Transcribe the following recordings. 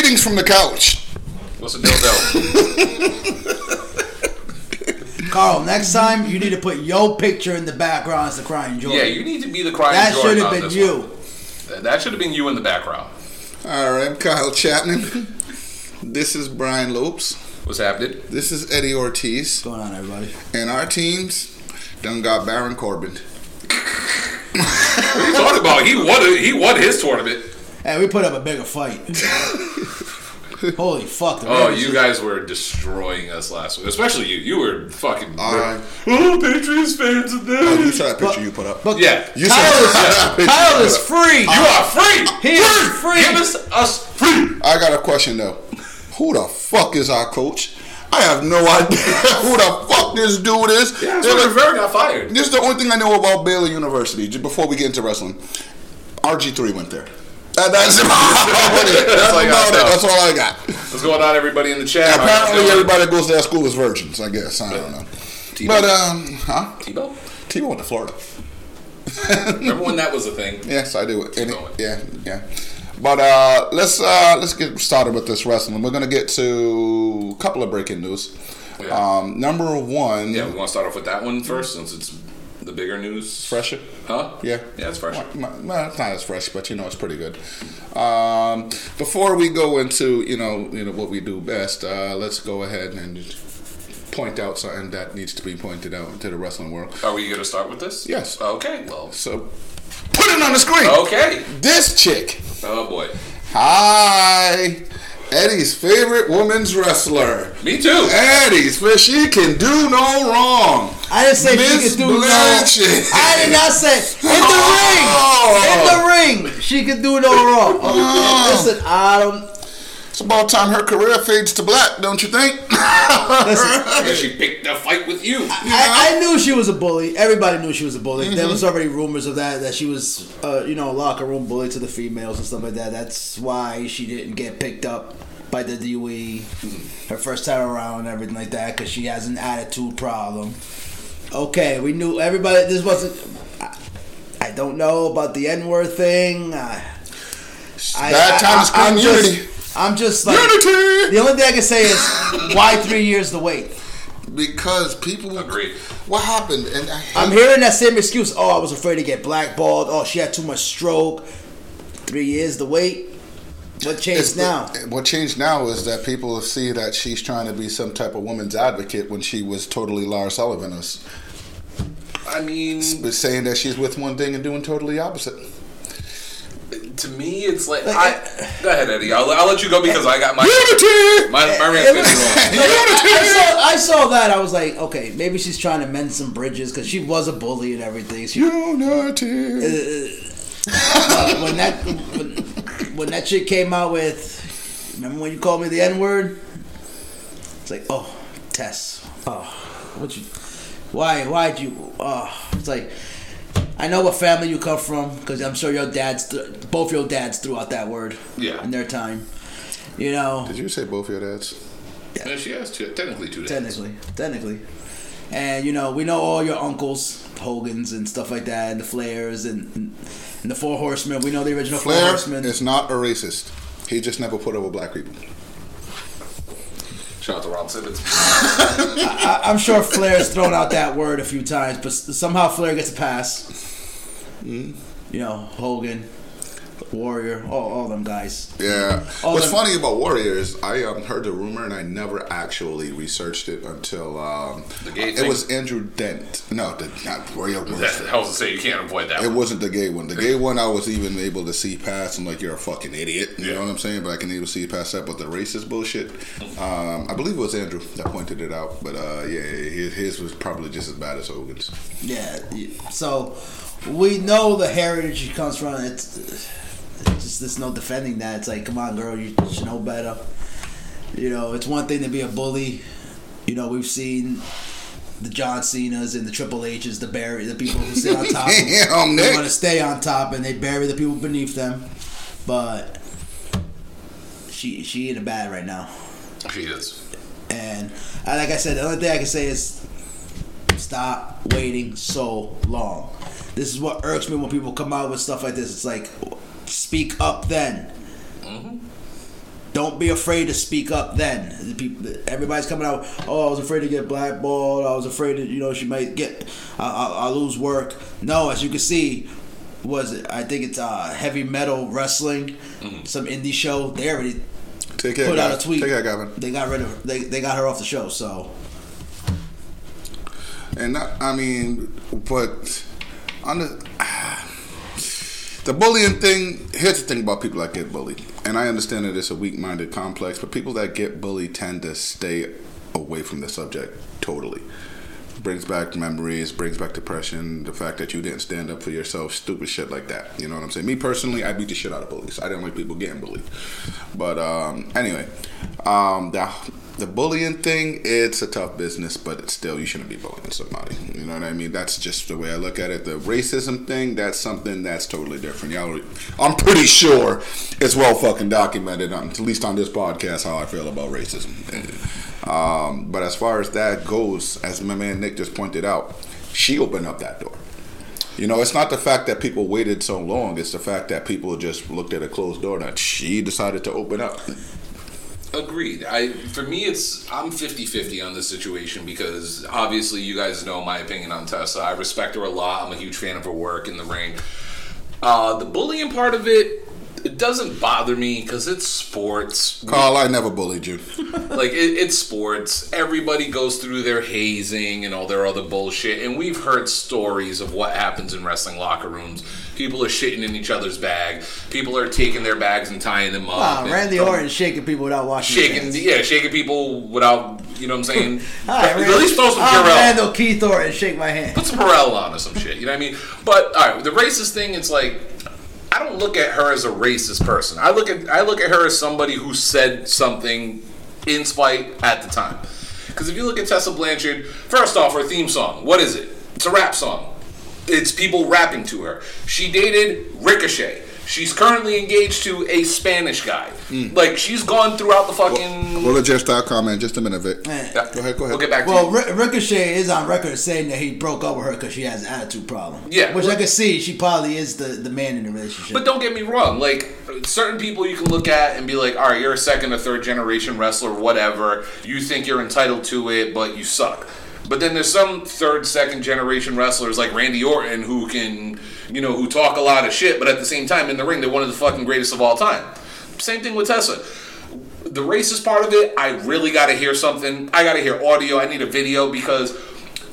Greetings from the couch. What's a dildo? Carl, next time you need to put your picture in the background as the crying joy. yeah, you need to be the crying joy. that Jordan should have been you. one. That should have been you in the background. All right, I'm Kyle Chapman. This is Brian Lopes. What's happening? This is Eddie Ortiz. What's going on, everybody? And our teams done got Baron Corbin. What are you talking about? He won. He won his tournament. Hey, we put up a bigger fight. Holy fuck! The Oh, Ravens you just- guys were destroying us last week, especially you. You were fucking. Alright. oh, Patriots fans and Oh, you this. saw that picture you put up? But Yeah. You Kyle saw is, that Kyle is put up. free. You are free. He is free. Give us us free. I got a question though. Who the fuck is our coach? I have no idea who the fuck this dude is. Yeah, They're so like- Rivera got fired. This is the only thing I know about Baylor University. Just before we get into wrestling, RG3 went there. That- that's about it. That's, all about it. That's all I got. What's going on, everybody in the chat? Apparently, everybody that goes to that school is virgins. I guess I don't know. Tebow. But um, huh? Tebow. Tebow went to Florida. Remember when that was a thing? Yes, I do. It- yeah, yeah. But uh, let's uh, let's get started with this wrestling. We're gonna get to a couple of breaking news. Yeah. Um, number one, Yeah, we want to start off with that one first, since it's the bigger news. fresher. Huh? Yeah, Yeah, it's fresher. Well, well, it's not as fresh, but you know it's pretty good. Um, before we go into you know you know what we do best, uh, let's go ahead and point out something that needs to be pointed out to the wrestling world. Are we going to start with this? Yes. Okay. Well. So put it on the screen. Okay. This chick, Oh boy. hi, Eddie's favorite women's wrestler. Me too. Eddie's, but she can do no wrong. I didn't say Miss she could do Blanchett. no. I did not say in Oh. the ring. In the ring, she could do no wrong. Oh. Listen, I don't. It's about time her career fades to black, don't you think? Listen, she picked a fight with you. I, I knew she was a bully. Everybody knew she was a bully. Mm-hmm. There was already rumors of that that she was, uh, you know, a locker room bully to the females and stuff like that. That's why she didn't get picked up by the DOE her first time around and everything like that because she has an attitude problem. Okay, we knew everybody. This wasn't. I, I don't know about the N word thing. I, I, Bad time to scream I'm unity. Just, I'm just like Unity! the only thing I can say is why three years to wait. because people. Agreed. What happened? And I I'm hearing that same excuse. Oh, I was afraid to get blackballed. Oh, she had too much stroke. Three years to wait. What changed the- now? what changed now is that people see that she's trying to be some type of woman's advocate when she was totally Lars Sullivan us, I mean, but saying that she's with one thing and doing totally opposite. To me, it's like. Like, I, go ahead, Eddie. I'll, I'll let you go because I got my Unity. my, my It rant's was- getting long. I, saw, I saw that. I was like, okay, maybe she's trying to mend some bridges because she was a bully and everything. She, Unity. uh, when that when, when that chick came out with, remember when you called me the N word? It's like, oh, Tess. Oh, what you? Why? Why'd you? Oh, it's like. I know what family you come from because I'm sure your dads, th- both your dads, threw out that word. Yeah. In their time, you know. Did you say both your dads? Yeah, she has two, technically two days. Technically, technically, and you know we know all your uncles, Hogan's and stuff like that, and the Flairs and and the Four Horsemen. We know the original Four Flair Horsemen. is not a racist. He just never put over black people. Shout out to Ron Simmons. I, I'm sure Flair's thrown out that word a few times, but somehow Flair gets a pass. Mm-hmm. You know, Hogan, Warrior, all, all them guys. Yeah. All What's them- funny about Warriors, I um, heard the rumor and I never actually researched it until um, The gay it thing? was Andrew Dent. No, the, not Warrior. That, I was to say you can't avoid that. It one. wasn't the gay one. The gay one I was even able to see past. I'm like, you're a fucking idiot. You Yeah. know what I'm saying? But I can even see past that. But the racist bullshit, um, I believe it was Andrew that pointed it out. But uh, yeah, his, his was probably just as bad as Hogan's. Yeah. So we know the heritage she comes from. It's, it's just there's no defending that. It's like, come on, girl, you should know better. You know, it's one thing to be a bully. You know, we've seen the John Cena's and the Triple H's, the bury the people who sit on top. Damn, oh, they want to stay on top and they bury the people beneath them. But she she in a bad right now. She is. And like I said, the only thing I can say is stop waiting so long. This is what irks me when people come out with stuff like this. It's like, speak up then. Mm-hmm. Don't be afraid to speak up. Then people, everybody's coming out. Oh, I was afraid to get blackballed. I was afraid that you know she might get. I, I, I lose work. No, as you can see, was it? I think it's uh, heavy metal wrestling, some indie show. They already Take care, put out a tweet. Take care, Gavin. They got rid of. They, they got her off the show. So And that, I mean, but the the bullying thing. Here's the thing about people that get bullied, and I understand that it's a weak-minded complex, but people that get bullied tend to stay away from the subject totally. Brings back memories, brings back depression, the fact that you didn't stand up for yourself, stupid shit like that. You know what I'm saying? Me personally, I beat the shit out of bullies. I didn't like people getting bullied. But um, anyway, um, the the bullying thing, it's a tough business, but it's still you shouldn't be bullying somebody. You know what I mean? That's just the way I look at it. The racism thing, that's something that's totally different. Y'all, I'm pretty sure it's well fucking documented, on, at least on this podcast, how I feel about racism. Um, but as far as that goes, as my man Nick just pointed out, she opened up that door. You know, it's not the fact that people waited so long; it's the fact that people just looked at a closed door that she decided to open up. Agreed. I for me it's I'm 50-50 on this situation because obviously you guys know my opinion on Tessa. I respect her a lot. I'm a huge fan of her work in the ring. Uh, the bullying part of it it doesn't bother me because it's sports. Carl, I never bullied you. like it, it's sports. Everybody goes through their hazing and all their other bullshit, and we've heard stories of what happens in wrestling locker rooms. People are shitting in each other's bag. People are taking their bags and tying them up. wow, and Randy Orton shaking people without washing. shaking, hands. yeah, shaking people without, you know what I'm saying? Hi, At least throw some Purell. Randall Keith Orton, shake my hand. Put some Purell on or some shit. You know what I mean? But all right, the racist thing, it's like I don't look at her as a racist person. I look at I look at her as somebody who said something in spite at the time. Because if you look at Tessa Blanchard, first off, her theme song, what is it? It's a rap song. It's people rapping to her. She dated Ricochet. She's currently engaged to a Spanish guy. Hmm. Like she's gone throughout the fucking. Well, just start comment just a minute, Vic. Yeah. Go ahead, go ahead. We'll get back to Well, you. Ri- Ricochet is on record saying that he broke up with her because she has an attitude problem. Yeah. which I can see. She probably is the, the man in the relationship. But don't get me wrong, like certain people you can look at and be like, all right, you're a second or third generation wrestler, whatever. You think you're entitled to it, but you suck. But then there's some third, second generation wrestlers like Randy Orton who can, you know, who talk a lot of shit, but at the same time in the ring they're one of the fucking greatest of all time. Same thing with Tessa. The racist part of it, I really got to hear something. I got to hear audio. I need a video because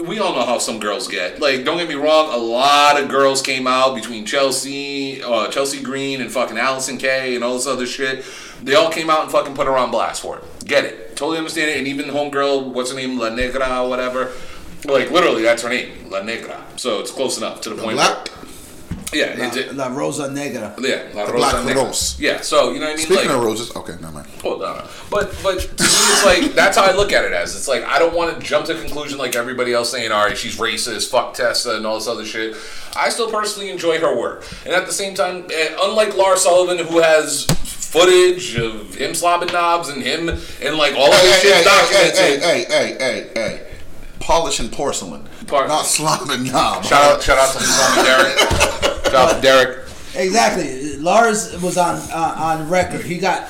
we all know how some girls get. Like, don't get me wrong, a lot of girls came out between Chelsea, uh, Chelsea Green, and fucking Allysin Kay and all this other shit. They all came out and fucking put her on blast for it. Get it? Totally understand it. And even homegirl, what's her name, La Negra, or whatever. Like literally, that's her name, La Negra. So it's close enough to the point. Black. yeah, La, it. La Rosa Negra. Yeah, La The Rosa Black Negra. Rose. Yeah, so you know what I mean. Speaking like, of roses, okay, never mind. Hold on. But but to me it's like that's how I look at it as. It's like I don't want to jump to a conclusion like everybody else saying, all right, she's racist, fuck Tessa and all this other shit. I still personally enjoy her work. And at the same time, eh, unlike Lars Sullivan who has footage of him slobbing knobs and him and like all of Hey, his hey, shit hey, documented. hey, hey, hey, hey, hey. Polishing porcelain, Par- not slobbing knobs. Shout out shout out to his homie Derek. shout out to Derek. Exactly. Lars was on uh, on record. He got.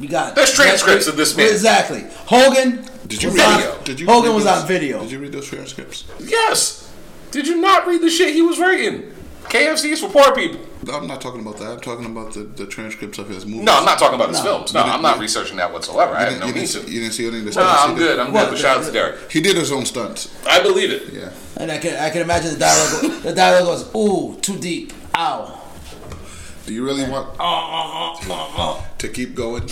You got. There's transcripts of this man. Exactly. Hogan. Did you read? on- Did you Hogan read was those- on video. Did you read those transcripts? Yes. Did you not read the shit he was writing? KFC is for poor people. I'm not talking about that. I'm talking about the, the transcripts of his movies. No, I'm not talking about his No. films. No, I'm not researching that whatsoever. I have didn't, no you, need to. you didn't see any of the No, I'm he did? good. I'm Well, good. Shout out to Derek. He did his own stunts. I believe it. Yeah. And I can I can imagine the dialogue. the dialogue goes, "Ooh, too deep. Ow." Do you really want Uh, uh, uh, uh to keep going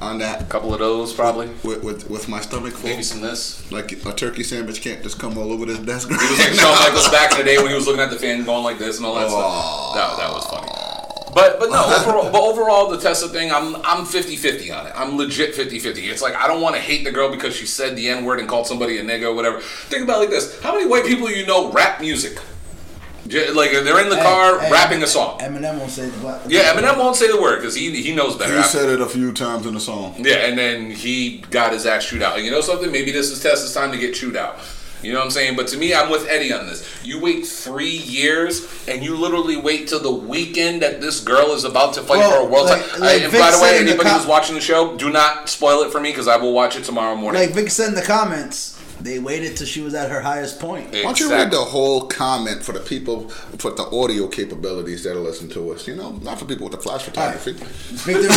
on that. A couple of those, probably. with with, with my stomach full? Maybe some this. Like a turkey sandwich can't just come all over this desk. He was like Shawn Michaels back in the day when he was looking at the fan going like this and all that Oh. stuff. That, that was funny. But but no, overall, but overall the Tessa thing, I'm I'm 50-50 on it. I'm legit 50-50. It's like I don't want to hate the girl because she said the N-word and called somebody a nigga or whatever. Think about it like this. How many white people you know rap music? J- Like they're in the car Hey, hey, rapping a song. Eminem won't say the black. Yeah, Eminem won't say the word because he he knows better. He said it a few times in the song. Yeah, and then he got his ass chewed out. You know something? Maybe this is Tessa's time to get chewed out. You know what I'm saying? But to me, I'm with Eddie on this. You wait three years, and you literally wait till the weekend that this girl is about to fight Well, for a world like- title. like and Vic by the way, said in the anybody com- who's watching the show, do not spoil it for me because I will watch it tomorrow morning. Like Vic said in the comments, they waited till she was at her highest point. Why don't you read the whole comment for the people for the audio capabilities that are listening to us? You know, not for people with the flash photography. Victor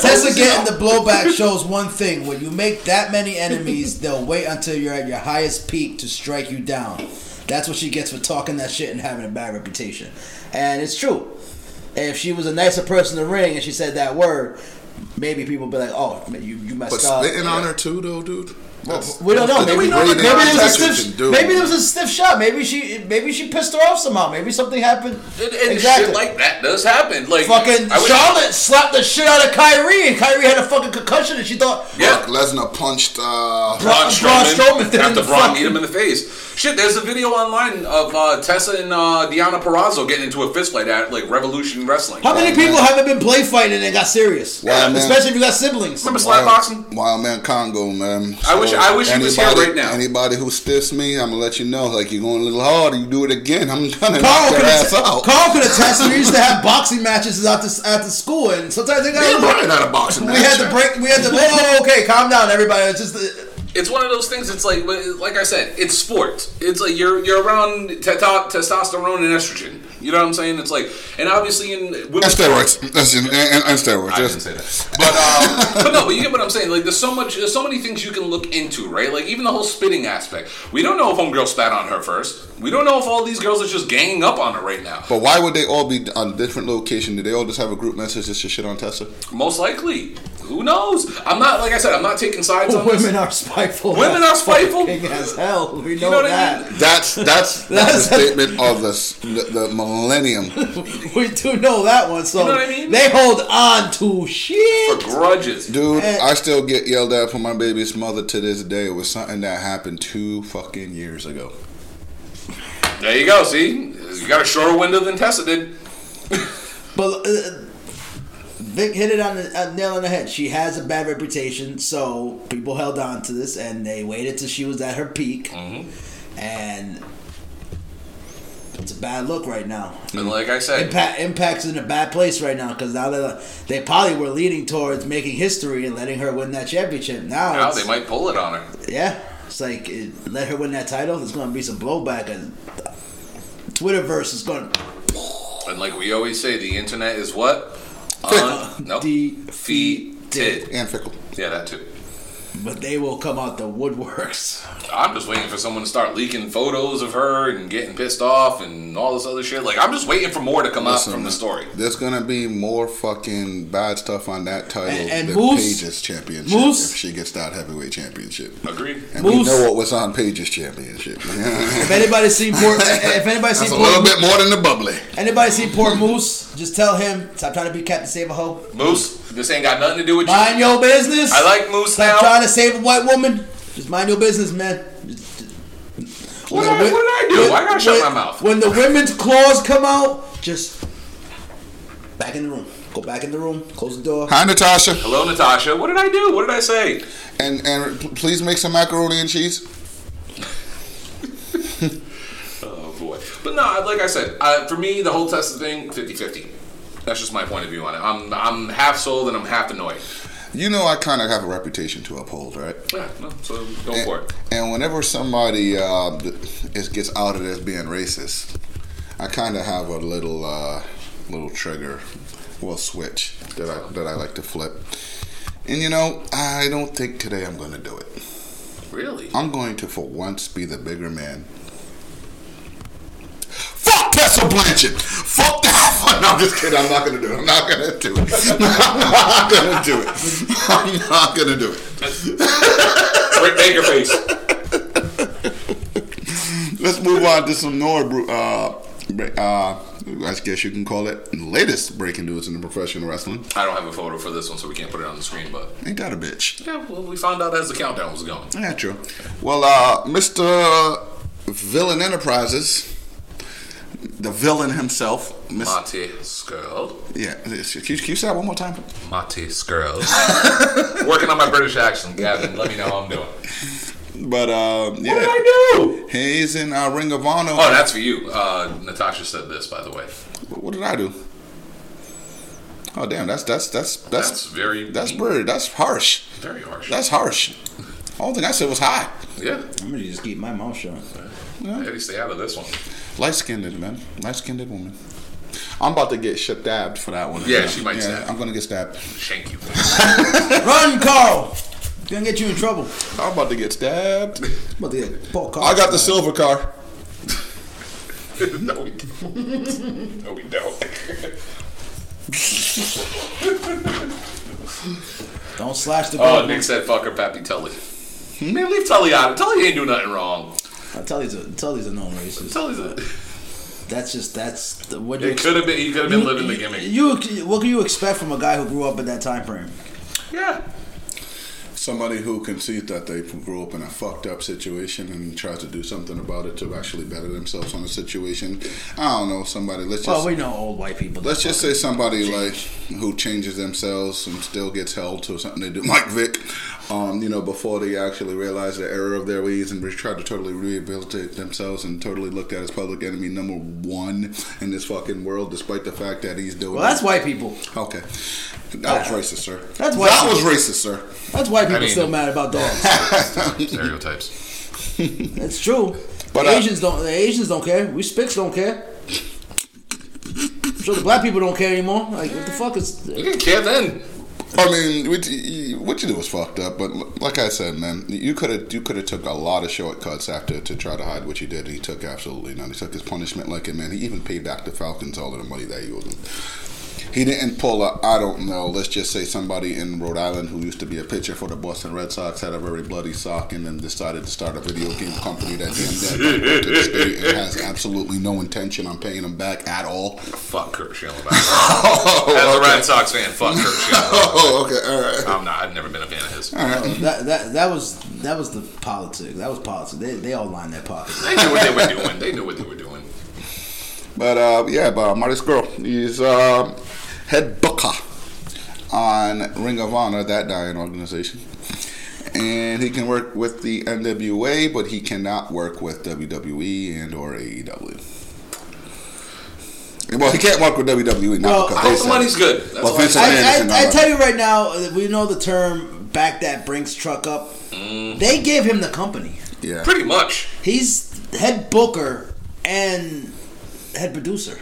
Tessa getting the blowback shows one thing: when you make that many enemies, they'll wait until you're at your highest peak to strike you down. That's what she gets for talking that shit and having a bad reputation. And it's true. If she was a nicer person in the ring and she said that word, maybe people would be like, "Oh, you you But messed up." spitting on her too, though, dude. That's- We don't know. that's Maybe, the maybe, degrading there was a stiff. do. Maybe there was a stiff shot. Maybe she. Maybe she pissed her off somehow. Maybe something happened. And, and shit like that does happen. Like Fucking I wish- Charlotte slapped the shit out of Kairi, and Kairi had a fucking concussion, and she thought, Yeah. Lesnar punched. Uh, Braun Braun Strowman Strowman, did in after the Braun fucking- beat him in the face. Shit, there's a video online of uh, Tessa and uh, Diana Perrazzo getting into a fistfight at like Revolution Wrestling. How many Wild people man. haven't been play fighting and got serious? Wild man. Especially if you got siblings. Remember slap boxing? Wild Man Congo, man. I wish- I wish he was here right now. Anybody who stiffs me, I'm gonna let you know. Like you're going a little hard, you do it again. I'm gonna Carl knock your could, ass att- out. Carl could attest. We used to have boxing matches after after school, and sometimes they We ain't running out of boxing We match. had to break. We had to. Whoa, okay, calm down, everybody. It's just. uh, It's one of those things. It's like, like I said, it's sports. It's like you're you're around testo- testosterone and estrogen. You know what I'm saying? It's like, and obviously in women's And steroids. That's and, and, and steroids. I Just- didn't say that. But um, but no, but you get what I'm saying. Like there's so much there's so many things you can look into, right? Like even the whole spitting aspect. We don't know if homegirl spat on her first. We don't know if all these girls are just ganging up on her right now. But why would they all be on different location? Did they all just have a group message just to shit on Tessa? Most likely. Who knows? I'm not like I said, I'm not taking sides on Women this. are spiteful. Women are spiteful? Fucking as hell. We know, know what I that. mean? That's that's that's the statement of the, the the millennium. We do know that one. So You know what I mean? they hold on to shit. For grudges. Dude, Eh. I still get yelled at for my baby's mother to this day. It was something that happened two fucking years ago. There you go, see? You got a shorter window than Tessa did. But uh, Vic hit it on the uh, nail on the head. She has a bad reputation, so people held on to this, and they waited till she was at her peak, Mm-hmm. and it's a bad look right now. And like I said, Impact Impact's in a bad place right now because now they they probably were leading towards making history and letting her win that championship. Now, now they might pull it on her. yeah, it's like it, let her win that title. There's going to be some blowback, and Twitterverse is going to And like we always say, the internet is what? Uh, Un- nope. defeated. And fickle. Yeah, that too. But they will come out the woodworks. I'm just waiting for someone to start leaking photos of her and getting pissed off and all this other shit. Like I'm just waiting for more to come Listen, out from the story. There's gonna be more fucking bad stuff on that title And- and than Moose- Paige's championship Moose- if she gets that heavyweight championship. Agreed. And we Moose- know what was on Paige's championship. If anybody's seen poor, if anybody's That's seen a little poor, bit more than the bubbly. anybody seen poor Moose, just tell him stop trying to be Captain Save a Hoe. Moose, this ain't got nothing to do with you. Mind your business. I like Moose Stop now. trying to save a white woman. Just mind your business, man. Just- What did I- what did I do? I gotta shut when- my mouth. When the women's claws come out, just back in the room. Go back in the room. Close the door. Hi, Natasha. Hello, Natasha. What did I do? What did I say? And and please make some macaroni and cheese. Oh boy. But no, like I said, uh, for me, the whole Tessa thing, 50-50. That's just my point of view on it. I'm I'm half sold and I'm half annoyed. You know, I kind of have a reputation to uphold, right? Yeah, no, so go And, for it. and whenever somebody uh, is, gets outed as being racist, I kind of have a little uh, little trigger, well switch that I that I like to flip. And you know, I don't think today I'm going to do it. Really? I'm going to, for once, be the bigger man. Fuck Tessa Blanchard. Fuck that. No, I'm just kidding. I'm not going to do it. I'm not going to do it. I'm not going to do it. I'm not to do it. Rick Baker face. Let's move on to some more, uh, uh, I guess you can call it latest breaking news in the professional wrestling. I don't have a photo for this one, so we can't put it on the screen. But Ain't that a bitch? yeah, well, we found out as the countdown was going. Yeah, true. Well, uh, Mr. Villain Enterprises, the villain himself, Mr. Mate Scurll. Yeah, can you, can you say that one more time? Mate Scurll. Working on my British accent, Gavin. Let me know how I'm doing. But um, yeah, What did I do? he's in uh, Ring of Honor. Oh, that's for you. Uh, Natasha said this, by the way. What did I do? Oh damn, that's that's that's That's that's very that's mean. weird. That's harsh. very harsh. That's harsh. Only thing I said was hi. yeah. I'm gonna just keep my mouth shut. Eddie, stay out of this one. Light skinned man. Light skinned woman. I'm about to get stabbed for that one. Yeah, she might stab. I'm gonna get stabbed. Shank you. Run, Carl! Gonna get you in trouble. I'm about to get stabbed. About to get Paul Carl. I got the silver car. no, we don't. No, we don't. Don't slash the Oh, goal. Nick said, "Fuck her, Pappy Tully." Man, leave Tully out. Tully ain't do nothing wrong. I tell he's a Tully's a known racist. Tully's a. That's just that's the, what you. It could have been. He could have been living the gimmick. you what can you expect from a guy who grew up in that time frame? Yeah. Somebody who can see that they grew up in a fucked up situation and tries to do something about it to actually better themselves on the situation. I don't know. Somebody. Let's just. Well, we know old white people. Let's just say somebody like who changes themselves and still gets held to something they do, like Vic. Um, you know, before they actually realize the error of their ways and try to totally rehabilitate themselves and totally looked at as public enemy number one in this fucking world, despite the fact that he's doing. Well, that's white people. okay. That was racist, sir. That's white that was racist, sir. That's why people mean- still mad about dogs. Stereotypes. That's true. But, the uh, Asians don't. The Asians don't care. We Spicks don't care. I'm sure the black people don't care anymore. Like what the fuck is? You didn't care then. I mean, what you, what you did was fucked up. But like I said, man, you could have you could have took a lot of shortcuts after to try to hide what you did. He took absolutely none. He took his punishment like it, man. He even paid back the Falcons all of the money that he owed them. He didn't pull a, I don't know, let's just say somebody in Rhode Island who used to be a pitcher for the Boston Red Sox had a very bloody sock and then decided to start a video game company that damn near went to the state and has absolutely no intention on paying him back at all. Fuck Curt Schilling. As a Red Sox fan, fuck Curt Schilling. Oh, okay, all right. I'm not. I've never been a fan of his. That, that that was that was the politics. That was politics. They, they all lined their pockets. They knew what they were doing. They knew what they were doing. But uh, yeah, but Marty Scurll, he's uh, head booker on Ring of Honor, that dying organization. And he can work with the NWA, but he cannot work with WWE and or AEW. Well, he can't work with WWE now Well, because I they The money's good. That's Well, all I Vince say. McMahon is in I, I, I tell you right now, uh, we know the term "back that Brinks truck up." They gave him the company. Yeah. Pretty much. He's head booker and head producer.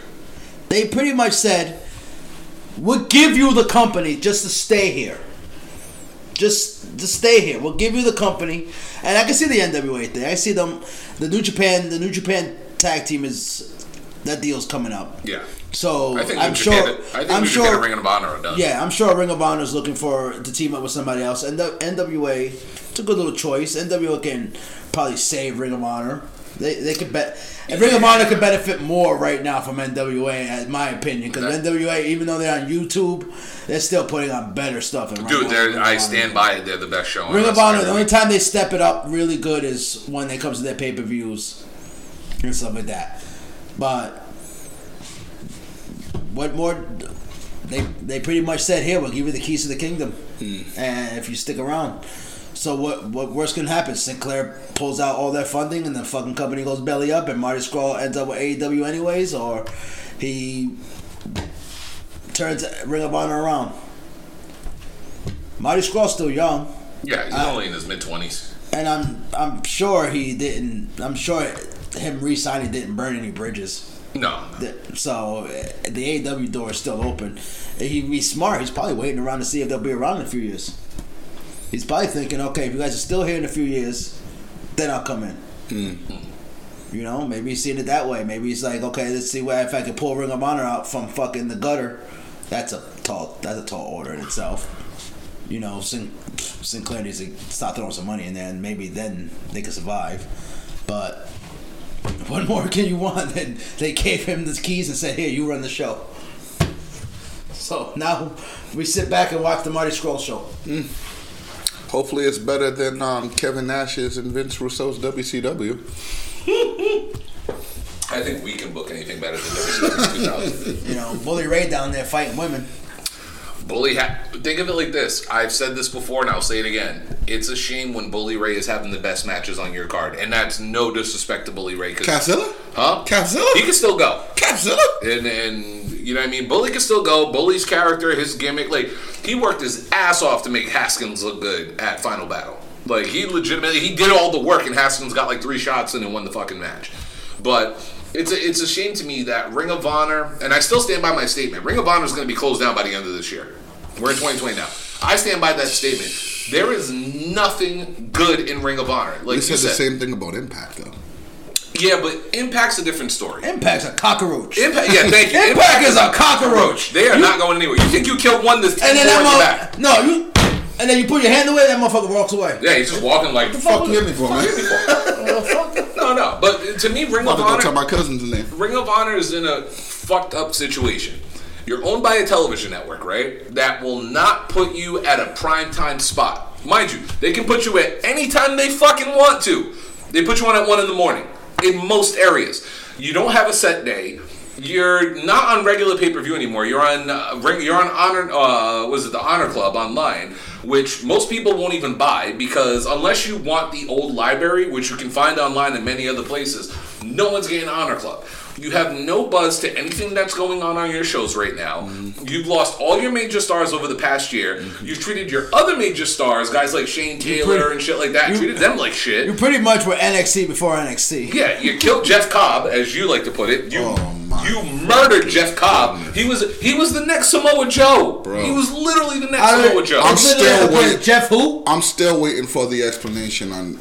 They pretty much said, "We'll give you the company just to stay here. Just to stay here. We'll give you the company." And I can see the NWA thing. I see them. The New Japan. The New Japan tag team is that deal's coming up. Yeah. So I think I'm sure. Japan, I think I'm New sure. Japan Ring of Honor done. Yeah, I'm sure Ring of Honor is looking for to team up with somebody else. And the NWA, it's a good little choice. NWA can probably save Ring of Honor. They they could bet. And Ring of Honor could benefit more right now from NWA, in my opinion, because NWA, even though they're on YouTube, they're still putting on better stuff. Dude, they're, I stand by it. They're the best show. on Ring of Honor. The only time they step it up really good is when it comes to their pay per views and stuff like that. But what more? They they pretty much said here we'll give you the keys to the kingdom, hmm. and if you stick around. So what what worse can happen? Sinclair pulls out all their funding, and the fucking company goes belly up, and Marty Scurll ends up with AEW anyways, or he turns Ring of Honor around. Marty Scurll's still young. Yeah, he's Uh, only in his mid twenties. And I'm I'm sure he didn't. I'm sure him re-signing didn't burn any bridges. No, So the AEW door is still open. He'd be smart. He's probably waiting around to see if they'll be around in a few years. He's probably thinking, okay, if you guys are still here in a few years, then I'll come in. Mm. You know, maybe he's seeing it that way. Maybe he's like, okay, let's see where if I can pull Ring of Honor out from fucking the gutter. That's a tall. That's a tall order in itself. You know, Sin- Sinclair needs to start throwing some money in there, and maybe then they can survive. But what more can you want? And they gave him the keys and said, "Here, you run the show." So now we sit back and watch the Marty Scurll show. Mm. Hopefully, it's better than um, Kevin Nash's and Vince Russo's WCW. I think we can book anything better than WCW 2000. You know, Bully Ray down there fighting women. Bully, ha- think of it like this. I've said this before, and I'll say it again. It's a shame when Bully Ray is having the best matches on your card, and that's no disrespect to Bully Ray. Capzilla? huh? Capzilla? He can still go. Capzilla? And and you know what I mean? Bully can still go. Bully's character, his gimmick, like he worked his ass off to make Haskins look good at Final Battle. Like he legitimately he did all the work and Haskins got like three shots and then won the fucking match. But it's a it's a shame to me that Ring of Honor and I still stand by my statement. Ring of Honor is going to be closed down by the end of this year. We're in 2020 now. I stand by that statement. There is nothing good in Ring of Honor. Like We you said the same thing about Impact, though. yeah, but Impact's a different story. Impact's a cockroach. Impact, yeah, thank you. Impact is a cockroach. They are not going anywhere. You think you killed one this And then more in the that back? no, you, and then you put your hand away, that motherfucker walks away. Yeah, he's just walking like the Fuck you hit me for, man. No, no. But to me, Ring I'm of go tell Honor, my cousins in there. Ring of Honor is in a fucked up situation. You're owned by a television network, right? That will not put you at a prime time spot. Mind you, they can put you at any time they fucking want to. They put you on at one in the morning in most areas. You don't have a set day. You're not on regular pay per view anymore. You're on uh, you're on Honor. Uh, was it the Honor Club online, which most people won't even buy because unless you want the old library, which you can find online in many other places, no one's getting Honor Club. You have no buzz to anything that's going on on your shows right now. Mm-hmm. You've lost all your major stars over the past year. Mm-hmm. You've treated your other major stars, guys like Shane Taylor pretty- and shit like that, you, treated them like shit. You pretty much were NXT before NXT. Yeah, you killed Jeff Cobb, as you like to put it. You Oh, you murdered Jeff Cobb. He was he was the next Samoa Joe. Bro. He was literally the next I Samoa Joe. I'm still waiting. Jeff who? I'm still waiting for the explanation on,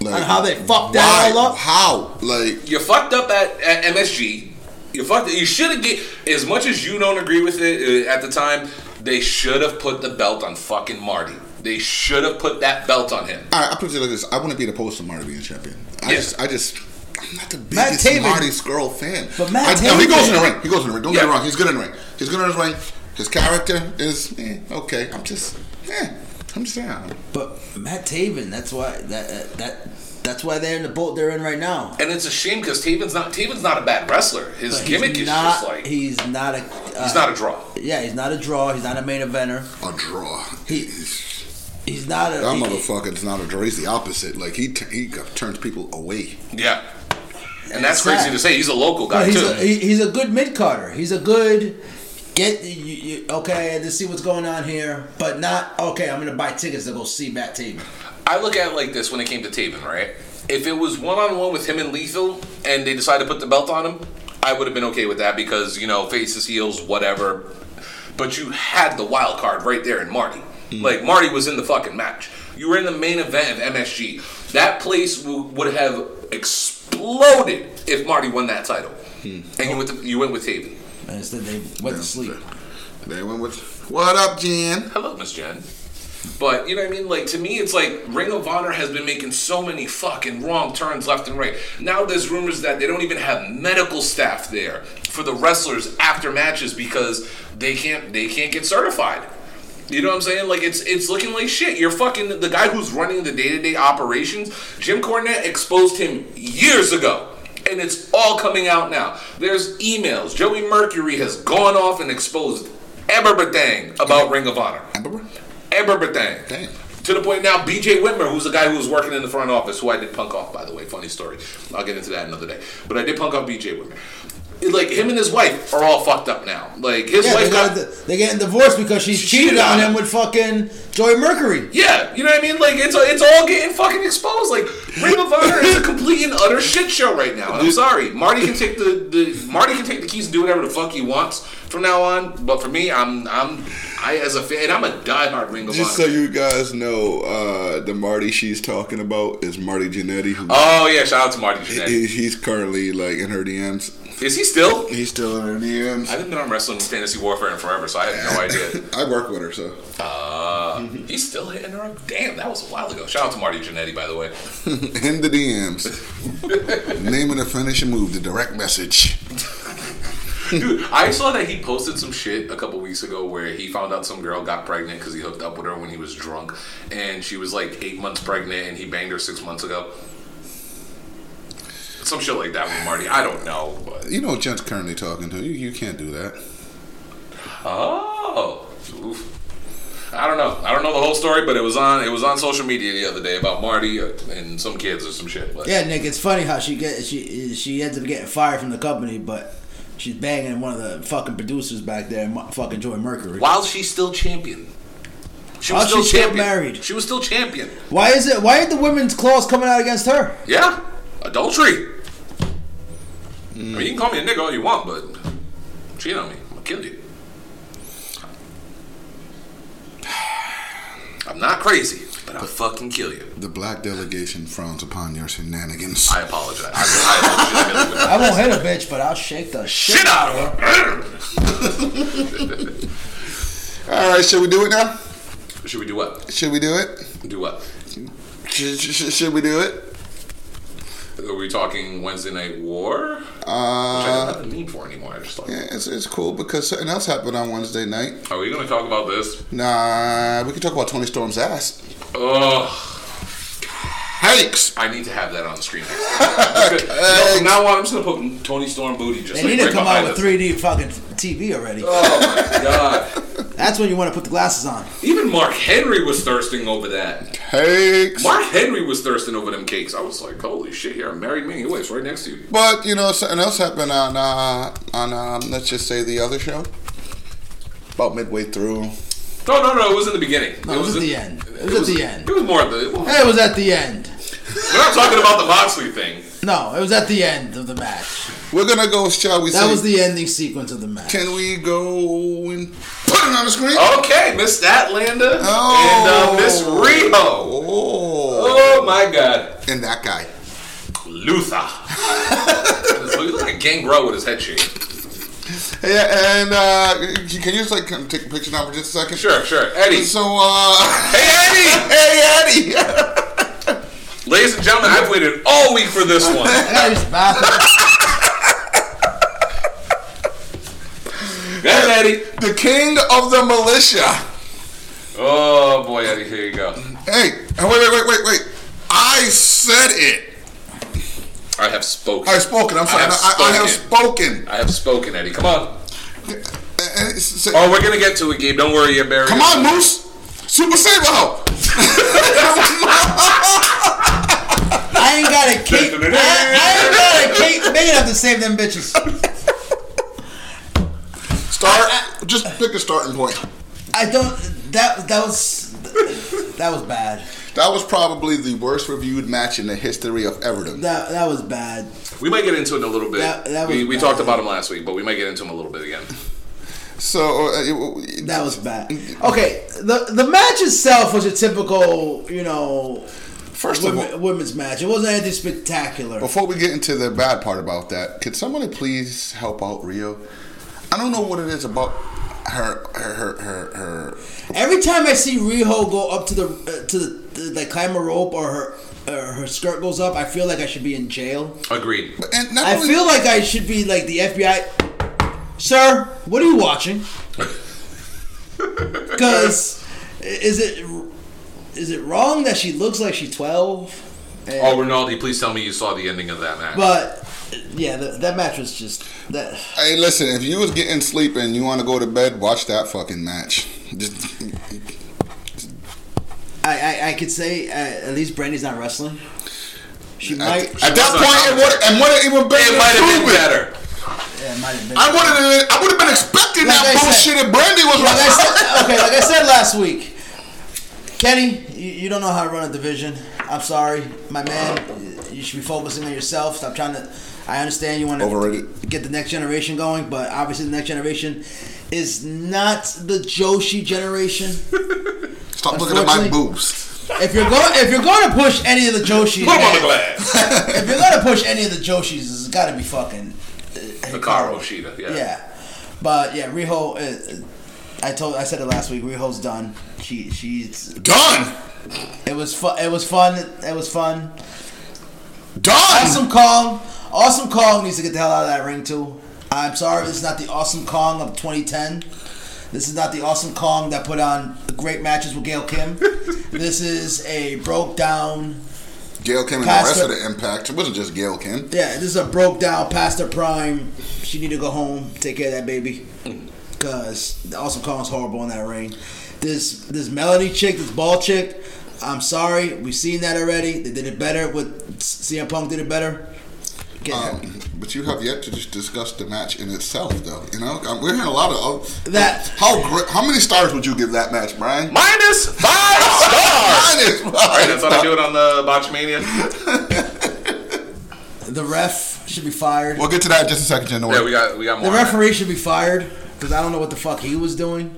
like, On how they fucked that all up? How? Like, you fucked up at, at MSG. You fucked. It. You should have get as much as you don't agree with it uh, at the time. They should have put the belt on fucking Marty. They should have put that belt on him. all right, I put it like this. I want to be the opposed to Marty being champion. I Yeah. just, I just, I'm not the Matt biggest Taven- Marty Scurll fan. But Matt I, no, he Taven- goes in the ring. He goes in the ring. Don't get Yeah. me wrong. He's good in the ring. He's good in his ring. His character is eh, okay. I'm just, eh, I'm just saying. But Matt Taven, that's why that that that's why they're in the boat they're in right now. And it's a shame because Taven's not Taven's not a bad wrestler. His But gimmick he's is not, just like he's, he's not a uh, not a draw. yeah he's not a draw. He's not a main eventer. A draw. He- He's not a That he- motherfucker is not a draw. He's the opposite. Like he t- he turns people away. Yeah. And that's crazy sad. to say. He's a local guy he's too. a, he, he's a good mid carder. He's a good get you, you, okay. Let's see what's going on here, but not okay. I'm gonna buy tickets to go see Matt Taven. I look at it like this when it came to Taven, right? If it was one on one with him and Lethal, and they decided to put the belt on him, I would have been okay with that because you know faces, heels, whatever. But you had the wild card right there in Marty. Mm. Like Marty was in the fucking match. You were in the main event of MSG. That place w- would have exploded if Marty won that title. Hmm. And you went, to, you went with Taven. And instead they went to sleep. They went with what up, Jen? Hello, Miss Jen. But you know what I mean? Like to me, it's like Ring of Honor has been making so many fucking wrong turns left and right. Now there's rumors that they don't even have medical staff there for the wrestlers after matches because they can't they can't get certified. You know what I'm saying? Like it's it's looking like shit. You're fucking the guy who's running the day to day operations. Jim Cornette exposed him years ago. And it's all coming out now. There's emails. Joey Mercury has gone off and exposed everything about Ring of Honor. Everything. To the point now, BJ Whitmer, who's the guy who was working in the front office, who I did punk off, by the way. Funny story. I'll get into that another day. But I did punk off BJ Whitmer. It- like, him and his wife are all fucked up now. Like, his Yeah, wife they got. got, they're getting divorced because she She cheated cheated on on him him. with fucking Joey Mercury. yeah, you know what I mean? Like, it's it's all getting fucking exposed. Like, Ring of Honor is a complete and utter shit show right now. And I'm sorry. Marty can take the, the Marty can take the keys and do whatever the fuck he wants from now on. But for me, I'm I'm I as a fan, I'm a diehard Ring of Honor. Just Honor. so you guys know, uh, the Marty she's talking about is Marty Jannetty. Who Oh yeah, shout out to Marty Jannetty. he, he's currently like in her DMs. Is he still? He's still in her DMs. I haven't been on wrestling fantasy warfare in forever, so I had no idea. I work with her, so Uh, he's still hitting her up. Damn, that was a while ago. Shout out to Marty Jannetty, by the way. in the DMs. Name of the finishing move, the direct message. Dude, I saw that he posted some shit a couple weeks ago where he found out some girl got pregnant because he hooked up with her when he was drunk, and she was like eight months pregnant, and he banged her six months ago. Some shit like that with Marty. I don't know, but You know, what Jen's currently talking to you. You can't do that. oh, Oof. I don't know. I don't know the whole story, but it was on. It was on social media the other day about Marty uh, and some kids or some shit. But Yeah, Nick, it's funny how she get she she ends up getting fired from the company, but she's banging one of the fucking producers back there, Mu- fucking Joey Mercury. while she's still champion, she While was still she's still champion. married. She was still champion. Why is it? Why are the women's claws coming out against her? Yeah, adultery. I mean, you can call me a nigga all you want, but cheat on me, I'm gonna kill you. I'm not crazy, but I'll fucking kill you. The black delegation frowns upon your shenanigans. I apologize. I, I legitimately would. I won't hit a bitch, but I'll shake the shit. Shit out of her. All right, should we do it now? Should we do what? Should we do it? Do what? Should, should, should we do it? Are we talking Wednesday Night War? Which I Uh, don't have a need for anymore. I just thought. yeah, it's, it's cool because something else happened on Wednesday night. Are we going to talk about this? Nah, we can talk about Toni Storm's ass. Ugh. Hakes! I need to have that on the screen. next time. no, from now on, I'm just gonna put Toni Storm booty just They like need to right come behind out with us. 3D fucking TV already. Oh my god! That's when you want to put the glasses on. Even Mark Henry was thirsting over that. Hakes! Mark Henry was thirsting over them cakes. I was like, holy shit! Here, a married man. He waits right next to you. But, you know, something else happened on, uh, on um, let's just say, the other show. About midway through. No, no, no. It was in the beginning. No, it was at the end. It was at the end. It was more at the. It was at the end. We're not talking about the Moxley thing. No, it was at the end of the match. We're gonna go, shall we That say, was the ending sequence of the match. can we go and put it on the screen? Okay, Miss Statlander Oh. and uh, Miss Riho. Oh. Oh my god. And that guy. Luther. He looks like Gangrel with his head shaved. Yeah, and uh, can you just like come take a picture now for just a second? Sure, sure. Eddie. So, uh, Hey, Eddie! hey, Eddie. Ladies and gentlemen, I've waited all week for this one. I gotta use the bathroom. Go ahead, Eddie. the king of the militia. Oh boy, Eddie, here you go. Hey, wait, wait, wait, wait, wait. I said it. I have spoken. I've spoken. I'm sorry. I have I, I have spoken. I have spoken, Eddie. Come on. Uh, uh, say- Oh, we're gonna get to it, Gabe. Don't worry, you're buried. Come on, Moose. Super Saber Ho. I ain't got a cape. I, I ain't got a cape big enough to save them bitches. Start. Just pick a starting point. I don't. That that was that was bad. That was probably the worst reviewed match in the history of Everton. That that was bad. We might get into it in a little bit. That- that was we we bad. talked about him last week, but we might get into him a little bit again. So uh, it- That was bad. Okay, the the match itself was a typical, you know, first of all, women's match. It wasn't anything spectacular. Before we get into the bad part about that, could somebody please help out Riho? I don't know what it is about her, her, her, her, her. Every time I see Riho go up to the uh, to the, the like climb a rope or her uh, her skirt goes up, I feel like I should be in jail. Agreed. And not I only- feel like I should be like the FBI. Sir, what are you watching? Because is it is it wrong that she looks like she's twelve? Oh, Rinaldi, please tell me you saw the ending of that match. But yeah, the, that match was just that. Hey, listen, if you was getting sleep and you want to go to bed, watch that fucking match. Just, I I, I could say uh, at least Brandy's not wrestling. She at, might. at that point, it would and would have even been it might have been better. Yeah, it might have been. I would have, I would have been expecting Like that I said- bullshit if Brandy was Like I said, okay, like I said last week, Kenny, you, you don't know how to run a division. I'm sorry, my man. You should be focusing on yourself. Stop trying to. I understand you want to Overrated. get the next generation going, but obviously the next generation is not the Joshi generation. Stop looking at my boobs. If you're going, if you're going to push any of the Joshis, Put on the glass. if you're going to push any of the Joshis, it's got to be fucking Hikaru Shida, yeah. Yeah, but yeah, Riho. Uh, I told, I said it last week. Riho's done. She, she's. Done. It was fun. It was fun. It was fun. Done. Awesome Kong. Awesome Kong needs to get the hell out of that ring too. I'm sorry, this is not the Awesome Kong of 2010. This is not the Awesome Kong that put on great matches with Gail Kim. this is a broke down. Gail Kim and the rest of the Impact. It wasn't just Gail Kim. Yeah, this is a broke down past her prime. She need to go home, take care of that baby. Mm. Cause the Awesome Kong's horrible in that ring. This this Melanie chick, this ball chick. I'm sorry, we've seen that already. They did it better with CM Punk. Did it better. Get Um, but you have yet to just discuss the match in itself, though. You know, Um, we're hearing a lot of of- That- How? How many stars would you give that match, Brian? Minus five stars. Minus All right, that's what I five. do it on the Botchmania. the ref should be fired. We'll get to that in just a second, Jen. Yeah, we got we got more. The referee should be fired because I don't know what the fuck he was doing.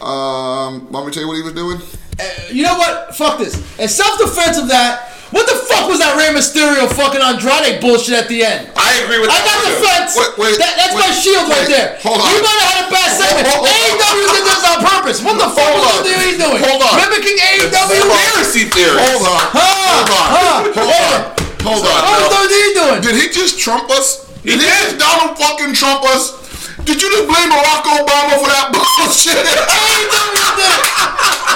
Um, want me to tell you what he was doing? Uh, you know what? Fuck this. In self defense of that, what the fuck was that Rey Mysterio fucking Andrade bullshit at the end? I agree with I that. I got the fence. Wait, wait, that, that's my wait, shield right there. Hold on. You might have had a bad segment. Hold. AEW did this on purpose. What the fuck was. WWE doing? Hold on. Mimicking AEW. Conspiracy theories. Hold on. Huh, Hold on. huh, Hold on. Hold on. What was WWE doing? Did he just trump us? He did he just Donald fucking Trump us? Did you just blame Barack Obama for that bullshit? AEW did it.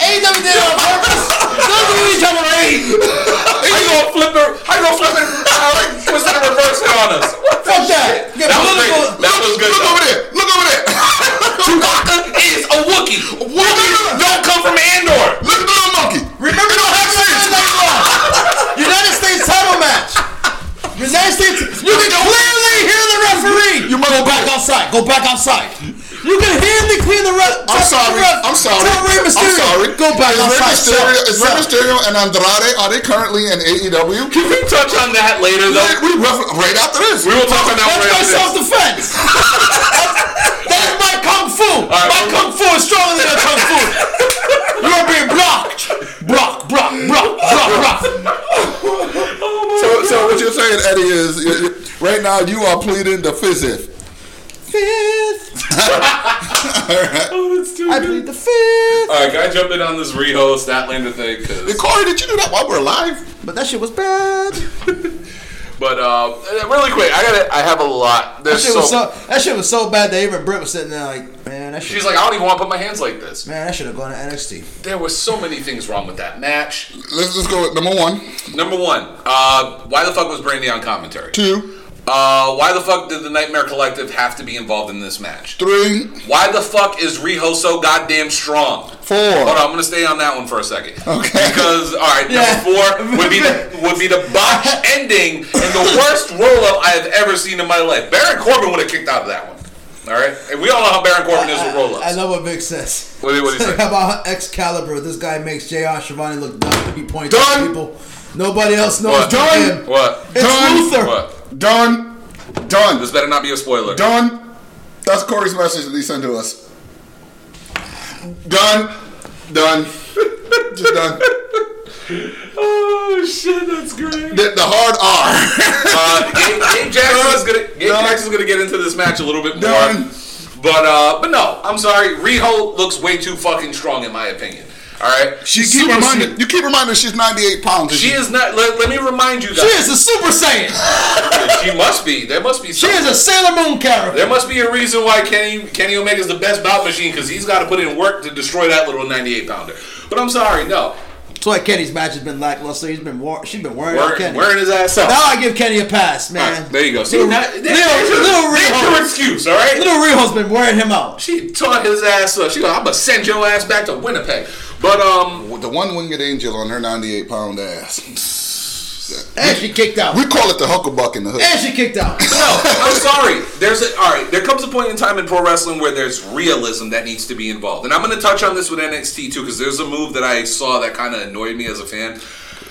AEW did it on purpose. Don't do each other right. How you gonna flip it? How you gonna flip it? Twist it and reverse on us? What Fuck that. Get That was great. That was good. Look over there. Look over there. Chewbacca is a Wookiee. Wookiees don't come from Endor. Look at the little monkey. Remember the Monday sense. United States title match. United States. You can clearly hear the referee. You must go. back outside. Go back outside. You can hear the clear the ref. I'm sorry. I'm sorry. Tell Rey Mysterio. I'm sorry. Go back is Rey outside. Mysterio, is Rey Sell. Mysterio and Andrade are they currently in AEW? Can we touch on that later, though? We, we refer- right after this. We will talk on that That's right my after this. self-defense. That's my kung fu. right, my well- kung fu is stronger than your kung fu. You are being blocked. Block, block, block, block, block. Oh, so, so what you're saying, Eddie, is you you- right now you are pleading the fifth. Fifth. Oh, that's too I good. plead the fifth. All right, can I jump in on this Riho Statlander thing? 'Cause- Hey, Corey, did you do that while we're live? But that shit was bad. but uh, really quick, I got to I have a lot. That shit so, was so that shit was so bad that even Britt was sitting there like, man, that shit. She's like, I don't even want to put my hands like this. man, I should have gone to NXT. There was so many things wrong with that match. Let's just go with number one, Number one, uh, why the fuck was Brandi on commentary? two, Uh, why the fuck did the Nightmare Collective have to be involved in this match? three, Why the fuck is Riho so goddamn strong? four. Hold on, I'm gonna stay on that one for a second. Okay. Because all right, Yeah. number four would be the would be the botch ending and the worst roll up I have ever seen in my life. Baron Corbin would have kicked out of that one. All right, and we all know how Baron Corbin is with roll Up. I ups. know what Vic says. What do- what do you say? How about Excalibur? This guy makes J.R. Schiavone look dumb to be pointing Done. at people. Nobody else knows What? Done. him. What? It's Done. Luther. What? Done. Done. This better not be a spoiler. Done. That's Corey's message that he sent to us. Done. Done. Just done. Oh shit, that's great. The, the hard R. Uh, Gabe, Gabe Jackson is gonna Gabe Done. Jackson's gonna get into this match a little bit more. Done. But uh, but no, I'm sorry. Riho looks way too fucking strong in my opinion. All right, She keep Super- reminding you keep reminding she's 98 pounds. She is not. Let, let me remind you guys. She is a Super Saiyan. She must be. There must be. She is a Sailor Moon character. There must be a reason why Kenny Kenny Omega's the best bout machine because he's got to put in work to destroy that little 98 pounder. But I'm sorry, no. That's why Kenny's match has been lackluster. He's been war- she's been worrying Wearing, on Kenny. wearing his ass out. Now I give Kenny a pass, man. All right, there you go. See, Little, now, little, there's your- little there's your excuse, all right? Little Riho's been wearing him out. She taught his ass up. She go, I'm gonna send your ass back to Winnipeg. But um, the one winged angel on her 98 pound ass. And she kicked out. We call it the hucklebuck in the hood. And she kicked out. no, I'm sorry. There's a, all right. There comes a point in time in pro wrestling where there's realism that needs to be involved, and I'm going to touch on this with NXT too because there's a move that I saw that kind of annoyed me as a fan.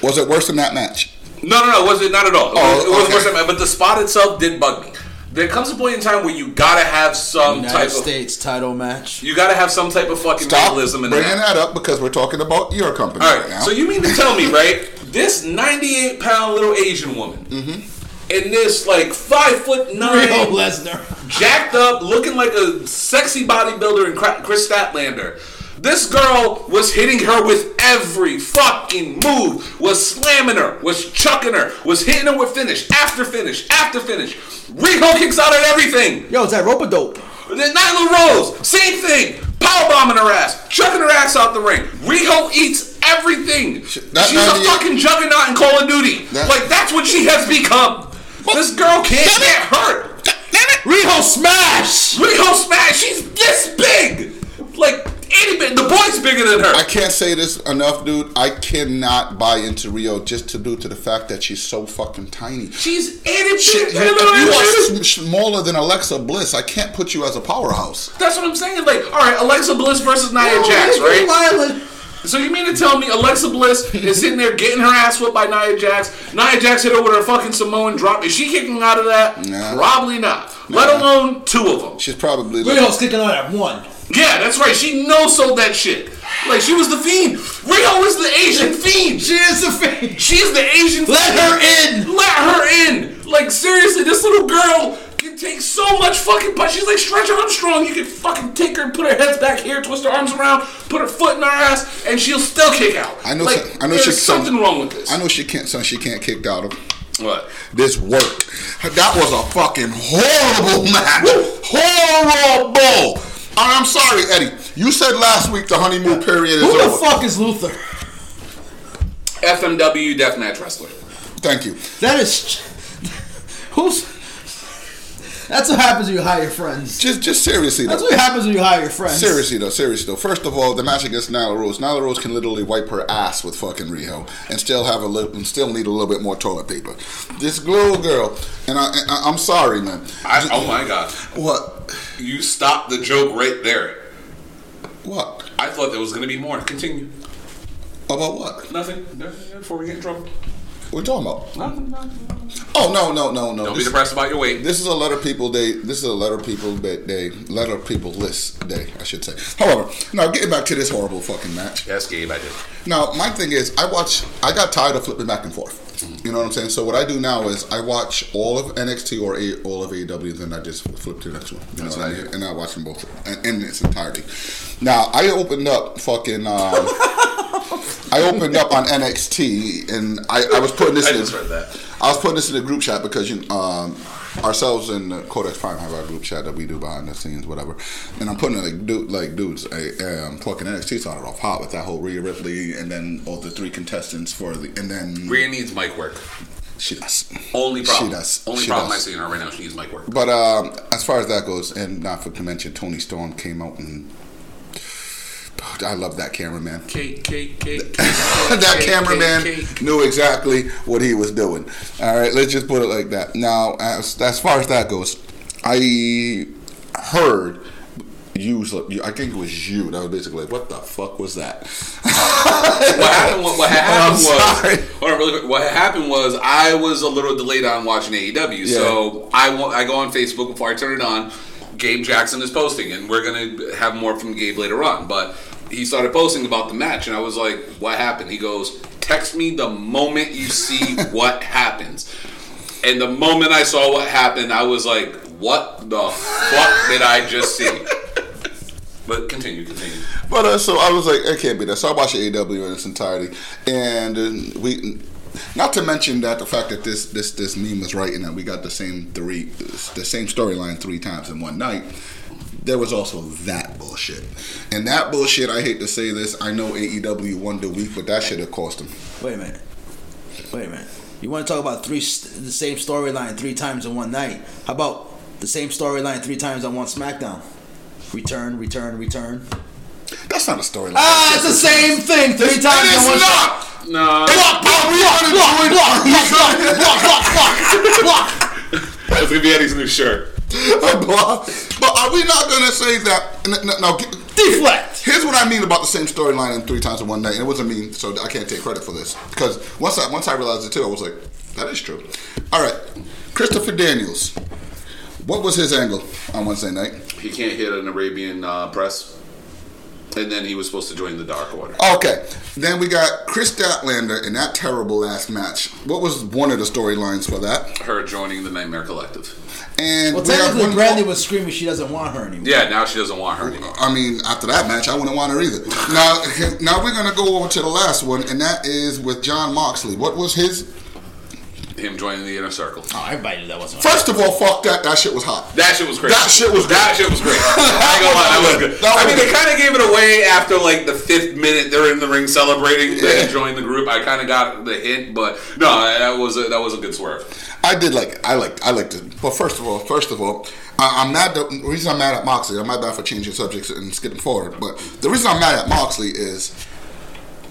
Was it worse than that match? No, no, no. Was it not at all? It Oh, was, it was okay. worse than that, but the spot itself did bug me. There comes a point in time where you gotta have some United type of States title match. you gotta have some type of fucking Stop realism in bringing that. that up because we're talking about your company All right, right, now. so you mean to tell me, right? This 98 pound little Asian woman Mm-hmm. and this like five foot nine, Lesnar. jacked up, looking like a sexy bodybuilder in Cra- Kris Statlander. This girl was hitting her with every fucking move, was slamming her, was chucking her, was hitting her with finish after finish after finish. Riho kicks out at everything. Yo, is that rope a dope? Nyla Rose, same thing. Power bombing her ass, chucking her ass out the ring. Riho eats everything. that She's a fucking juggernaut in Call of Duty. That- like that's what she has become. this girl can't get hurt. Riho smash! Riho smash. She's this big. Like The boy's bigger than her. I can't say this enough, dude. I cannot buy into Riho just to due to the fact that she's so fucking tiny. She's Shit, bitty. if you are smaller than Alexa Bliss, I can't put you as a powerhouse. That's what I'm saying. Like, all right, Alexa Bliss versus Nia Jax, right? Violent. So you mean to tell me Alexa Bliss is sitting there getting her ass whipped by Nia Jax? Nia Jax hit her with her fucking Samoan drop. Is she kicking out of that? Nah. Probably not. Let alone two of them. She's probably Riho's kicking out at one. Yeah, that's right. She no sold that shit. Like she was the fiend. Riho is the Asian fiend. She is a fiend. She's the Asian. Let fiend. her in. Let her in. Like seriously, this little girl can take so much fucking punch. She's like Stretch Armstrong. You can fucking take her, and put her head back here, twist her arms around, put her foot in her ass, and she'll still kick out. I know. Like, some- I know there's she, something wrong with this. I know she can't. Son, she can't kick out of. What? This worked. That was a fucking horrible match. Horrible. I'm sorry, Eddie. You said last week the honeymoon period is over. Who the over. fuck is Luther? FMW deathmatch wrestler. Thank you. That is. Who's. That's what happens when you hire friends. Just, just seriously That's though. what happens when you hire your friends. Seriously though, seriously though. First of all, the match against Nyla Rose. Nyla Rose can literally wipe her ass with fucking Riho and still have a little, and still need a little bit more toilet paper. This little girl, and I, I I'm sorry, man. I, oh my god. What? You stopped the joke right there. What? I thought there was going to be more. Continue. About what? Nothing. Before we get in trouble. What we talking about? Nothing. nothing. Oh no, no, no, no. Don't This- be depressed about your weight. This is a letter people day. This is a letter people day. day letter people list day, I should say. However, now getting back to this horrible fucking match. Yes, Gabe, I did. Now, my thing is, I watch. I got tired of flipping back and forth. You know what I'm saying? So what I do now is I watch all of NXT or a, all of AEW, then I just flip to the next one. You That's know what I mean? And I watch them both in, in its entirety. Now I opened up fucking. Um, I opened up on NXT and I, I was putting this. I in, just heard that. I was putting this in the group chat because you um, ourselves and the Codex Prime have our group chat that we do behind the scenes, whatever. And I'm putting it like, dude, like dudes, I, um, fucking NXT started off hot with that whole Rhea Ripley, and then all the three contestants for the, and then Rhea needs mic work. she does. Only problem. She does. Only She problem does. I see in her right now. She needs mic work. But um, as far as that goes, and not for to mention, Toni Storm came out and. I love that cameraman. Cake, cake, cake. that cameraman knew exactly what he was doing. All right, let's just put it like that. Now, as, as far as that goes, I heard you. I think it was you. That was basically like, what the fuck was that? What happened? What, what happened was. On, really quick. What happened was I was a little delayed on watching AEW, so I I go on Facebook before I turn it on. Gabe Jackson is posting, and we're gonna have more from Gabe later on. But he started posting about the match, and I was like, "What happened?" He goes, "Text me the moment you see what happens." And the moment I saw what happened, I was like, "What the fuck did I just see?" But continue, continue. But uh, so I was like, it can't be that. So I watched AEW in its entirety, and uh, we. Not to mention that the fact that this this this meme was right and that we got the same three the same storyline three times in one night. There was also that bullshit, and that bullshit. I hate to say this. I know AEW won the week, but that should have cost them. Wait a minute. Wait a minute. You want to talk about three st- the same storyline three times in one night? How about the same storyline three times on one SmackDown? Return, return, return. That's not a storyline. Ah, it's the same thing three It times is in one. not. No, Block, block, block, block, block, block, block, block, block, block. that's gonna be Eddie's new shirt. Block. But are we not gonna say that? No, no, no, Deflect. Here's what I mean about the same storyline in three times in one night. And it wasn't me, so I can't take credit for this. Because once I once I realized it too, I was like, that is true. All right, Christopher Daniels. What was his angle on Wednesday night? He can't hit an Arabian uh, press. And then he was supposed to join the Dark Order. Okay, then we got Kris Statlander in that terrible last match. What was one of the storylines for that? Her joining the Nightmare Collective. And Well, we technically, one Brandi was screaming she doesn't want her anymore. Yeah, now she doesn't want her anymore. I mean, after that match, I wouldn't want her either. Now, now we're gonna go over to the last one, and that is with Jon Moxley. What was his Him joining the inner circle. Oh, everybody knew that wasn't. First of all, fuck that. That shit was hot. That shit was great. That shit was That great. shit was great. I ain't gonna lie, that was good. That was I mean, they kind of gave it away after like the fifth minute. They're in the ring celebrating. They Yeah. joined the group. I kind of got the hint, but no, that was a, that was a good swerve. I did like I liked I liked it. But first of all, first of all, I, I'm mad. The reason I'm mad at Moxley, I'm not bad for changing subjects and skipping forward. But the reason I'm mad at Moxley is,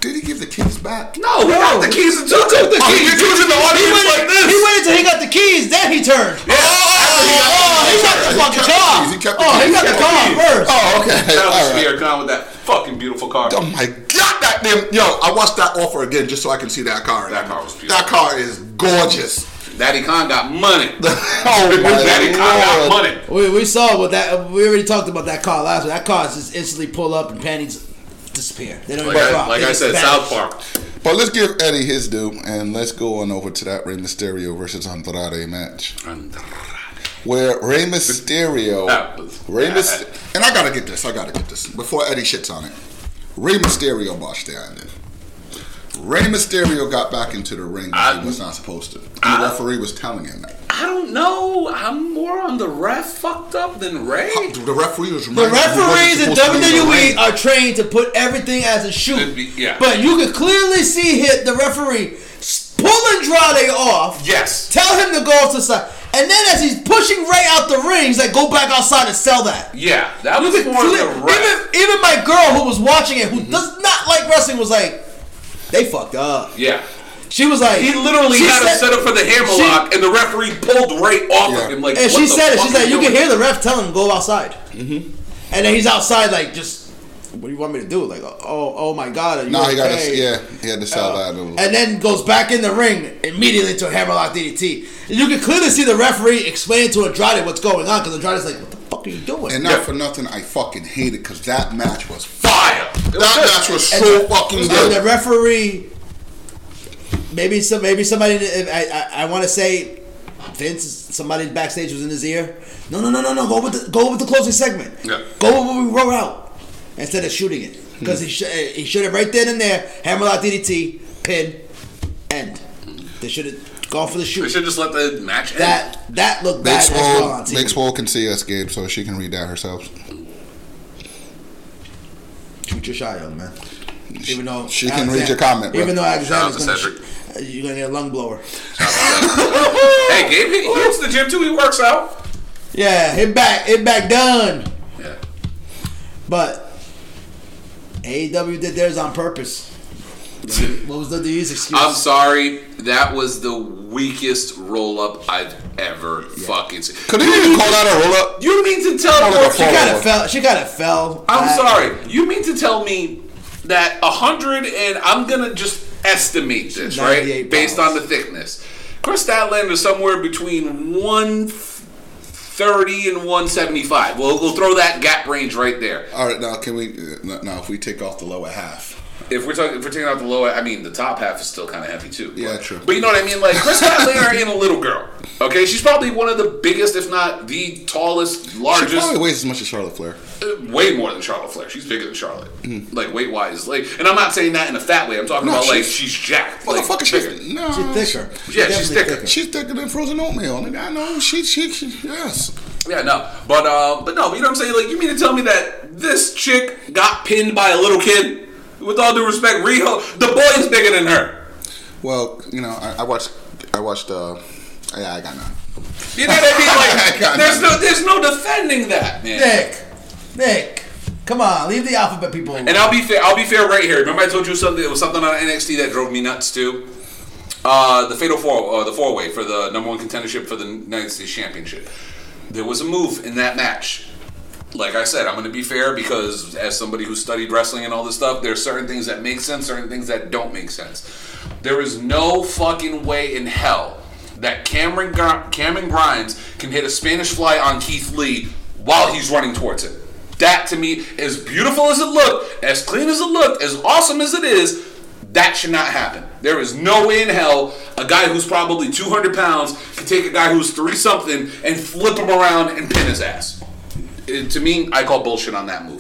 did he give the keys back? No, we got the keys and took the Oh, keys. he He was in the He audience waited, like this. he waited till he got the keys, then he turned. Yeah. Oh, oh, he got the oh, He fucking kept the car. keys, he kept the oh, he keys. got the car keys. first. Oh, okay. Shout out to All right. Spear Khan with that fucking beautiful car. Oh my god, that damn yo! I watched that offer again just so I can see that car. That car was beautiful. That car is gorgeous. Daddy Khan got money. oh Daddy Khan got money. We, we saw what that. We already talked about that car last week. That car is just instantly pull up and panties disappear. They don't Like even I, drop. like They I said, vanish. South Park. But let's give Eddie his due and let's go on over to that Rey Mysterio versus Andrade match, where Rey Mysterio, That was Rey bad. Mysterio, and I gotta get this. I gotta get this before Eddie shits on it. Rey Mysterio botched the ending. Rey Mysterio got back into the ring when I- he was not supposed to. The I- referee was telling him that. I don't know. I'm more on the ref fucked up than Ray. The referee was The referees in WWE are trained to put everything as a shoot. Be- yeah. But you can clearly see hit the referee s- pull Andrade off. Yes. Tell him to go to the side. And then as he's pushing Ray out the ring, he's like, go back outside and sell that. Yeah, that was You could more clear- the ref. even, even my girl who was watching it, who mm-hmm. does not like wrestling, was like, they fucked up. yeah. She was like, He literally she had him said- set up for the she- hammerlock, and the referee pulled right off Yeah. of him. Like, And what she the said it. fuck She's like, you doing? can hear the ref tell him go outside. Mm-hmm. And then he's outside, like, just, what do you want me to do? Like, oh, oh my god, are you No, he got okay? to. Yeah, he had to sell that. And then goes back in the ring immediately to a hammerlock DDT. And you can clearly see the referee explain to Andrade what's going on because Andrade's like, "What the fuck are you doing?" And not for nothing, I fucking hate it because that match was Fire. It was that good. match was And so the- fucking and good. the referee, maybe some, maybe somebody. I, I, I want to say, Vince, somebody backstage was in his ear. No, no, no, no, no. Go with the go with the closing segment. Yeah. Go with what we wrote out instead of shooting it hmm. because he should eh, he should have right then and there hammerlock DDT pin end. They should have gone for the shoot. They shoot. should just let the match end. That that looked Big bad as well on TV. Big Swole can see us, Gabe, so she can read that herself. Shoot your shot, young man. Even though She can read your comment, bro. Even though Alexander's Shout out gonna, sh- uh, you're gonna get a lung blower. hey, Gabe, he, he hits the gym too. He works out. Yeah, hit back, hit back, done. Yeah. But AEW did theirs on purpose. What was the D's excuse? I'm sorry. That was the weakest roll up I've ever fucking seen. Could he even call that a roll up? You mean to tell Call it a me? she fall. kind of fell. She kind of fell. I'm back. sorry. You mean to tell me that a hundred and I'm gonna just estimate this 98 right based pounds. on the thickness. Kris Statlander is somewhere between one thirty and one seventy five. We'll, we'll throw that gap range right there. All right, now can we? Now, if we take off the lower half, If we're talking, if we're taking out the lower, I mean the top half is still kind of heavy too. Yeah, but, true. But you know what I mean? Like Kris Statlander ain't a little girl. Okay, she's probably one of the biggest, if not the tallest, largest. she probably weighs as much as Charlotte Flair. Uh, way more than Charlotte Flair. She's bigger than Charlotte, like weight wise. Like, and I'm not saying that in a fat way. I'm talking No, about like she's- she's jacked. Like, Motherfucker, bigger. she's no, She's thicker. Yeah, she's definitely thicker. She's thicker than frozen oatmeal. Nigga, I know. She, she, she, yes. Yeah, no, but uh, but no, you know what I'm saying? Like, you mean to tell me that this chick got pinned by a little kid? With all due respect, Riho, the boy is bigger than her. Well, you know, I, I watched, I watched. uh Yeah, I got none. You know what I mean? Like, God, there's no. no, there's no defending that, man. Nick, Nick, come on, leave the alphabet people. alone. And I'll be fair. I'll be fair right here. Remember, I told you something. It was something on NXT that drove me nuts too. Uh, the Fatal Four, uh, the four way for the number one contendership for the United States Championship. There was a move in that match. Like I said, I'm going to be fair because as somebody who studied wrestling and all this stuff, there's certain things that make sense, certain things that don't make sense. There is no fucking way in hell that Cameron Gr- Cameron Grimes can hit a Spanish fly on Keith Lee while he's running towards it. That to me, as beautiful as it looked, as clean as it looked, as awesome as it is, that should not happen. There is no way in hell a guy who's probably 200 pounds can take a guy who's three something and flip him around and pin his ass. It- to me, I call bullshit on that move.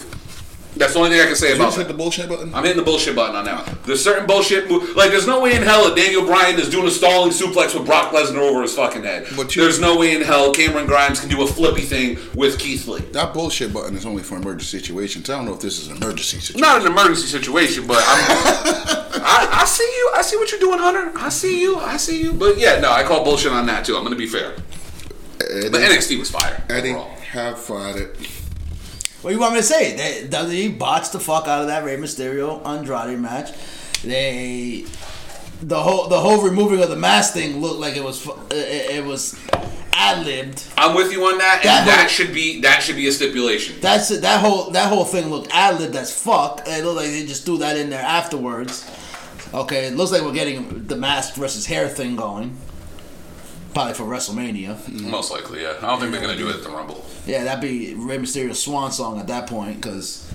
That's the only thing I can say about just hit the bullshit button. I'm hitting the bullshit button on that. one. There's certain bullshit move. Like, there's no way in hell that Daniel Bryan is doing a stalling suplex with Brock Lesnar over his fucking head. But you- there's no way in hell Cameron Grimes can do a flippy thing with Keith Lee. That bullshit button is only for emergency situations. I don't know if this is an emergency situation. Not an emergency situation, but I'm. I, I see you. I see what you're doing, Hunter. I see you. I see you. But yeah, no, I call bullshit on that too. I'm gonna be fair. Eddie, But NXT was fire. Eddie, overall. have fun at it. What do you want me to say? They, WWE botched the fuck out of that Rey Mysterio Andrade match. They the whole the whole removing of the mask thing looked like it was it, it was ad libbed. I'm with you on that, That and that should be that should be a stipulation. That's it. That whole that whole thing looked ad libbed as fuck. It looked like they just threw that in there afterwards. Okay, it looks like we're getting the mask versus hair thing going. Probably for WrestleMania. Most likely, yeah. I don't think they're gonna do it at the Rumble. Yeah, that'd be Rey Mysterio's swan song at that point. Because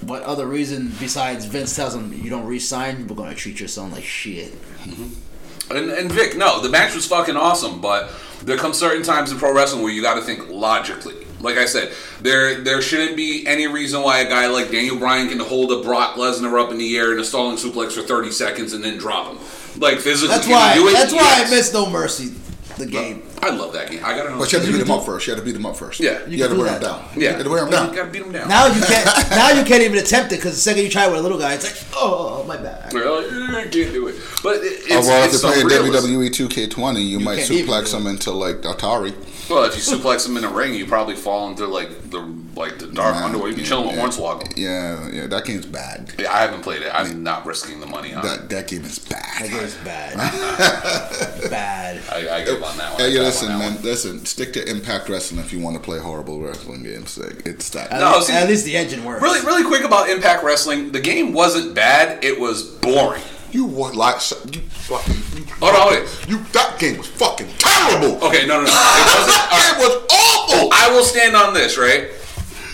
what other reason besides Vince tells him you don't re-sign, we're gonna treat your son like shit. Mm-hmm. And, and Vic, no, the match was fucking awesome, but there come certain times in pro wrestling where you got to think logically. Like I said, there there shouldn't be any reason why a guy like Daniel Bryan can hold a Brock Lesnar up in the air in a stalling suplex for 30 seconds and then drop him. Like physically, That's why. do it? That's why Yes. I miss No Mercy, the game. I love that game. I gotta know. But you had to beat him up first. You had to beat him up first. Yeah. you, You had to wear him down. yeah, you had to wear him You down. gotta beat him down. Now you can't. now you can't even attempt it because the second you try it with a little guy, it's like, oh my bad. You're like, "Eh, I can't do it. But it, it's, Oh, well, if you're playing. WWE 2K20, you, might suplex do him into like Atari. Well, if you suplex him in a ring, you probably fall into like the like the dark Nah, underworld. You can yeah, chilling with yeah. Hornswoggle. Yeah, yeah, that game's bad. Yeah, I haven't played it. I'm not risking the money on it. That that game is bad. That game's bad. bad. I, I give on that one. I Hey, give on listen, that man. one. Listen, stick to Impact Wrestling if you want to play horrible wrestling games. Like, it's that. At, No, least, see- at least the engine works. Really, really quick about Impact Wrestling. The game wasn't bad. It was boring. You what? Like, you fucking. You, Hold on, wait. you that game was fucking terrible. Okay, no, no, no. It wasn't. all right. It was awful. I will stand on this, right?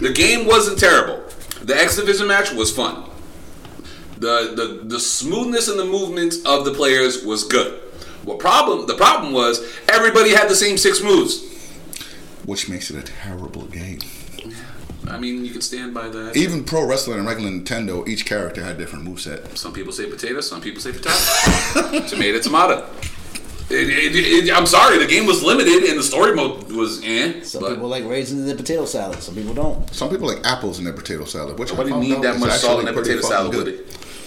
The game wasn't terrible. The X Division match was fun. The, the the smoothness and the movements of the players was good. What problem? The problem was everybody had the same six moves. Which makes it a terrible game. I mean, you can stand by that. Even pro wrestling and regular Nintendo, each character had different moveset. Some people say potato, some people say potato. tomato, tomato. It, it, it, I'm sorry, the game was limited and the story mode was eh. Some but people like raisins in their potato salad. Some people don't. Some people like apples in their potato salad, which I nobody found need out that is much salt in actually that potato salad good. with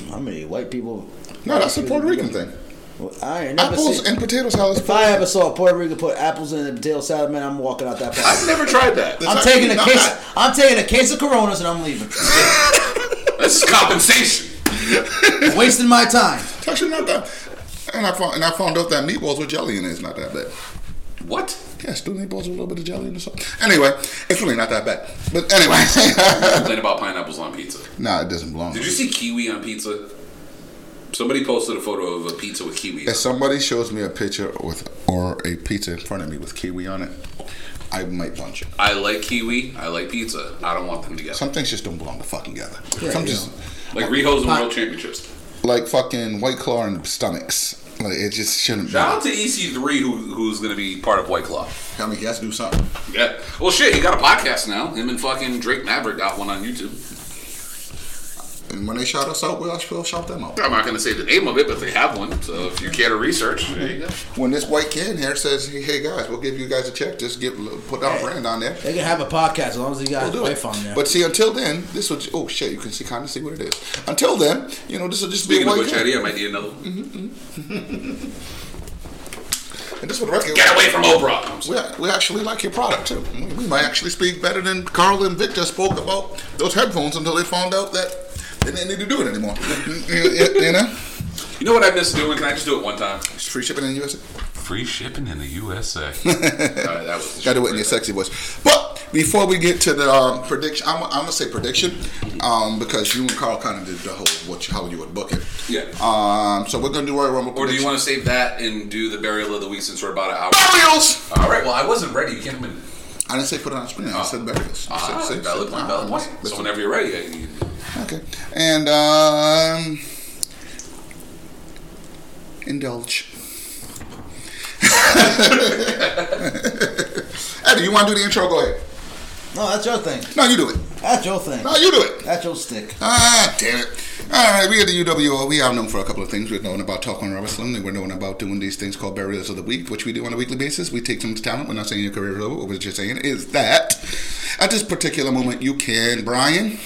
it. How many white people? No, that's a Puerto Rican thing. Well, I ain't never Apples seen. and potato salad. if I ever saw Puerto Rico put apples in a potato salad, man, I'm walking out that Place. I've never tried that. I'm taking a case. not. I'm taking a case of Coronas and I'm leaving. This is compensation. Wasting my time. It's actually not that. And I found and I found out that meatballs with jelly in it is not that bad. What? Yes, do meatballs with a little bit of jelly in the sauce. Anyway, it's really not that bad. But anyway, Complain about pineapples on pizza. nah, it doesn't belong. Did you see kiwi on pizza? Somebody posted a photo of a pizza with kiwi. If somebody shows me a picture with or a pizza in front of me with kiwi on it, I might punch it. I like kiwi. I like pizza. I don't want them together. Some things just don't belong to fucking together. Yeah, Some you just like Riho's and World Championships. like fucking white claw and stomachs. Like it just shouldn't. Shout out to EC3 who, who's going to be part of White Claw. I mean, he has to do something. Yeah. Well, shit, he got a podcast now. Him and fucking Drake Maverick got one on YouTube. And when they shout us out, we'll, we'll shout them out. I'm not going to say the name of it, but they have one. So if you care to research, there you go. When this white kid here says, "Hey, hey guys, we'll give you guys a check. Just give put our brand on there." They can have a podcast as long as you got We'll wife on there. But see, until then, this will. Oh shit! You can see kind of see what it is. Until then, you know, this will just Speaking be a of white which, kid. Eddie, I might need another one. Mm-hmm, mm-hmm. And this would record. Get away from Oprah. We, we actually like your product too. We we might actually speak better than Carl and Victor spoke about those headphones until they found out that they didn't need to do it anymore. you, you know, You know what I miss doing? Can I just do it one time? it's free shipping in the USA. Free shipping in the USA. All right, that was Got to do it in shit your sexy voice. But before we get to the um, prediction, I'm, I'm gonna say prediction um, because you and Carl kind of did the whole what you, how you would book it. Yeah. Um, so we're gonna do Royal Rumble. Or do you want to save that and do the burial of the week since we're about an hour? burials? All right. Well, I wasn't ready. You can't come in. I didn't say put it on screen. I said burials. Ah, Say- say- valid point. Valid point. So whenever you're ready, I- you- Okay. And um indulge. Eddie, you want to do the intro? Go ahead. No, that's your thing. No, you do it. That's your thing. No, you do it. That's your stick. Ah, damn it. All right, we at the UWO, we are known for a couple of things. We're known about talking wrestling, and we're known about doing these things called burials of the week, which we do on a weekly basis. We take some talent. We're not saying your career is over. What we're just saying is that at this particular moment, you can, Brian,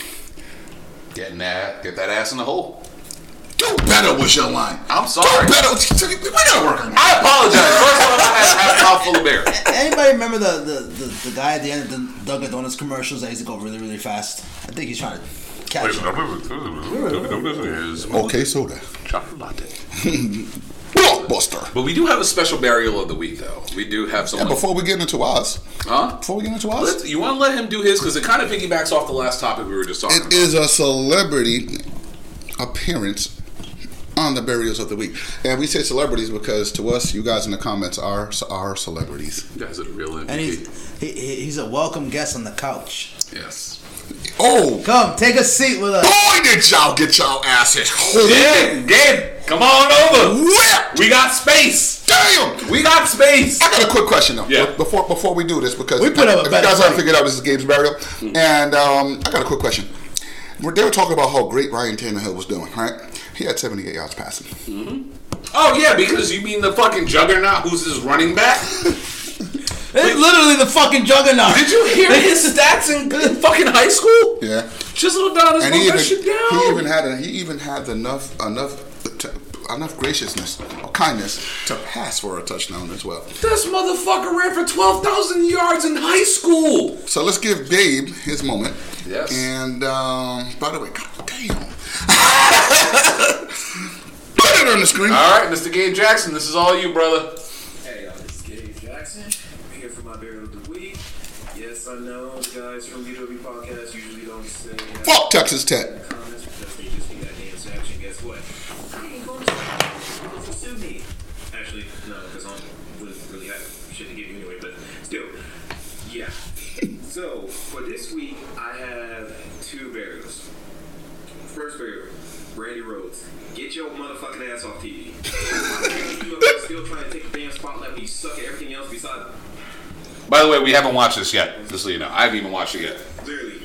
Getting that, get that ass in the hole. do better with your line. I'm Do sorry. better. We gotta work on that. I apologize. First of all, I had to have a mouthful of beer. Anybody remember the, the, the, the guy at the end of the Dunkin' Donuts commercials that used to go really, really fast? I think he's trying to catch up. is Okay, soda. chocolate latte. Blockbuster. But we do have a special burial of the week, though. We do have And someone. before we get into ours, huh? before we get into ours, Let's, you want to let him do his because it kind of piggybacks off the last topic we were just talking It about. is a celebrity appearance on the burials of the week, and we say celebrities because to us, you guys in the comments are are celebrities. You guys are the real MVP. And he's he, he- he's a welcome guest on the couch. yes. Oh, Come, take a seat with us. boy, did y'all get y'all asses Yeah, Gabe, come on over. whipped! We got space. Damn! We got space. I got a quick question though. Yeah. Before before we do this, because We put up a if you guys haven't figured out this is Gabe's burial, and um, I got a quick question. Where They were talking about how great Ryan Tannehill was doing, right? He had 78 yards passing. Oh yeah, because you mean the fucking juggernaut who's his running back? It's literally the fucking juggernaut. Did you hear his stats in, in fucking high school? Yeah. Chisel down his and he that even, shit down. he even had a, he even had enough enough to, enough graciousness or kindness to pass for a touchdown as well. this motherfucker ran for twelve thousand yards in high school. So let's give Gabe his moment. Yes. And um, by the way, god damn. Put it on the screen. All right, Mr. Gabe Jackson, this is all you, brother. Hey, y'all, this is Gabe Jackson. I'm here for my burial of the week. Yes, I know the guys from UW Podcast usually don't say uh, Fuck Texas Tech. comments because they just be that damn savage. And guess what? I ain't going to because sue me. Actually, no, because I wouldn't really have shit to give you anyway. But still, yeah. so for this week, I have two burials. First burial, Brandi Rhodes. Get your motherfucking ass off TV. you up there still trying to take the damn spotlight when you suck at everything else besides By the way, we haven't watched this yet, just so you know. I haven't even watched it yet. Clearly,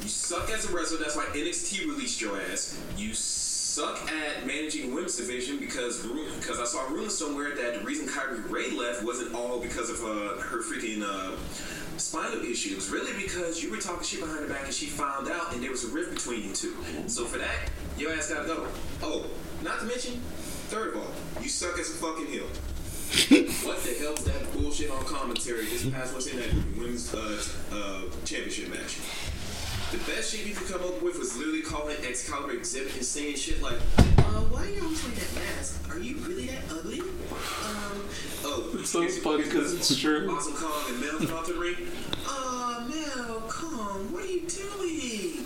you suck as a wrestler. That's why NXT released your ass. You suck at managing women's division because because I saw a rumor somewhere that the reason Kylie Rae left wasn't all because of uh, her freaking uh, spinal issue. It was really because you were talking shit behind her back and she found out and there was a rift between you two. So for that, your ass gotta go. Oh, not to mention, third of all, you suck as a fucking heel. What the hell is that bullshit on commentary this past what's in that women's uh, uh, championship match? The best shit you could come up with was literally calling Excalibur Exhibit and saying shit like, uh, why are you always wearing that mask? Are you really that ugly? Um, oh, It's so funny 'cause it's true. Awesome Kong and Mel come to the ring. Uh, Mel, Kong, what are you doing?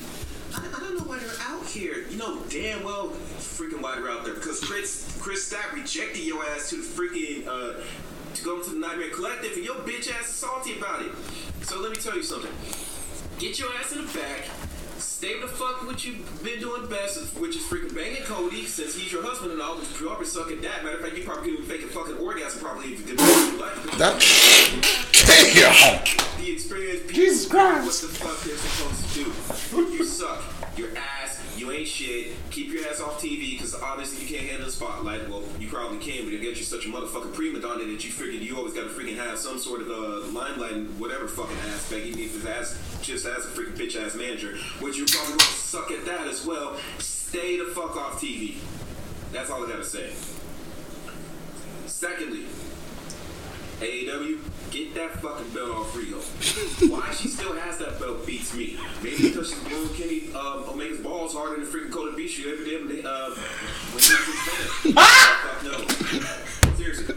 I, I don't know why you're out here. You know damn well freaking why you're out there because Chris Chris Stack rejected your ass to the freaking uh to go into the Nightmare Collective and your bitch ass is salty about it. So let me tell you something. Get your ass in the back. Stay the fuck what you've been doing best, which is freaking banging Cody, since he's your husband and all, but you probably suck at that. Matter of fact, you probably couldn't fake a fucking orgasm probably if you did your life. That damn. the experience people Jesus Christ. what the fuck they're supposed to do. You suck. Your ass, you ain't shit. Keep your ass off TV because obviously you can't handle the spotlight. Well, you probably can, but again, you're such a motherfucking prima donna that you freaking you always gotta freaking have some sort of uh, limelight in whatever fucking aspect, even if it's ass just as a freaking bitch ass manager, which you're probably gonna suck at that as well. Stay the fuck off TV. That's all I gotta say. Secondly, AEW, get that fucking belt off Riho. Why she still has that belt beats me. Maybe because she's blowing Kenny um, Omega's balls harder than the freaking Kota Ibushi every day when they, uh, when he was fan. Fuck no. Seriously.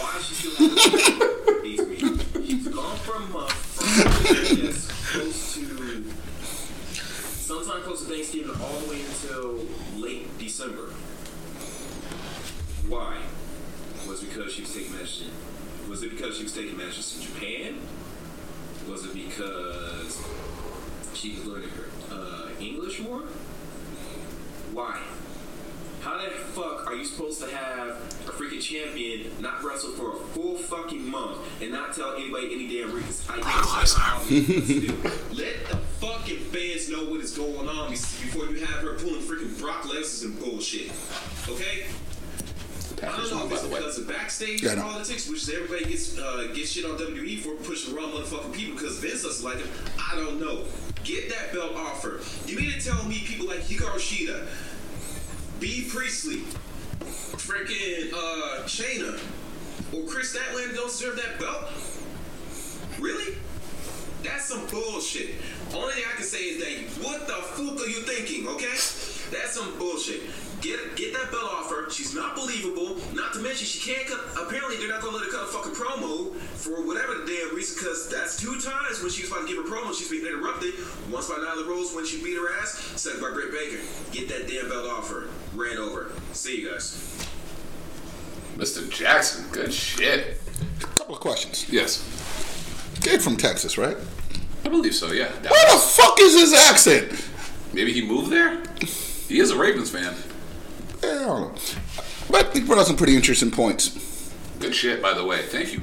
Why she still has that belt beats me. She's gone for a month from yes, close to sometime close to Thanksgiving all the way until late December. Why? Was it because she was taking medicine. Was it because she was taking medicine in Japan? Was it because she was learning her uh, English more? Why? How the fuck are you supposed to have a freaking champion not wrestle for a full fucking month and not tell anybody any damn reasons? I Let the fucking fans know what is going on before you have her pulling freaking Brock Lesnar and bullshit. Okay? I don't know if it's because of backstage Yeah, politics, which is everybody gets uh, gets shit on WWE for pushing the wrong motherfucking people because Vince doesn't like him. I don't know. Get that belt off her. You mean to tell me people like Hikaru Shida, Bea Priestley, freaking uh, Shayna, or Kris Statlander don't deserve that belt? Really? That's some bullshit. Only thing I can say is that what the fuck are you thinking, okay? That's some bullshit. Get get that belt off her. She's not believable. Not to mention she can't cut. Apparently they're not gonna let her cut a fucking promo for whatever the damn reason. Because that's two times when she was about to give a promo, she's being interrupted. Once by Nyla Rose when she beat her ass. Second by Britt Baker. Get that damn belt off her. Ran over. See you guys. Mr. Jackson, good shit. A couple of questions. Yes, Kid from Texas, right? I believe so. Yeah. Where the fuck is his accent? Maybe he moved there. He is a Ravens fan. Yeah, I don't know. But he brought out some pretty interesting points. Good shit, by the way. Thank you.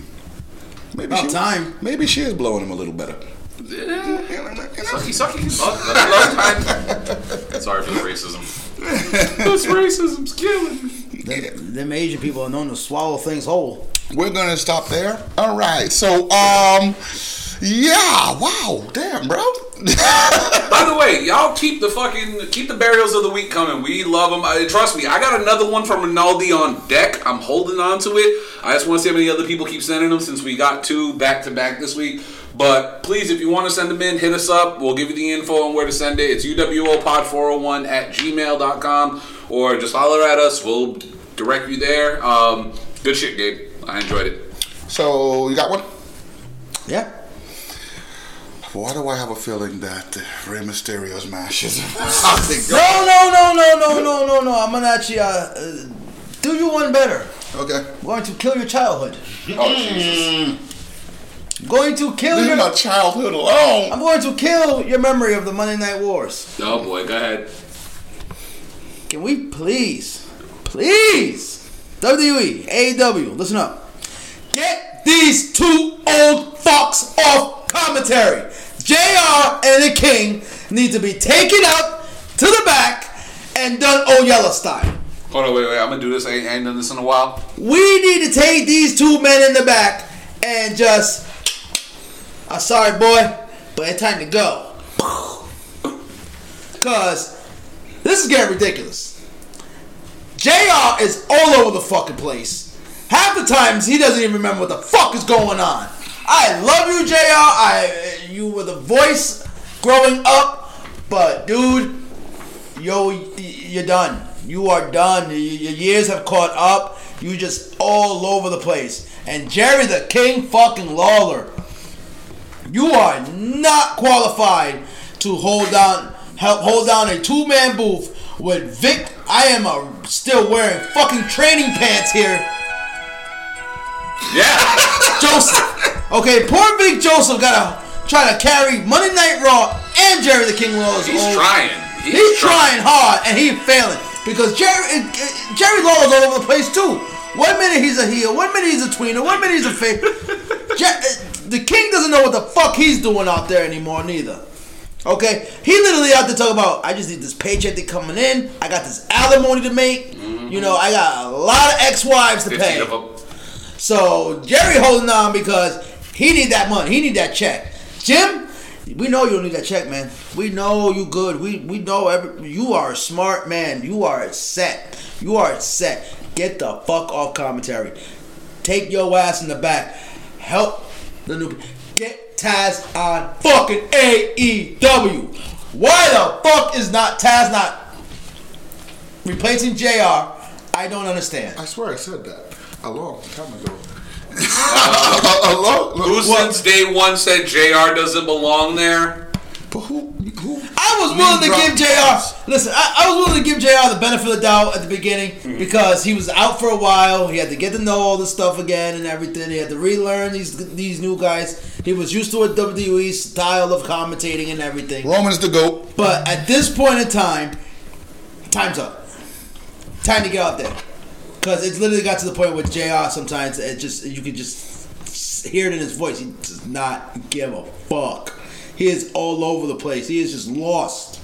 Maybe About she, time. Maybe she is blowing him a little better. Yeah. You know, you know. Sucky, sucky. Love, love time. Sorry for the racism. this racism's killing me. Them, them Asian people are known to swallow things whole. We're gonna stop there. All right. So, um, yeah. Wow. Damn, bro. By the way, y'all keep the fucking keep the burials of the week coming. We love them. I, trust me, I got another one from Rinaldi on deck. I'm holding on to it. I just want to see how many other people keep sending them since we got two back to back this week. But please, if you want to send them in, hit us up. We'll give you the info on where to send it. It's uwopod401 at gmail.com or just holler at us. We'll direct you there. Um, good shit, Gabe. I enjoyed it. so you got one? Yeah. Why do I have a feeling that Rey Mysterio's match is? No, no, no, no, no, no, no, no. I'm gonna actually uh, uh, do you one better. okay. I'm going to kill your childhood. Oh, Jesus. I'm going to kill Leave your. my childhood alone. I'm going to kill your memory of the Monday Night Wars. Oh, boy. Go ahead. Can we please, please, WWE, AEW, listen up. Get these two old fucks off commentary. JR and the King need to be taken up to the back and done Old Yeller style. Hold on, wait, wait. I'm to do this. I ain't, I ain't done this in a while. We need to take these two men in the back and just. I'm sorry, boy, but it's time to go. Cause this is getting ridiculous. JR is all over the fucking place. Half the times he doesn't even remember what the fuck is going on. I love you, JR. I you were the voice growing up, but dude, yo, you're done. You are done. Your years have caught up. You just all over the place. And Jerry the King fucking Lawler, you are not qualified to hold down, help hold down a two man booth with Vic. I am a, still wearing fucking training pants here. Yeah. Joseph. Okay, poor Vic Joseph gotta try to carry Monday Night Raw and Jerry the King Lawler's He's old- trying. He's trying hard and he's failing because Jerry uh, uh, Jerry Lawler's all over the place too. One minute he's a heel, one minute he's a tweener, one minute he's a face. Je- uh, the King doesn't know what the fuck he's doing out there anymore neither. Okay, he literally out there talking about I just need this paycheck that coming in. I got this alimony to make. You know, I got a lot of ex-wives to pay. So Jerry holding on because he need that money. He need that check. Jim, we know you don't need that check, man. We know you good. We we know every, you are a smart man. You are set. You are set. Get the fuck off commentary. Take your ass in the back. Help the new. Get Taz on fucking AEW. Why the fuck is not Taz not replacing JR? I don't understand. I swear I said that a long time ago. A long, Who what? since day one said JR doesn't belong there? But who? Who? I was willing to give drop. Jr. Listen, I, I was willing to give Jr. the benefit of the doubt at the beginning Mm-hmm. because he was out for a while. He had to get to know all this stuff again and everything. He had to relearn these these new guys. He was used to a WWE style of commentating and everything. Roman's the goat. But at this point in time, time's up. Time to get out there because it's literally got to the point with Jr. Sometimes it just you can just hear it in his voice. He does not give a fuck. He is all over the place. He is just lost.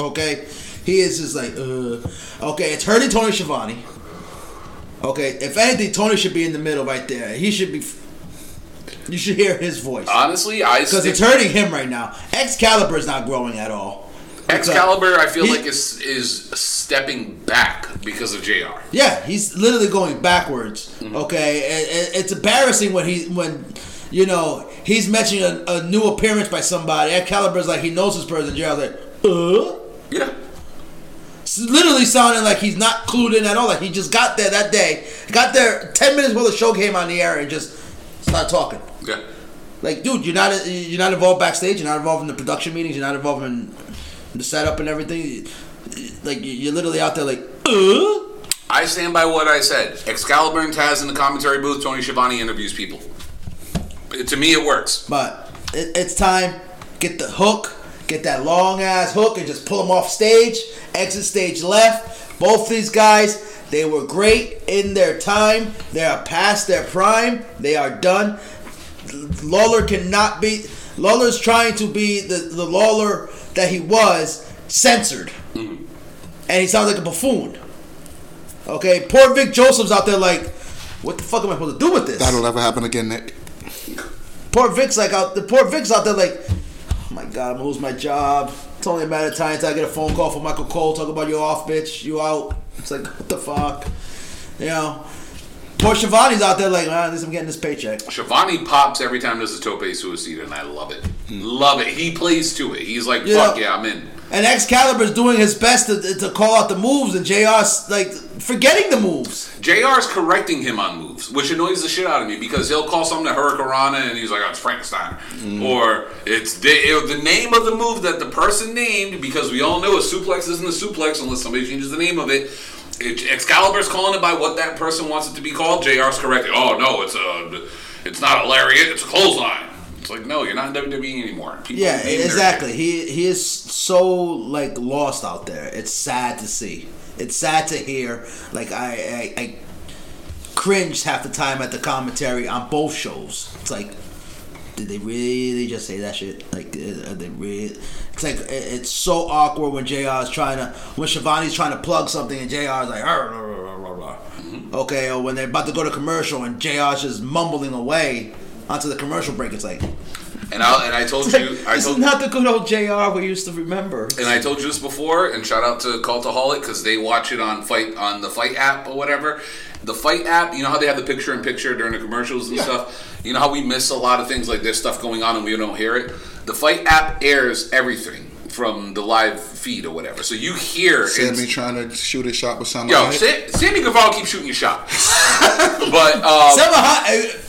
Okay, he is just like, uh, okay, it's hurting Tony Schiavone. Okay, if anything, Tony should be in the middle right there. He should be. You should hear his voice Honestly, I because it's hurting him right now. Excalibur is not growing at all. Excalibur. I feel He- like is is stepping back because of Jr. Yeah, he's literally going backwards. Mm-hmm. Okay, it, it- it's embarrassing when he when you know he's mentioning a, a new appearance by somebody. Excalibur's like he knows this person. Gerald's like, uh. Yeah. It's literally sounding like he's not clued in at all. Like he just got there that day, got there ten minutes before the show came on the air, and just started talking. Yeah. Like, dude, you're not you're not involved backstage. You're not involved in the production meetings. You're not involved in the setup and everything. Like you're literally out there, like, uh. I stand by what I said. Excalibur and Taz in the commentary booth. Tony Schiavone interviews people. To me, it works. But it, it's time. Get the hook. Get that long ass hook and just pull them off stage. Exit stage left. Both these guys, they were great in their time. They are past their prime. They are done. Lawler cannot be. Lawler's trying to be the, the Lawler that he was, censored. Mm-hmm. And he sounds like a buffoon. Okay, poor Vic Joseph's out there like, what the fuck am I supposed to do with this? That'll never happen again, Nick. Poor Vic's like out the poor Vic's out there like, oh my god, I'm gonna lose my job. It's only a matter of time until I get a phone call from Michael Cole talking about you off, bitch, you out. It's like what the fuck, you know. Poor Schiavone's out there like, man, at least I'm getting this paycheck. Shivani pops every time there's a tope suicide, and I love it. Love it. He plays to it. He's like, Yeah. fuck yeah, I'm in. And Excalibur's doing his best to, to call out the moves, and JR's like forgetting the moves. JR's correcting him on moves, which annoys the shit out of me because he'll call something a Hurricanrana and he's like, oh, it's Frankenstein. Mm-hmm. Or it's the, it- the name of the move that the person named because we all know a suplex isn't a suplex unless somebody changes the name of it. It Excalibur's calling it by what that person wants it to be called. JR's correcting, oh, no, it's a, it's not a lariat, it's a clothesline. It's like, no, you're not in WWE anymore. People Yeah, exactly. He he is so like lost out there. It's sad to see. It's sad to hear. Like I I, I cringed half the time at the commentary on both shows. It's like, did they really just say that shit? Like, uh, are they really? It's like it's so awkward when Jr. is trying to when Schiavone's trying to plug something and Jr. is like, "Arr, arr, arr, arr, arr." Mm-hmm. okay, or when they're about to go to commercial and Jr.'s just mumbling away onto the commercial break. It's like. And I, and I told you, I this told is not the good old JR we used to remember. And I told you this before, and shout out to Cultaholic because they watch it on fight on the Fight app or whatever. The Fight app, you know how they have the picture in picture during the commercials and stuff. You know how we miss a lot of things like there's stuff going on and we don't hear it. The Fight app airs everything from the live feed or whatever, so you hear. Sammy trying to shoot a shot with sound Yo, Sa- Sammy Guevara keeps shooting your shot, but um, Seven hot.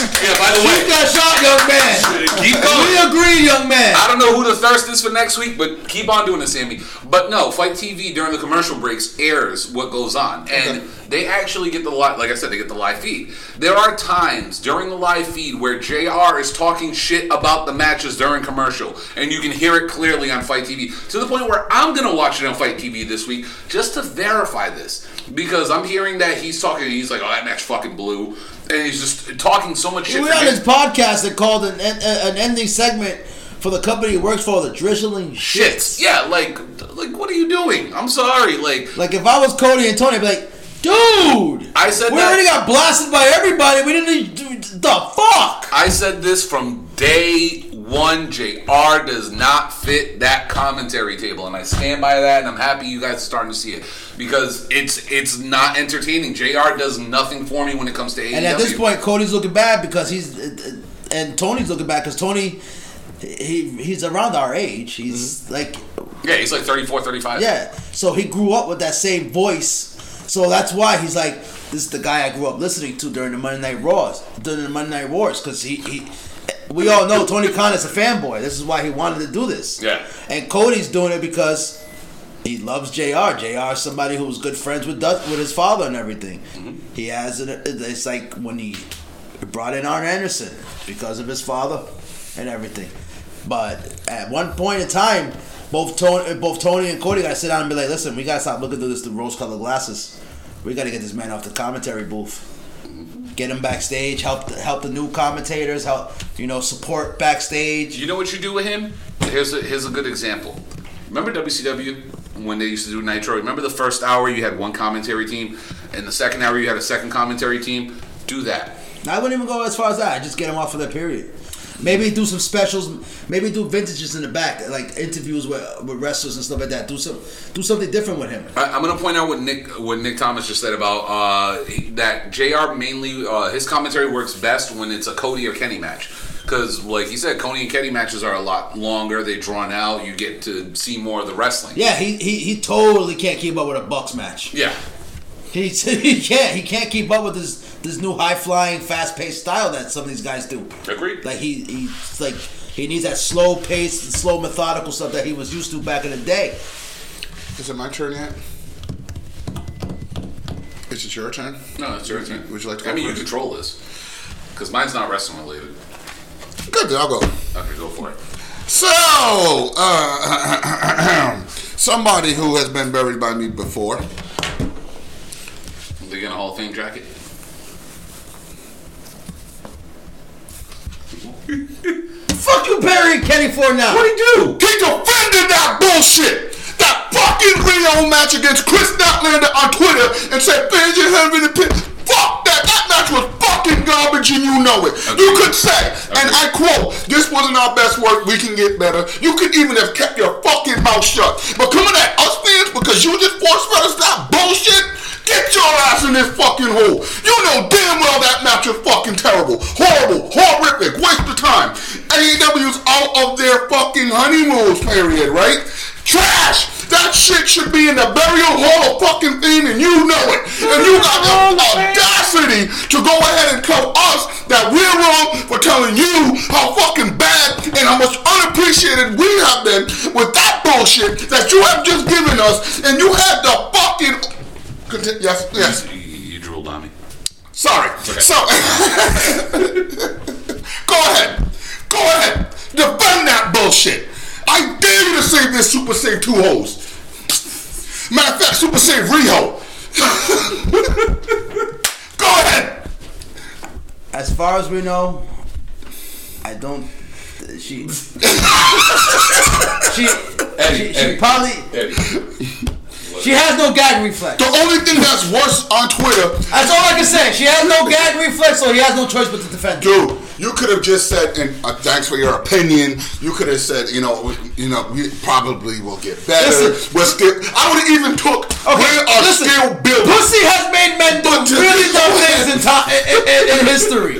Yeah. By the way, got shot, young man. keep going. We agree, young man. I don't know who the thirst is for next week, but keep on doing it, Sammy. But no, Fight TV during the commercial breaks airs what goes on, and they actually get the live. Like I said, they get the live feed. There are times during the live feed where Jr. is talking shit about the matches during commercial, and you can hear it clearly on Fight TV to the point where I'm gonna watch it on Fight TV this week just to verify this because I'm hearing that he's talking. He's like, "Oh, that match fucking blew," and he's just talking so much shit. we me. this podcast that called an, an, an ending segment for the company he works for, the drizzling shit. shits. Yeah, like, like, what are you doing? I'm sorry. Like, Like if I was Cody and Tony, I'd be like, dude, I said we that- already got blasted by everybody. We didn't need the fuck. I said this from day one. JR does not fit that commentary table, and I stand by that. And I'm happy you guys are starting to see it because it's it's not entertaining. Jr. does nothing for me when it comes to AEW. And at this point, Cody's looking bad because he's, and Tony's looking bad because Tony, he he's around our age. He's mm-hmm. like yeah, he's like 34, 35. Yeah. So he grew up with that same voice. So that's why he's like, this is the guy I grew up listening to during the Monday Night Wars, during the Monday Night Wars, because he, he, we all know Tony Khan is a fanboy. This is why he wanted to do this. Yeah. And Cody's doing it because he loves Jr. Jr. is somebody who was good friends with with his father and everything. Mm-hmm. He has an, it's like when he brought in Arn Anderson because of his father and everything. But at one point in time, both Tony, both Tony and Cody gotta sit down and be like, listen, we gotta stop looking through this the rose-colored glasses. We gotta get this man off the commentary booth. Get him backstage. Help the, help the new commentators. Help you know support backstage. You know what you do with him? Here's a, here's a good example. Remember WCW when they used to do Nitro? Remember the first hour you had one commentary team, and the second hour you had a second commentary team. Do that. I wouldn't even go as far as that. I Just get him off for that period. Maybe do some specials. Maybe do vintages in the back, like interviews with, with wrestlers and stuff like that. Do some, do something different with him. I, I'm going to point out what Nick what Nick Thomas just said about uh, that Jr. mainly uh, his commentary works best when it's a Cody or Kenny match. Because, like he said, Cody and Kenny matches are a lot longer. They drawn out. You get to see more of the wrestling. Yeah, he, he he totally can't keep up with a Bucks match. Yeah. He he can't he can't keep up with this this new high flying, fast paced style that some of these guys do. Agreed. Like he he's like he needs that slow paced, slow methodical stuff that he was used to back in the day. Is it my turn yet? Is it your turn? No, it's your turn. Would you like to go I mean, you control this. Because mine's not wrestling related. Good, then I'll go. Okay, go for it. So, uh, somebody who has been buried by me before. They get a Hall of Fame jacket. Fuck you, Barry Kenny for now. What'd he do? He defended that bullshit! That fucking Riho match against Kris Statlander on Twitter and said, fans you have in the pit. Fuck that! That match was fucking garbage and you know it. You could say, and I quote, this wasn't our best work, we can get better. You could even have kept your fucking mouth shut. But coming at us fans because you just force fed us that bullshit, get your ass in this fucking hole. You know damn well that match was fucking terrible. Horrible, horrific, waste of time. AEW's out of their fucking honeymoon period, right? Trash! That shit should be in the burial hall of fucking thing and you know it. And you got the audacity to go ahead and tell us that we're wrong for telling you how fucking bad and how much unappreciated we have been with that bullshit that you have just given us and you had the fucking Conti- yes, yes. You, you drooled on me. Sorry. So, go ahead. Go ahead. Defend that bullshit. I dare you to save this Super Save 2 hoes. Matter of fact, Super Save Riho. go ahead. As far as we know, I don't. She. she. Eddie, she, she Eddie. probably. Eddie. She has no gag reflex. The only thing that's worse on Twitter, That's all I can say. She has no gag reflex, so he has no choice but to defend. dude, you could have just said, and uh, thanks for your opinion. You could have said, you know, we, you know, we probably will get better. Listen. We're still. I would have even took. we are listen, still building. Pussy has made men do really dumb things in, time, in, in, in history.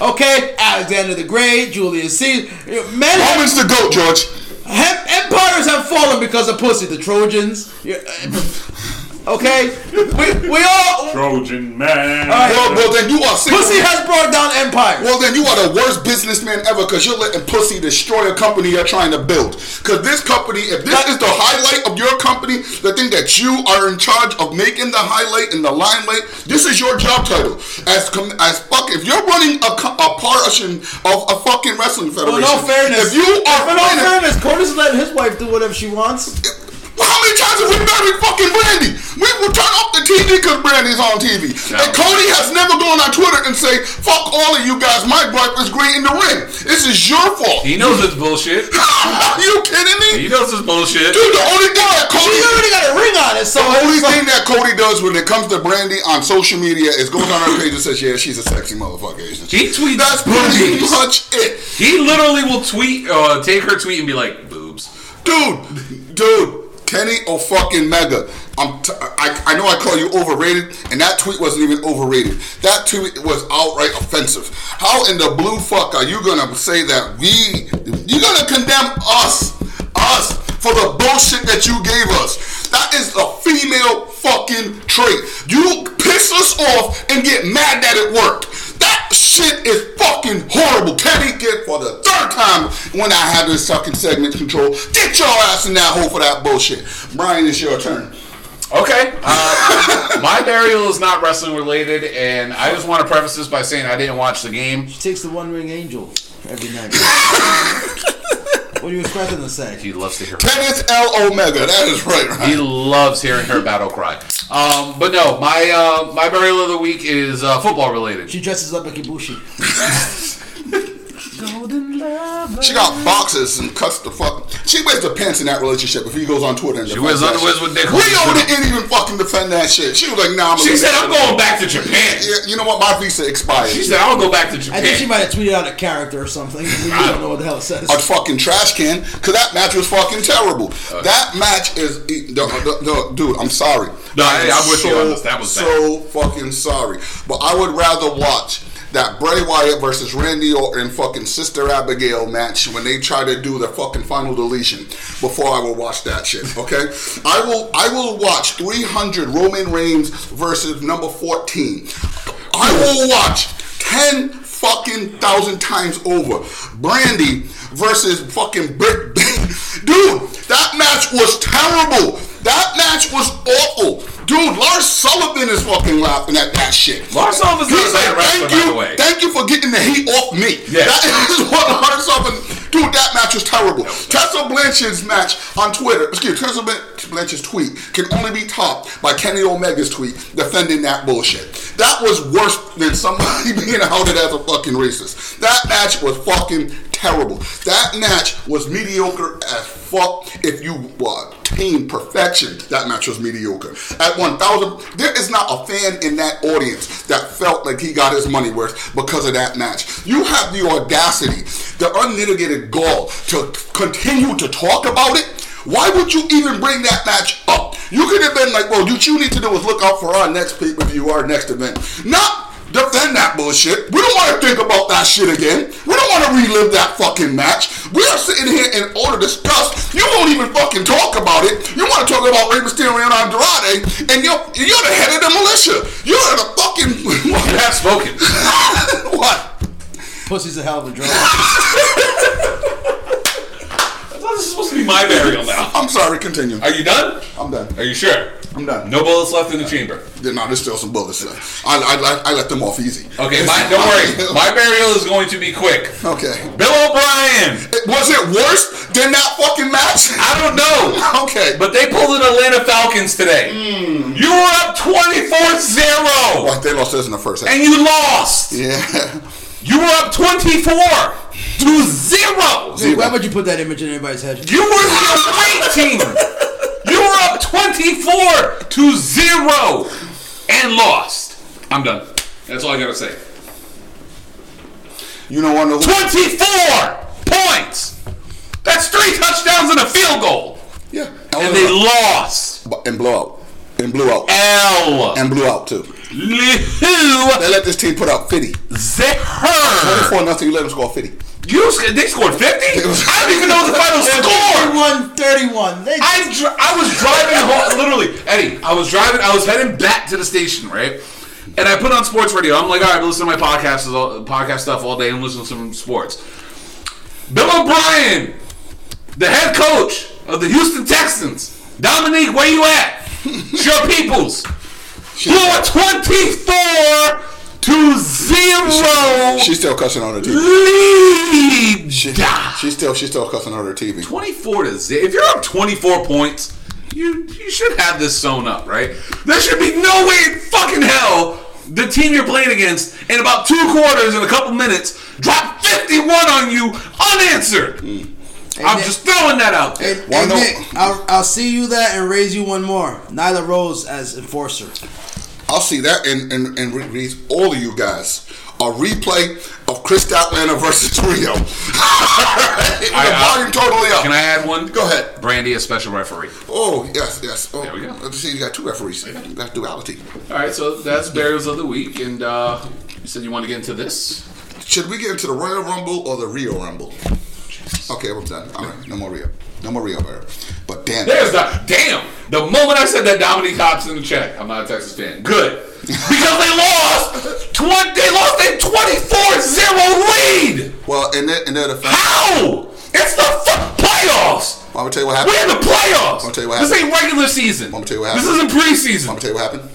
Okay, Alexander the Great, Julius Caesar. Men have, the goat, George. Empires have fallen because of pussy. The Trojans. Eh, yeah, Okay, we, we all. Trojan man. All right. Well, well, then you are single. Pussy has brought down empires. Well, then you are the worst businessman ever because you're letting pussy destroy a company you're trying to build. Because this company, if this is the highlight of your company, the thing that you are in charge of making the highlight and the limelight, this is your job title. As com- as fuck, if you're running a, co- a portion of a fucking wrestling federation, Well, federation, no fairness. if you are For no running- fairness, Cody's letting his wife do whatever she wants. Well, how many times have we buried fucking Brandi? We will turn off the TV because Brandi's on TV. And Cody has never gone on Twitter and say, fuck all of you guys, my wife is great in the ring. This is your fault. He knows it's bullshit. Are you kidding me? He knows it's bullshit. Dude, the only thing that She Cody... already got a ring on it, so The only thing that Cody does when it comes to Brandi on social media is goes on her page and says, yeah, she's a sexy motherfucker. isn't she?" He tweets That's pretty boobs. much it. He literally will tweet, uh, take her tweet and be like, boobs. Dude, dude, Kenny or fucking Mega. I'm t- I, I know I call you overrated, and that tweet wasn't even overrated. That tweet was outright offensive. How in the blue fuck are you gonna say that we? You're gonna condemn us, us for the bullshit that you gave us? That is a female fucking trait. You piss us off and get mad that it worked. That shit is fucking horrible. Kenny, get for the third time when I have this fucking segment control. Get your ass in that hole for that bullshit. Brian, it's your turn. Okay. Uh, my burial is not wrestling related, and I just want to preface this by saying I didn't watch the game. She takes the one ring angel every night. What are you expecting to say? He loves to hear. Kenneth L. Omega. That is right, right? He loves hearing her battle cry. Um, but no, my uh, my burial of the week is uh, football related. She dresses up like Ibushi. She got boxes and cuts the fuck. She wears the pants in that relationship if he goes on Twitter and She defends wears that underwears shit. with dick Rio holes. didn't even fucking defend that shit. She was like, nah, I'm She gonna said, "I'm going back to Japan." Yeah, you know what? My visa expired. She said, "I'm gonna go back to Japan. I think she might have tweeted out a character or something. We don't know what the hell it says. a fucking trash can because that match was fucking terrible. Uh. that match is no, no, no, dude. I'm sorry. No, I- am I'm with you on this. That was so fucking sorry. But I would rather watch that Bray Wyatt versus Randy Orton fucking Sister Abigail match when they try to do the fucking final deletion before I will watch that shit. Okay, I will. I will watch 300 Roman Reigns versus number 14. I will watch 10 fucking thousand times over. Brandi versus fucking Britt. Dude, that match was terrible. That match was awful. Dude, Lars Sullivan is fucking laughing at that shit. Lars Sullivan's not a He's bad wrestler, thank by you, the way." Thank you for getting the heat off me. Yeah. That is what Lars Sullivan. Dude, that match was terrible. Tessa Blanchard's match on Twitter, excuse me, Tessa Blanchard's tweet can only be topped by Kenny Omega's tweet defending that bullshit. That was worse than somebody being outed as a fucking racist. That match was fucking terrible. That match was mediocre as fuck. If you uh, attain perfection, that match was mediocre. At 1,000, there is not a fan in that audience that felt like he got his money worth because of that match. You have the audacity, the unmitigated gall to continue to talk about it. Why would you even bring that match up? You could have been like, well, what you need to do is look out for our next pay per view, our next event. Not defend that bullshit. We don't want to think about that shit again. We don't want to relive that fucking match. We are sitting here in order to discuss. You won't even fucking talk about it. You want to talk about Rey Mysterio and Andrade, and you're you're the head of the militia. You're the fucking You have spoken. what? Pussy's a hell of a drug. I thought this was supposed to be my burial now. I'm sorry. Continue. Are you done? I'm done. Are you sure? I'm done. No bullets left in the chamber. No, there's still some bullets left. I, I, I, I let them off easy. Okay, my, don't worry. My burial is going to be quick. Okay. Bill O'Brien. Was it worse than that fucking match? I don't know. Okay. But they pulled an Atlanta Falcons today. Hmm. You were up 24 0 Well, they lost this in the first half. and you lost. Yeah. You were up 24 to 0. Hey, why would you put that image in anybody's head? You were the away team. You were up 24 to 0 and lost. I'm done. That's all I got to say. You know one of the 24 points. That's three touchdowns and a field goal. Yeah. And they lost. and blew out. And blew out. L. And blew out too. Lihu They let this team put up 50. Zeher. 24 nothing, you let them score 50. You sc- they scored 50? I don't even know the final score. 31 31. They I, dr- I was driving home, literally, Eddie. I was driving. I was heading back to the station, right? And I put on sports radio. I'm like, all right, I'm listening to my podcast, podcast stuff all day and listen to some sports. Bill O'Brien, the head coach of the Houston Texans. Dominique, where you at? Sure Peoples. You are 24 to 0 She's still cussing on her TV. lead. She, she's still she's still cussing on her TV. 24 to 0. If you're up 24 points, you you should have this sewn up, right? There should be no way in fucking hell the team you're playing against in about two quarters and a couple minutes drop 51 on you unanswered. Mm. I'm Nick- just throwing that out there. Hey, Why Nick, I'll, I'll see you that and raise you one more. Nyla Rose as enforcer. I'll see that and and, and read all of you guys a replay of Kris Statlander versus Riho. the I- volume totally up. Can I add one? Go ahead. Brandi, a special referee. Oh yes, yes. Oh, There we go. Let's see. You got two referees. That's duality. All right, so that's burials of the week, and uh, you said you want to get into this. Should we get into the Royal Rumble or the Riho Rumble? Okay, I'm done. All right, no more Riho. No more Riho, Bear. But damn, There's the damn. The moment I said that, Dominique hops in the check. I'm not a Texas fan. Good, because they lost. Twenty. They lost a 24-0 lead. Well, in their, in their defense, How? It's the fuck playoffs. I'm gonna tell you what happened. We're in the playoffs. I'm gonna tell you what happened. this ain't regular season. I'ma tell you what happened. This isn't preseason. I'm gonna tell you what happened.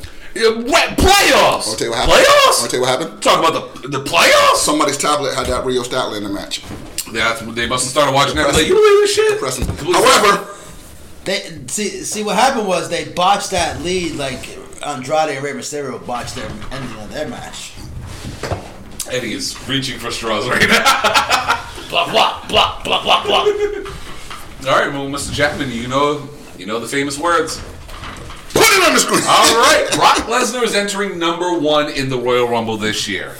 What playoffs? I'm gonna tell you what happened. Playoffs? I'm gonna tell you what happened. Talk about the the playoffs. Somebody's tablet had that Riho Statlander match. That's they must have started watching that. Like, you believe this shit? Pressing. Complete- However, They see see what happened was they botched that lead like Andrade and Rey Mysterio botched their ending of their match. Eddie is reaching for straws right now. blah blah blah blah blah blah. All right, well, Mr. Jackman, you know, you know the famous words. put it on the screen. All right, Brock Lesnar is entering number one in the Royal Rumble this year.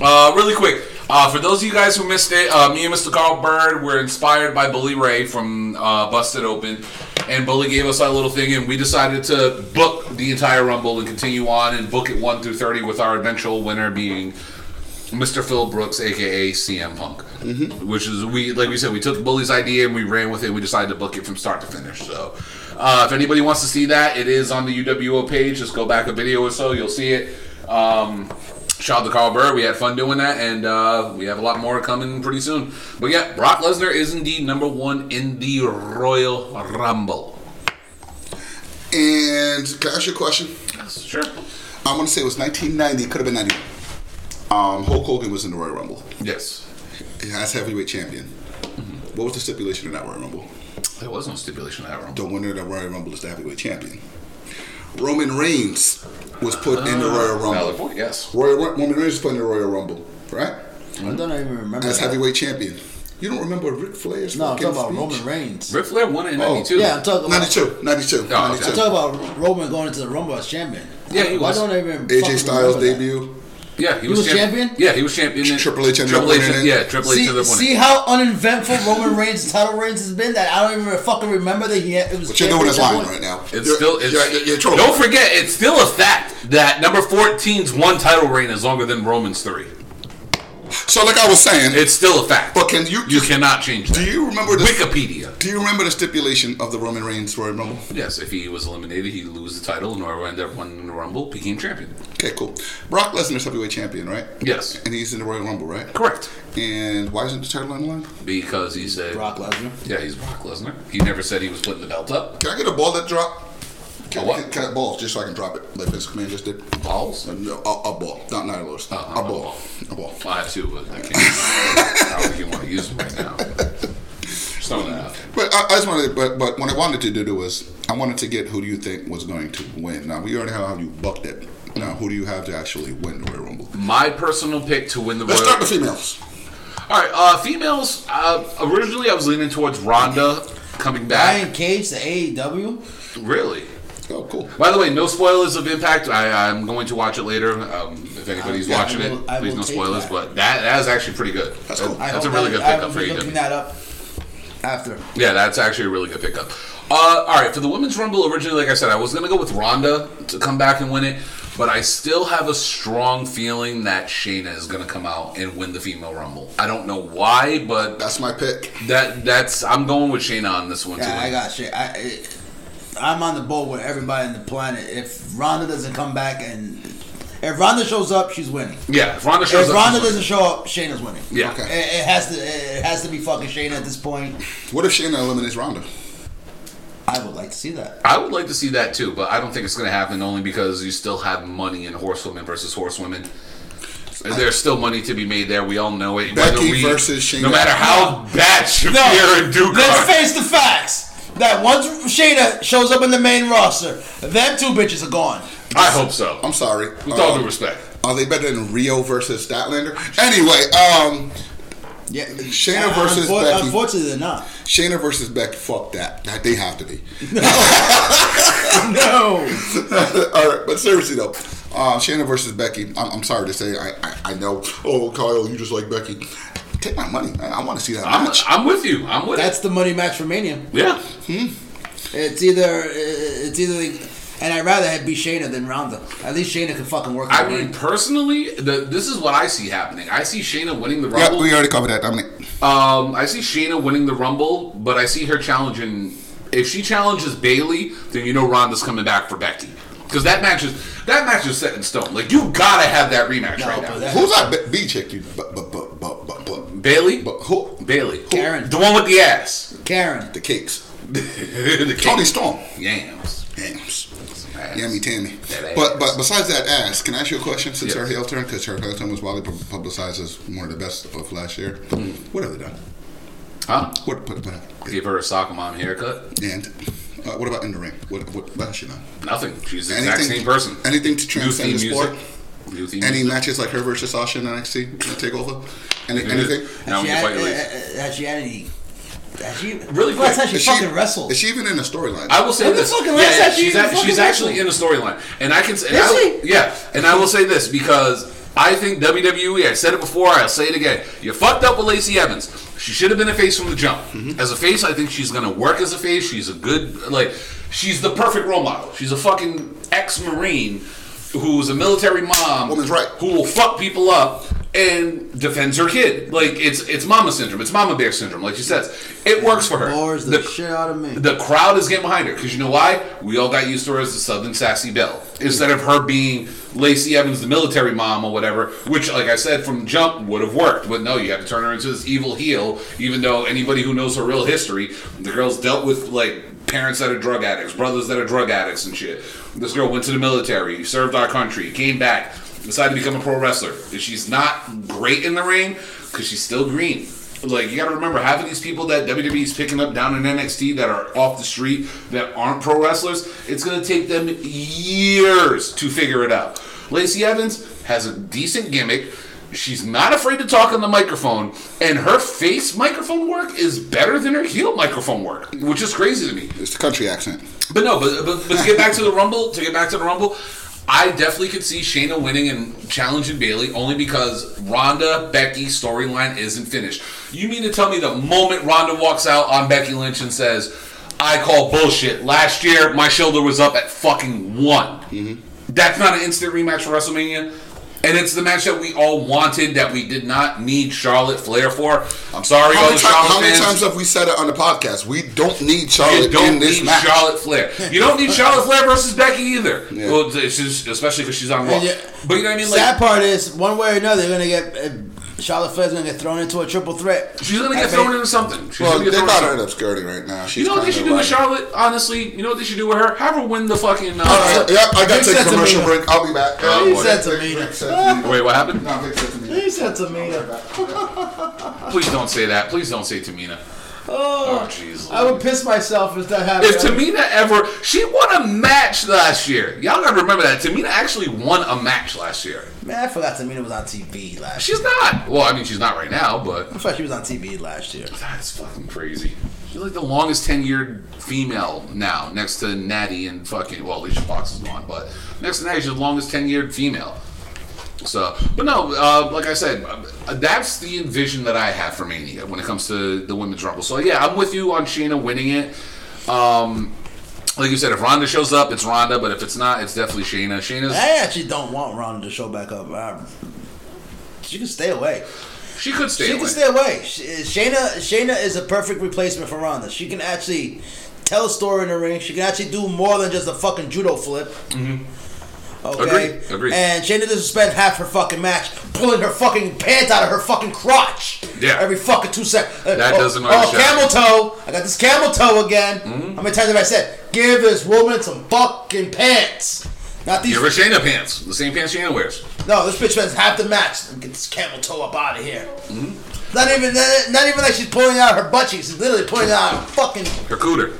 Uh, really quick, uh, for those of you guys who missed it, uh, me and Mr. Carl Bird were inspired by Bully Ray from uh, Busted Open, and Bully gave us our little thing, and we decided to book the entire Rumble and continue on and book it one through thirty with our eventual winner being. Mr. Phil Brooks, aka CM Punk, which is we like we said we took Bully's idea and we ran with it. and We decided to book it from start to finish. So, uh, if anybody wants to see that, it is on the UWO page. Just go back a video or so, you'll see it. Um, shout out to Carl Burr. We had fun doing that, and uh, we have a lot more coming pretty soon. But yeah, Brock Lesnar is indeed number one in the Royal Rumble. And can I ask you a question? Sure. I'm gonna say it was 1990. It could have been 90. Um, Hulk Hogan was in the Royal Rumble. Yes. As heavyweight champion. What was the stipulation in that Royal Rumble? There was no stipulation in that Rumble. The winner of the Royal Rumble is the heavyweight champion. Roman Reigns was put in the Royal Valid Rumble. point. Yes. Royal Roman Reigns was put in the Royal Rumble, right? I don't even remember. As that. heavyweight champion. You don't remember Ric Flair's No, I'm fucking talking about speech? Roman Reigns. Ric Flair won it in Oh. '92. Yeah, I'm talking about. 92, 92, Oh, okay. 92. I'm talking about Roman going into the Rumble as champion. Yeah, he Why was. don't I even remember? AJ Styles debut. that? Debut. Yeah, he, was champion? Yeah, he was champion. in- Triple H ended Triple up H. winning it. Yeah, Triple H. See, ended up winning. see how uneventful Roman Reigns' title reigns has been. That I don't even fucking remember that he had, it was. What you're doing is lying right now. It's You're- still. It's, you're, you're, you're don't forget, it's still a fact that number 14's one title reign is longer than Roman's three. So, like I was saying, It's still a fact. but can you? you cannot change that. Do you remember the? Wikipedia? Do you remember the stipulation of the Roman Reigns Royal Rumble? Yes, if he was eliminated, he'd lose the title, and whoever ended up winning the Rumble became champion. Okay, cool. Brock Lesnar's heavyweight champion, right? Yes, And he's in the Royal Rumble, right? correct. And why isn't the title on the line? Because he said, Brock Lesnar. "Yeah, he's Brock Lesnar." He never said he was putting the belt up. Can I get a ball that drop? Can, A what? Can, can balls just so I can drop it like Vince McMahon just did? Balls. A, a, a ball, not not a lotus. Uh, a ball, a ball. Well, I two, but I can't. I don't think you want to use them right now. Just out. there. But I, I just wanted, but but what I wanted to do was I wanted to get who do you think was going to win. Now we already have how you bucked it. Now who do you have to actually win the Royal Rumble? My personal pick to win the Let's Royal. start with females. All right, uh, females. Uh, originally, I was leaning towards Ronda coming back. Brian Cage to AEW. Really? Oh, cool. By the way, no spoilers of Impact. I, I'm going to watch it later. Um, if anybody's Yeah, watching will- it, please no spoilers. that. But that that is actually pretty good. That's cool. I That's a really I- good pickup for be looking that up after. Yeah, that's actually a really good pickup. Uh, all right, for the women's rumble, originally, like I said, I was going to go with Ronda to come back and win it, but I still have a strong feeling that Shayna is going to come out and win the female rumble. I don't know why, but That's my pick. that that's I'm going with Shayna on this one Yeah, too. I got shit. I, it, I'm on the boat with everybody on the planet. If Ronda doesn't come back and if Ronda shows up, she's winning. yeah, if Ronda shows If up, Ronda she's doesn't show up, Shayna's winning. Yeah. Okay. It, it has to. It has to be fucking Shayna at this point. What if Shayna eliminates Ronda? I would like to see that. I would like to see that too, but I don't think it's going to happen only because you still have money in horsewomen versus horsewomen. There's still money to be made there. We all know it. Becky we- versus Shayna. No matter how bad Shafir and Duke Let's are. face the facts. That once Shayna shows up in the main roster, them two bitches are gone. I hope so. I'm sorry. With all Um, due respect. Are they better than Riho versus Statlander? Anyway, um, Yeah, Shayna versus unfor- Becky. Unfortunately, they're not. Shayna versus Becky. Fuck that. That- They have to be. No. All right, but seriously though, uh, Shayna versus Becky. I'm, I'm sorry to say, I, I I know. Oh, Kyle, you just like Becky. Take my money. man. I want to see that I'm, match. I'm with you. I'm with you. That's the money match for Mania. it. Yeah. It's either it's either, and I'd rather have be Shayna than Ronda. At least Shayna can fucking work. I mean, ring. personally, the, this is what I see happening. I see Shayna winning the Rumble. yeah, we already covered that. Dominic. Um, I see Shayna winning the Rumble, but I see her challenging. If she challenges Bayley, then you know Ronda's coming back for Becky because that match is that match is set in stone. Like you gotta have that rematch No, right but now. that- Who's that B- B chick? You, but, but, but, but, but, but, Bayley, but who? Bayley, Karen. the one with the ass. Karen. The cakes. the Tony cake. Storm. Yams. Yams. Ass. Yummy Tammy. That But ass. but besides that ass, can I ask you a question since Yes. her heel turn? Because her heel turn was widely pu- publicized as one of the best of last year. Mm. What have they done? Huh? What put put Give her a soccer mom haircut? and uh, what about in the ring? What what, what has she done? Nothing. She's the exact same person. Anything to New transcend the sport? music. Any music. matches like her versus Sasha in NXT Takeover? Any, anything? Has she, had, uh, uh, has she had any? Has she Really Last time she Is fucking wrestled. Is she even in the storyline? I will say When the this. fucking Yeah, last yeah, time she she's, even act- she's actually in the storyline, and I can and Is I, she? yeah, and I will say this because I think WWE. I said it before. I'll say it again. You fucked up with Lacey Evans. She should have been a face from the jump. Mm-hmm. As a face, I think she's gonna work as a face. She's a good like. She's the perfect role model. She's a fucking ex-marine who's a military mom. Woman's right. Who will fuck people up and defends her kid. Like it's it's mama syndrome. It's mama bear syndrome. Like she says, it works for her. Bores the shit out of me. The crowd is getting behind her because you know why? We all got used to her as the Southern Sassy Belle instead of her being Lacey Evans, the military mom or whatever. Which, like I said from jump, would have worked. But no, you had to turn her into this evil heel. Even though anybody who knows her real history, the girl's dealt with like parents that are drug addicts, brothers that are drug addicts and shit. This girl went to the military, served our country, came back, decided to become a pro wrestler. She's not great in the ring because she's still green. Like you got to remember, half of these people that WWE is picking up down in NXT that are off the street that aren't pro wrestlers, it's going to take them years to figure it out. Lacey Evans has a decent gimmick. She's not afraid to talk on the microphone, and her face microphone work is better than her heel microphone work, which is crazy to me. It's the country accent. But no, but, but but to get back to the Rumble, to get back to the Rumble, I definitely could see Shayna winning and challenging Bayley only because Ronda Becky storyline isn't finished. You mean to tell me the moment Ronda walks out on Becky Lynch and says, "I call bullshit. Last year my shoulder was up at fucking one." Mm-hmm. That's not an instant rematch for WrestleMania. And it's the match that we all wanted that we did not need Charlotte Flair for. I'm sorry, How all many, the ti- Charlotte how many fans. times have we said it on the podcast? We don't need You Charlotte don't in this need match. Charlotte Flair. You don't need Charlotte Flair versus Becky either. Yeah. Well, it's especially because she's on Raw. Yeah, But you know what I mean? Sad part is, one way or another, they're gonna get uh, Charlotte Flair's gonna get thrown into a triple threat. she's gonna get I thrown think- into something. She's Well, gonna they get thrown got her in something. obscurity right now. She's You know what they should do with Charlotte? Honestly, you know what they should do with her? Have her win the fucking. Uh, All right, yep, I got to take a commercial break. I'll be back. Oh, He boy. said to me. big sense of humor. Wait, what happened? No, big sense of humor. He said to me. Please don't say that. Please don't say Tamina. Oh, Oh, jeez. I would piss myself if that happened. If Tamina ever, she won a match last year. Y'all gotta remember that Tamina actually won a match last year. Man, I forgot Tamina was on TV last She's not. Well, I mean, she's not right now, but I thought she was on TV last year. That's fucking crazy. She's like the longest tenured female now, next to Natty and fucking well, Alicia Fox is gone, but next to Natty, she's the longest tenured female. So, but no, uh, like I said, that's the envision that I have for Mania when it comes to the women's rumble. So yeah, I'm with you on Shayna winning it. Um, like you said, if Ronda shows up, it's Ronda, but if it's not, it's definitely Shayna. Shayna's I actually don't want Ronda to show back up. Uh, She can stay away. she could stay She away. can stay away. Sh- Shayna Shayna is a perfect replacement for Ronda. She can actually tell a story in the ring. She can actually do more than just a fucking judo flip. Mm-hmm. Okay. Agreed, agreed. And Shayna doesn't spend half her fucking match pulling her fucking pants out of her fucking crotch. Yeah. Every fucking two seconds. That oh, doesn't Oh, camel toe. I got this camel toe again. Mm-hmm. How many times have I said, give this woman some fucking pants? Not these Give her Shayna pants, the same pants Shayna wears. no, this bitch spends half the match. Get this camel toe up out of here. Mm-hmm. Not even, not, not even like she's pulling out her butt cheeks. She's literally pulling out her fucking. Her cooter.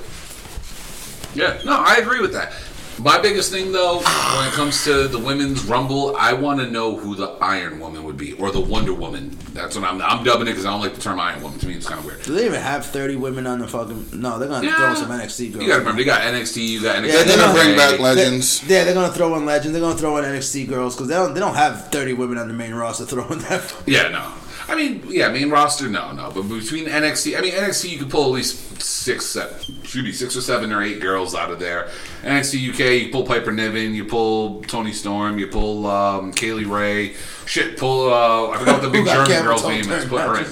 Yeah, no, I agree with that. My biggest thing, though, when it comes to the women's rumble, I want to know who the Iron Woman would be, or the Wonder Woman. That's what I'm. I'm dubbing it because I don't like the term Iron Woman. To me, it's kind of weird. Do they even have thirty women on the fucking? No, they're gonna throw some NXT girls. You got to remember, they got NXT, you got NXT. Yeah, They're gonna bring back They- legends. Yeah, they're gonna throw in legends. They're gonna throw in NXT girls because they don't. They don't have thirty women on the main roster throwing that. Yeah, no. I mean, yeah, main roster, no, no. But between NXT, I mean, NXT, you could pull at least six, seven, should be six or seven or eight girls out of there. NXT UK, you pull Piper Niven, you pull Toni Storm, you pull um, Kylie Rae. Shit, pull, uh, I forgot what the big German girl's name is. Put her in.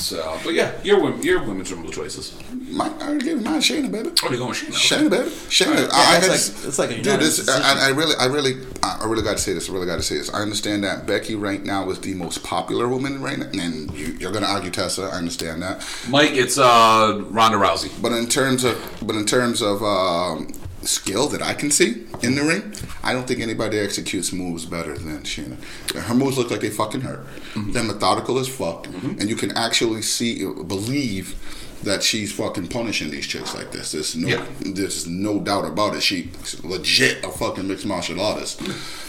So, but yeah, your your women's rumble choices. My, I already gave mine, Shayna, baby. Oh, you going with Shayna? Shayna, baby. Shayna. I, I it's like- it's like a dude. This, I, I really, I really, I really got to say this. I really got to say this. I understand that Becky right now is the most popular woman right now, and you, you're gonna argue Tessa. I understand that. Mike, it's uh, Ronda Rousey. But in terms of, but in terms of um, skill that I can see in the ring, I don't think anybody executes moves better than Shayna. Her moves look like they fucking hurt. They're methodical as fuck, and you can actually see, believe that she's fucking punishing these chicks like this. There's no, Yeah. there's no doubt about it. She's legit a fucking mixed martial artist.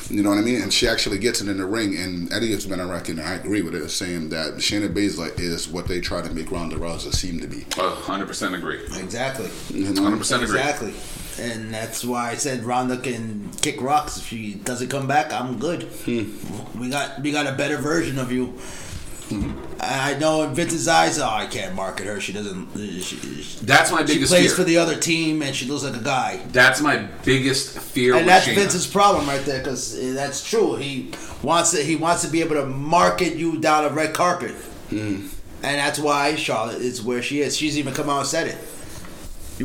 You know what I mean? And she actually gets it in the ring. And Eddie has been a record, and I agree with it, saying that Shayna Baszler is what they try to make Ronda Rousey seem to be. Uh, 100% agree. Exactly. You know? 100% agree. Exactly. And that's why I said Ronda can kick rocks. If she doesn't come back, I'm good. Hmm. We got we got a better version of you. I know in Vince's eyes, oh, I can't market her. She doesn't. She, she That's my biggest She plays fear. for the other team, and she looks like a guy. That's my biggest fear And with that's Shayna. Vince's problem right there, because that's true. He wants to. He wants to be able to market you down a red carpet, Hmm. and that's why Charlotte is where she is. She's even come out and said it.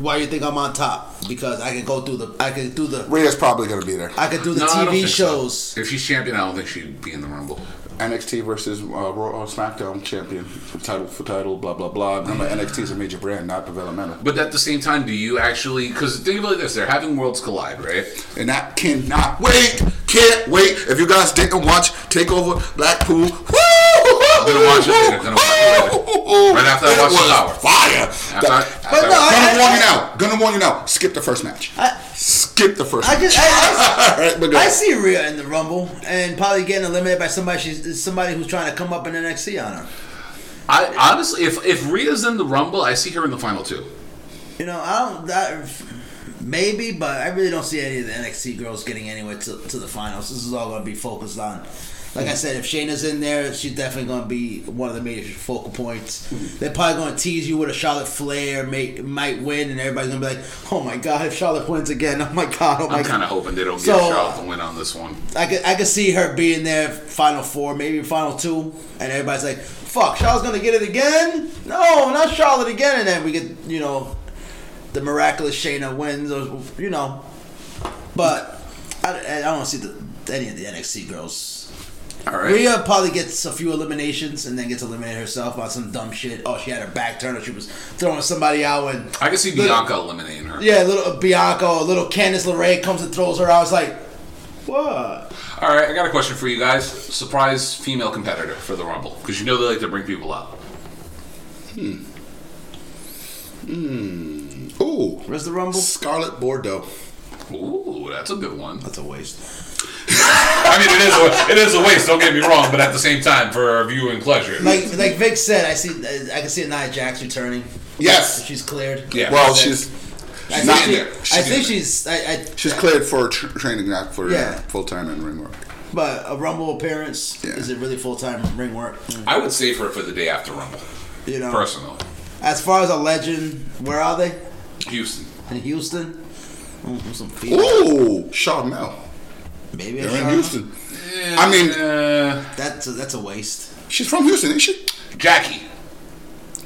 Why do you think I'm on top? Because I can go through the. I can do the. Rhea's probably gonna be there. I can do the No, TV think so. shows. If she's champion, I don't think she'd be in the Rumble. NXT versus uh, Raw SmackDown champion for title for title, blah blah blah. Remember, NXT is a major brand, not developmental, But at the same time, do you actually? Because think about it like this: they're having worlds collide, right? and that cannot wait. Can't wait. If you guys didn't watch Takeover Blackpool, woo! I'm gonna watch it later. Gonna watch it later. Right after I It watch the was Fire. After I- after But I- no, I- Gonna warn you now. Gonna warn you now. Skip the first match. I, Skip the first. I match. just. I, All right, but go. I, I see Rhea in the Rumble, and probably getting eliminated by somebody. She's somebody who's trying to come up in NXT on her. I honestly, if if Rhea's in the Rumble, I see her in the final two. You know, I don't. That, maybe, but I really don't see any of the NXT girls getting anywhere to, to the finals. This is all going to be focused on. Like I said, if Shayna's in there, she's definitely going to be one of the major focal points. Mm-hmm. They're probably going to tease you with a Charlotte Flair may, might win, and everybody's going to be like, "Oh my god, if Charlotte wins again, oh my god, oh my I'm kind of hoping they don't So, Charlotte the win on this one. I could I could see her being there final four, maybe final two, and everybody's like, "Fuck, Charlotte's gonna get it again? No, not Charlotte again!" And then we get you know the miraculous Shayna wins, or you know. But I, I don't see the any of the NXT girls. All right. Rhea probably gets a few eliminations and then gets eliminated herself on some dumb shit. Oh, she had her back turned, or she was throwing somebody out, and I can see Little- Bianca eliminating her. yeah, little Bianca, or little Candice LeRae comes and throws her out. I was like, what? All right, I got a question for you guys. Surprise female competitor for the Rumble because you know they like to bring people out. Hmm. Hmm. Ooh, Where's the Rumble? Scarlett Bordeaux. Ooh, that's a good one. That's a waste. I mean, it is a, it is a waste. Don't get me wrong, but at the same time, for our viewing pleasure. Like like Vic said, I see I can see Nia Jax returning. Yes. she's cleared. Yeah. Well, That's it. she's I think, not she, in there. I She's think she's I, I, she's cleared for tr- training, not for Yeah. full time in ring work. But a Rumble appearance Yeah. is it really full time ring work? I would save her for the day after Rumble, You know, personally. as far as a legend, where are they? Houston. In Houston. Mm, some female. Ooh, Shawn Mel. Maybe a They're in Charlotte. Houston. I mean, Uh, That's a, that's a waste. she's from Houston, isn't she? Jackie,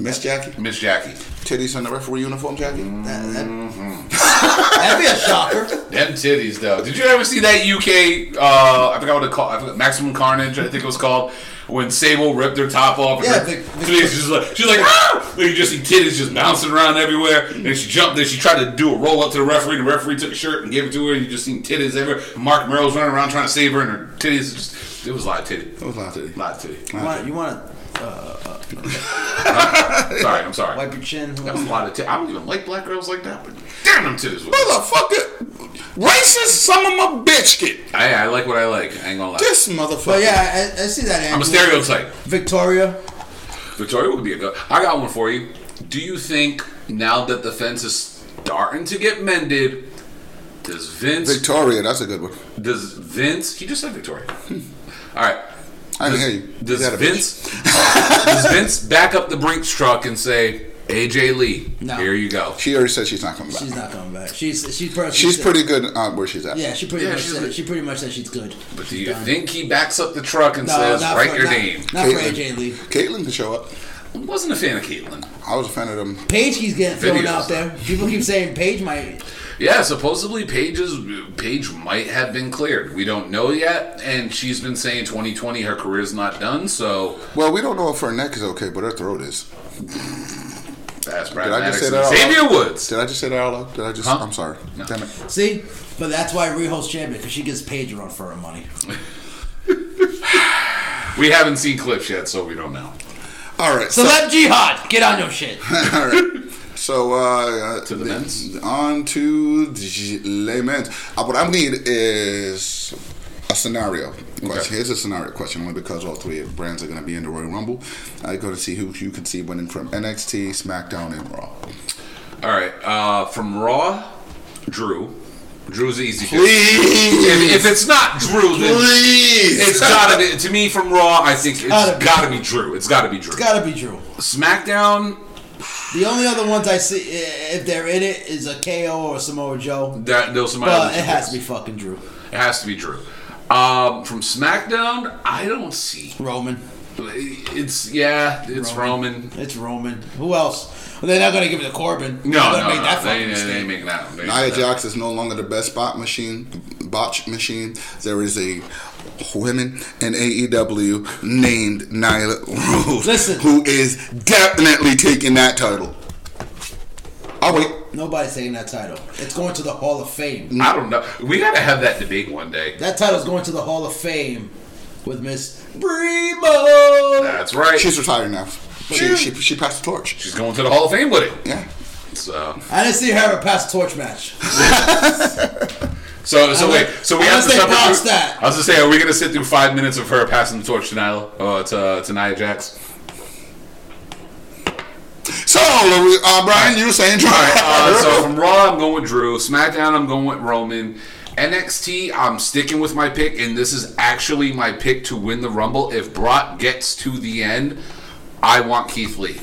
Miss Jackie. Miss Jackie. Titties on the referee uniform, Jackie. That, that, Mm-hmm. that'd be a shocker. Them titties, though. Did you ever see that UK? Uh, I forgot what it called. I forgot, Maximum Carnage, I think it was called. When Sable ripped her top off, and Yeah, her Vic- Vic- titties just like she's like ah! Like you just see titties just bouncing around everywhere. And she jumped. Then she tried to do a roll up to the referee. And the referee took a shirt and gave it to her. And you just seen titties everywhere. Marc Mero's running around trying to save her, and her titties just it was a lot of titty, That was a lot of titties. a lot of titty. You want you want to Uh, uh, uh, sorry, I'm sorry. wipe your chin? That was a lot of titty. I don't even like black girls like that, but damn them titties. was- Motherfucker, racist son of a bitch. Get I, I like what I like. I ain't gonna lie. this motherfucker. But yeah, I, I see that. I'm a stereotype. Victoria. Victoria would be a good. I got one for you. Do you think now that the fence is starting to get mended, does Vince? Victoria, that's a good one. does Vince? He just said Victoria. Hmm. All right. I didn't Does, hear you. does Is that Vince? does Vince back up the Brinks truck and say, "AJ Lee, No. here you go"? She already said she's not coming back. She's not coming back. She's she's personally She's said- pretty good uh, where she's at. Yeah, she pretty Yeah, much she's said, like- she pretty much said she's good. But do you done. think he backs up the truck and No, says, not "Write for, your not, name"? Not for AJ Lee. Kaitlyn can show up. Wasn't a fan of Kaitlyn. I was a fan of them. Paige keeps getting thrown out there. People keep saying Paige might. Yeah, supposedly Paige's Paige might have been cleared. We don't know yet, and she's been saying 2020 her career's not done. So Well, we don't know if her neck is okay, but her throat is. that's Brad Did I just say and that out? Xavier Woods. Did I just say that out loud? Did I just? Huh? I'm sorry. No. Damn it. See, but that's why Riho's champion because she gives Paige a run for her money. We haven't seen clips yet, so we don't know. All right. So, Celeb Jihad, get on your shit. all right. So uh, To the men's? On to the les men's. Uh, what I need is a scenario question. Okay. Here's a scenario question only because all three brands are going to be in the Royal Rumble. I go to see who you can see winning from NXT, SmackDown, and Raw. All right, uh, from Raw, Drew. Drew's easy. Please, If, if it's not Drew, then please. it's gotta be. To me, from Raw, I think it's gotta gotta be. be, Drew. It's gotta be Drew. It's gotta be Drew. SmackDown, The only other ones I see, if they're in it, is a KO or Samoa Joe. that those are my. But other two it has to be fucking Drew. It has to be Drew. Um, from SmackDown, I don't see. Roman. It's yeah, it's Roman. It's Roman. Who else? Well, they're not gonna give it to Corbin. No, They're gonna no, make no. that They, fucking they, mistake. they ain't making that. They Nia that. Jax is no longer the best spot machine, botch machine. There is a woman in AEW named Nyla Rose, Listen. who is definitely taking that title. Oh wait, Nobody's taking that title. It's going to the Hall of Fame. Mm. I don't know. We gotta have that debate one day. That title's going to the Hall of Fame with Miss Brimo. That's right. she's retired now. She, she, she passed the torch. She's going to the Hall of Fame with it. Yeah. So, I didn't see her have a pass torch match. so, so I wait. So we I have to like separate. that. I was gonna say, are we gonna sit through five minutes of her passing the torch to Nyla, uh, to to Nia Jax? So, uh, Brian, you were saying try. Uh, so from Raw, I'm going with Drew. SmackDown, I'm going with Roman. NXT, I'm sticking with my pick, and this is actually my pick to win the Rumble. If Brock gets to the end, I want Keith Lee.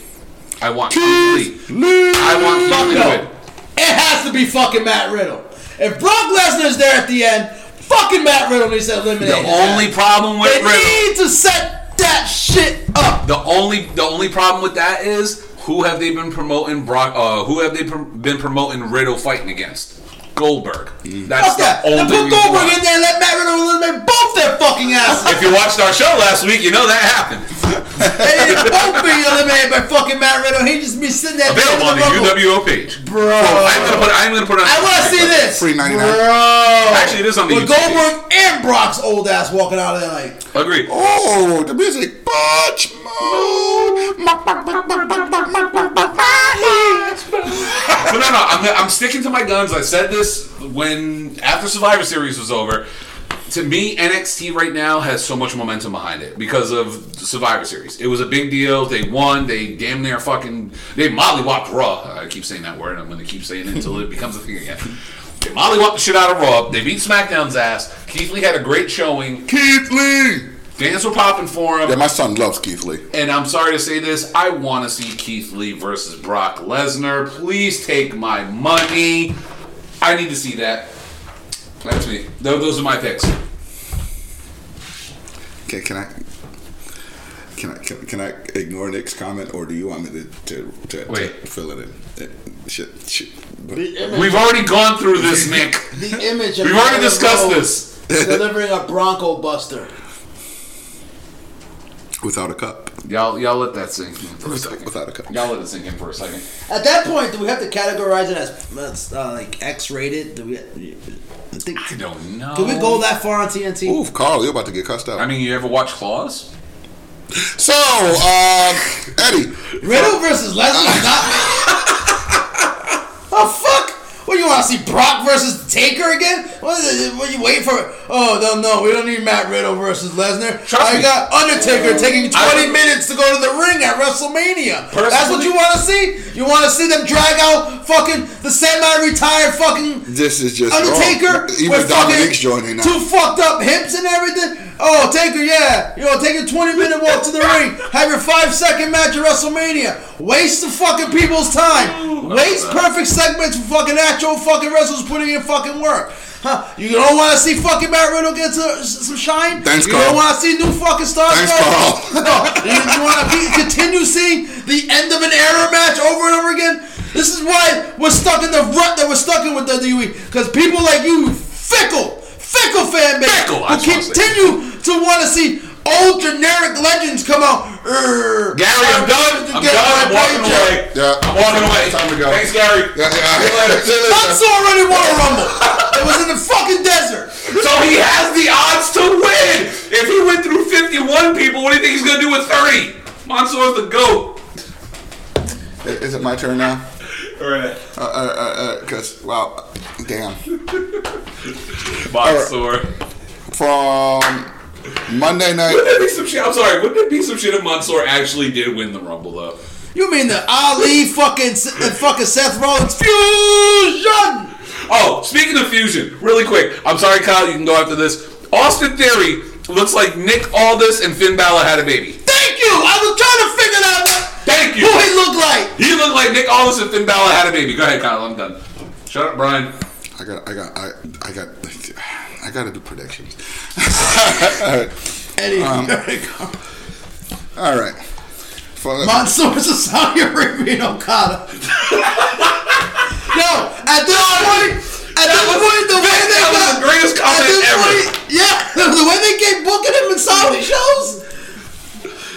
I want Keith, Lee. I want Keith Fuck Lee to win. It has to be fucking Matt Riddle. If Brock Lesnar's there at the end, fucking Matt Riddle needs to eliminate The only ass. problem with They Riddle. need to set that shit up. The only the only problem with that is who have they been promoting Brock? Uh, who have they pr- been promoting Riddle fighting against? Goldberg. That's Fuck that. the Then put reason Goldberg why. in there and let Matt Riddle eliminate both their fucking asses. If you watched our show last week, you know that happened. they need to both be eliminated by fucking Matt Riddle. He just be sitting there. Available on the UWO page. Bro. I'm gonna put. I'm gonna put it on. I want to see this. Free 99. Bro. Actually, it is on the With YouTube Goldberg and Brock's old ass walking out of there like. Agreed. Oh, the music. Butch But no, no, I'm, I'm sticking to my guns. I said this when after Survivor Series was over. To me, NXT right now has so much momentum behind it because of Survivor Series. It was a big deal. They won. They damn near fucking they mollywopped Raw. I keep saying that word. I'm going to keep saying it until it becomes a thing again. They mollywopped the shit out of Raw. They beat SmackDown's ass. Keith Lee had a great showing. Keith Lee. Fans were popping for him. Yeah, my son loves Keith Lee. And I'm sorry to say this, I want to see Keith Lee versus Brock Lesnar. Please take my money. I need to see that. That's me. Those are my picks. Okay, can I? Can I, can, can I ignore Nick's comment, or do you want me to to, to, to fill it in? Eh, Shit, shit. We've already gone through this, Nick. The image of We've already discussed this. delivering a Bronco Buster. Without a cup. Y'all, y'all let that sink in for a second. without a cup. Y'all let it sink in for a second. At that point, do we have to categorize it as, as uh, like X-rated? Do we? I think. I don't know. Can we go that far on TNT? Oof, Carl, you're about to get cussed out. I mean, you ever watch Claws? so, um, Eddie, Riddle versus Lesnar is not. oh fuck! What do you want to see Brock versus Taker again? What, is it, what you waiting for? Oh no, no, we don't need Matt Riddle versus Lesnar. Trust I me. got Undertaker taking twenty I- minutes to go to the ring at WrestleMania. That's what you want to see? You want to see them drag out fucking the semi-retired fucking this is just Undertaker wrong. Even with Dominique's fucking joining now. two fucked up hips and everything. Oh, Taker, yeah, you know, take a twenty minute walk to the ring, have your five second match at WrestleMania. Waste the fucking people's time. Waste perfect segments for fucking actual fucking wrestlers putting in fucking work. Huh? You don't want to see fucking Matt Riddle get to, some shine? Thanks, you Carl. don't want to see new fucking stars? Thanks, go? Carl. No, you, you want to continue seeing the end of an era match over and over again? This is why we're stuck in the rut that we're stuck in with WWE. Because people like you, fickle, fickle fan base, Fickle, I will say. continue to want to see old generic legends come out. "Err, Gary, I'm done. to I'm get done. my I'm walking away. Yeah. I'm walking away. Time to go. Thanks, Gary. Yeah, yeah. See you later. See you later. Mansoor already won a rumble. It was in the fucking desert. So he has the odds to win. If he went through 51 people, what do you think he's gonna do with 30? Mansoor's the goat. Is it my turn now? All right. Uh, uh, uh, cause wow, damn. Mansoor. From Monday night. Wouldn't there be some shit? I'm sorry. Wouldn't there be some shit if Mansoor actually did win the Rumble though? You mean the Ali fucking uh, fucking Seth Rollins fusion? Oh, speaking of fusion, really quick. I'm sorry, Kyle. You can go after this. Austin Theory looks like Nick Aldis and Finn Balor had a baby. Thank you. I was trying to figure that out Thank you. who he looked like. He looked like Nick Aldis and Finn Balor had a baby. Go ahead, Kyle. I'm done. Shut up, Brian. I got, I got, I, I got, I got to do predictions. Eddie, um, go. All right. For, Mansoor's a Saudi Arabian Okada. no, at this point, at this was- point, the way they that was got, the greatest at comment this ever. point, yeah, the way they keep booking him in Saudi shows.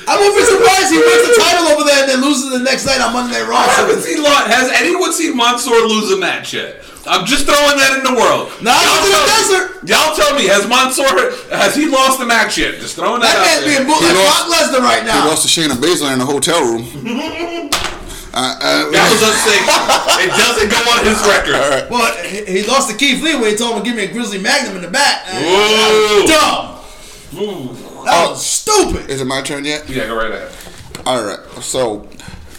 I won't be surprised he wins the title over there and then loses the next night on Monday Raw. I haven't seen lot. Has anyone seen Mansoor lose a match yet? I'm just throwing that in the world. Nah, y'all, look at the tell, desert. y'all tell me, has Mansoor has he lost the match yet? Just throwing that, That out man's there. being booked He like lost- Brock Lesnar right now. he lost to Shayna Baszler in the hotel room. Uh, uh, That was unsafe. it doesn't go on his record. all right. Well, he, he lost to Keith Lee when he told him to give me a Grizzly Magnum in the back. Uh, Whoa. Dumb. Ooh. That was stupid. Is it my turn yet? Yeah, go right ahead. All right. So,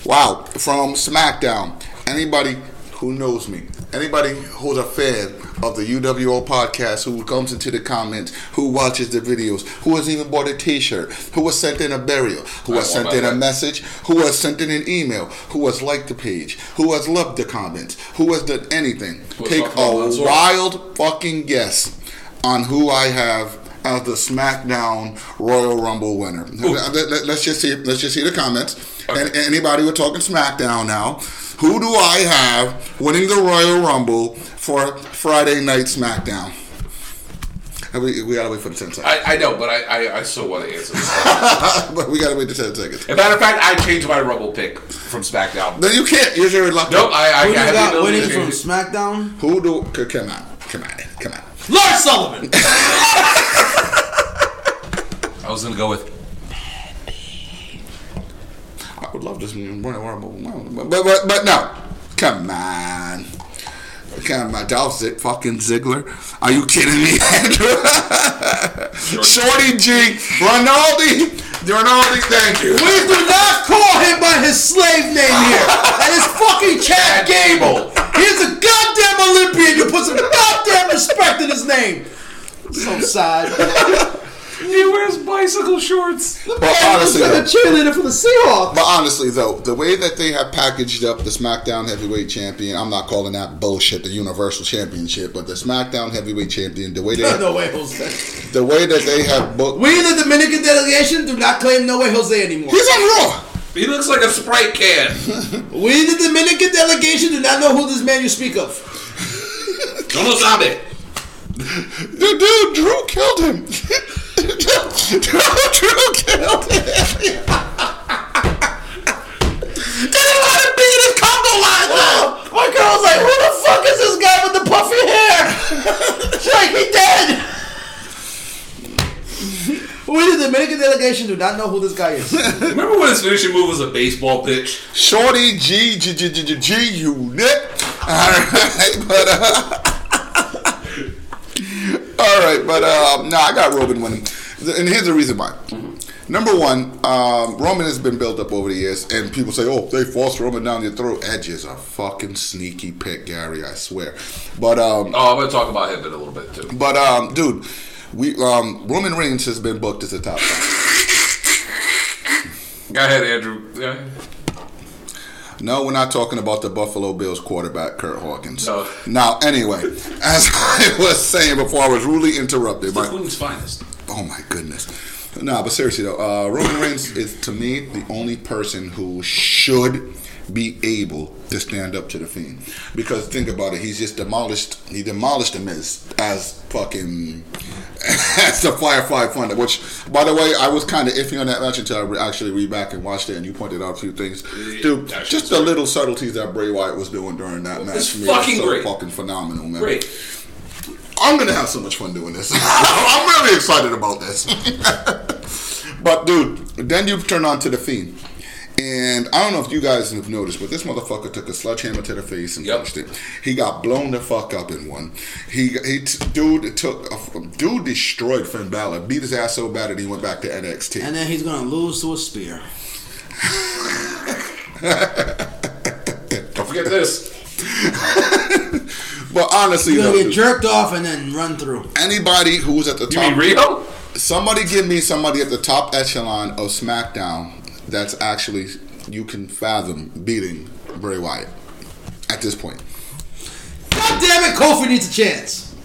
wow. From SmackDown, anybody who knows me, anybody who's a fan of the UWO podcast, who comes into the comments, who watches the videos, who has even bought a T-shirt, who has sent in a burial, who has sent in a that. message, who has sent in an email, who has liked the page, who has loved the comments, who has done anything. Who's Take a wild fucking guess on who I have as the SmackDown Royal Rumble winner. Let- let- Let's just see. Let's just see the comments. And anybody we're talking SmackDown now. Who do I have winning the Royal Rumble for Friday Night SmackDown? We, we gotta wait for the ten seconds. I, I know, but I, I, I still want to answer this. but we gotta wait the ten seconds. As a matter of fact, I changed my Rumble pick from SmackDown. No, you can't. You're your luck. Nope, I, I Who do have got winning from it. SmackDown? Who do? Come on, come on, come on. Lars Sullivan. I was gonna go with I would love this Royal Rumble, but but but, but no, come on. Come on, Dolph Zig, fucking Ziggler. Are you kidding me, Andrew? Shorty G, Ronaldi, Ronaldi, thank you. We do not call him by his slave name here. and That is fucking Chad Gable. He's a goddamn Olympian. You put some goddamn respect in his name. So sad. He wears bicycle shorts. But honestly, He's though, a cheerleader for the Seahawks. but honestly though, the way that they have packaged up the SmackDown Heavyweight Champion, I'm not calling that bullshit, the Universal Championship, but the SmackDown Heavyweight Champion, the way they, no way, Jose. the way that they have booked, We, in the Dominican delegation, do not claim No Way Jose anymore. he's on Raw. He looks like a Sprite can. We, the Dominican delegation, do not know who this man you speak of. No lo sabe. Dude, dude, Drew killed him. Drew, killed him. Didn't let him be in his combo line though. My girl's like, who the fuck is this guy with the puffy hair? She's like, he dead. We, the Dominican delegation, do not know who this guy is. Remember when his finishing move was a baseball pitch? Shorty G G G G G unit. All right, but uh, all right, but no, I got Roman winning, and here's the reason why. Number one, um, Roman has been built up over the years, and people say, "Oh, they forced Roman down your throat." Edge is a fucking sneaky pick, Gary. I swear. But um, Oh, I'm gonna talk about him in a little bit too. but um, dude, we um, Roman Reigns has been booked as a top. Guy. Go ahead, Andrew. Yeah. No, we're not talking about the Buffalo Bills quarterback, Kurt Hawkins. No. Now, anyway, as I was saying before, I was rudely interrupted. The by- Queen's finest. Oh my goodness. No, but seriously though, uh, Roman Reigns is to me the only person who should be able to stand up to the Fiend because think about it, he's just demolished. He demolished the Miz as fucking as the Firefly Thunder. Which, by the way, I was kind of iffy on that match until I re- actually read back and watched it, and you pointed out a few things, dude. that's Just the little subtleties that Bray Wyatt was doing during that match. It's fucking so great. fucking phenomenal, man. Great. I'm gonna have so much fun doing this. I'm really excited about this. but dude, then you turn on to the fiend. And I don't know if you guys have noticed, but this motherfucker took a sledgehammer to the face and Yep. punched it. He got blown the fuck up in one. He, he t- dude took a, dude destroyed Finn Balor, beat his ass so bad that he went back to NXT. And then he's gonna lose to a spear. Don't forget this. But honestly, He's though, get jerked off and then run through. anybody who was at the You top, mean Rio? somebody give me somebody at the top echelon of SmackDown that's actually you can fathom beating Bray Wyatt at this point. God damn it, Kofi needs a chance.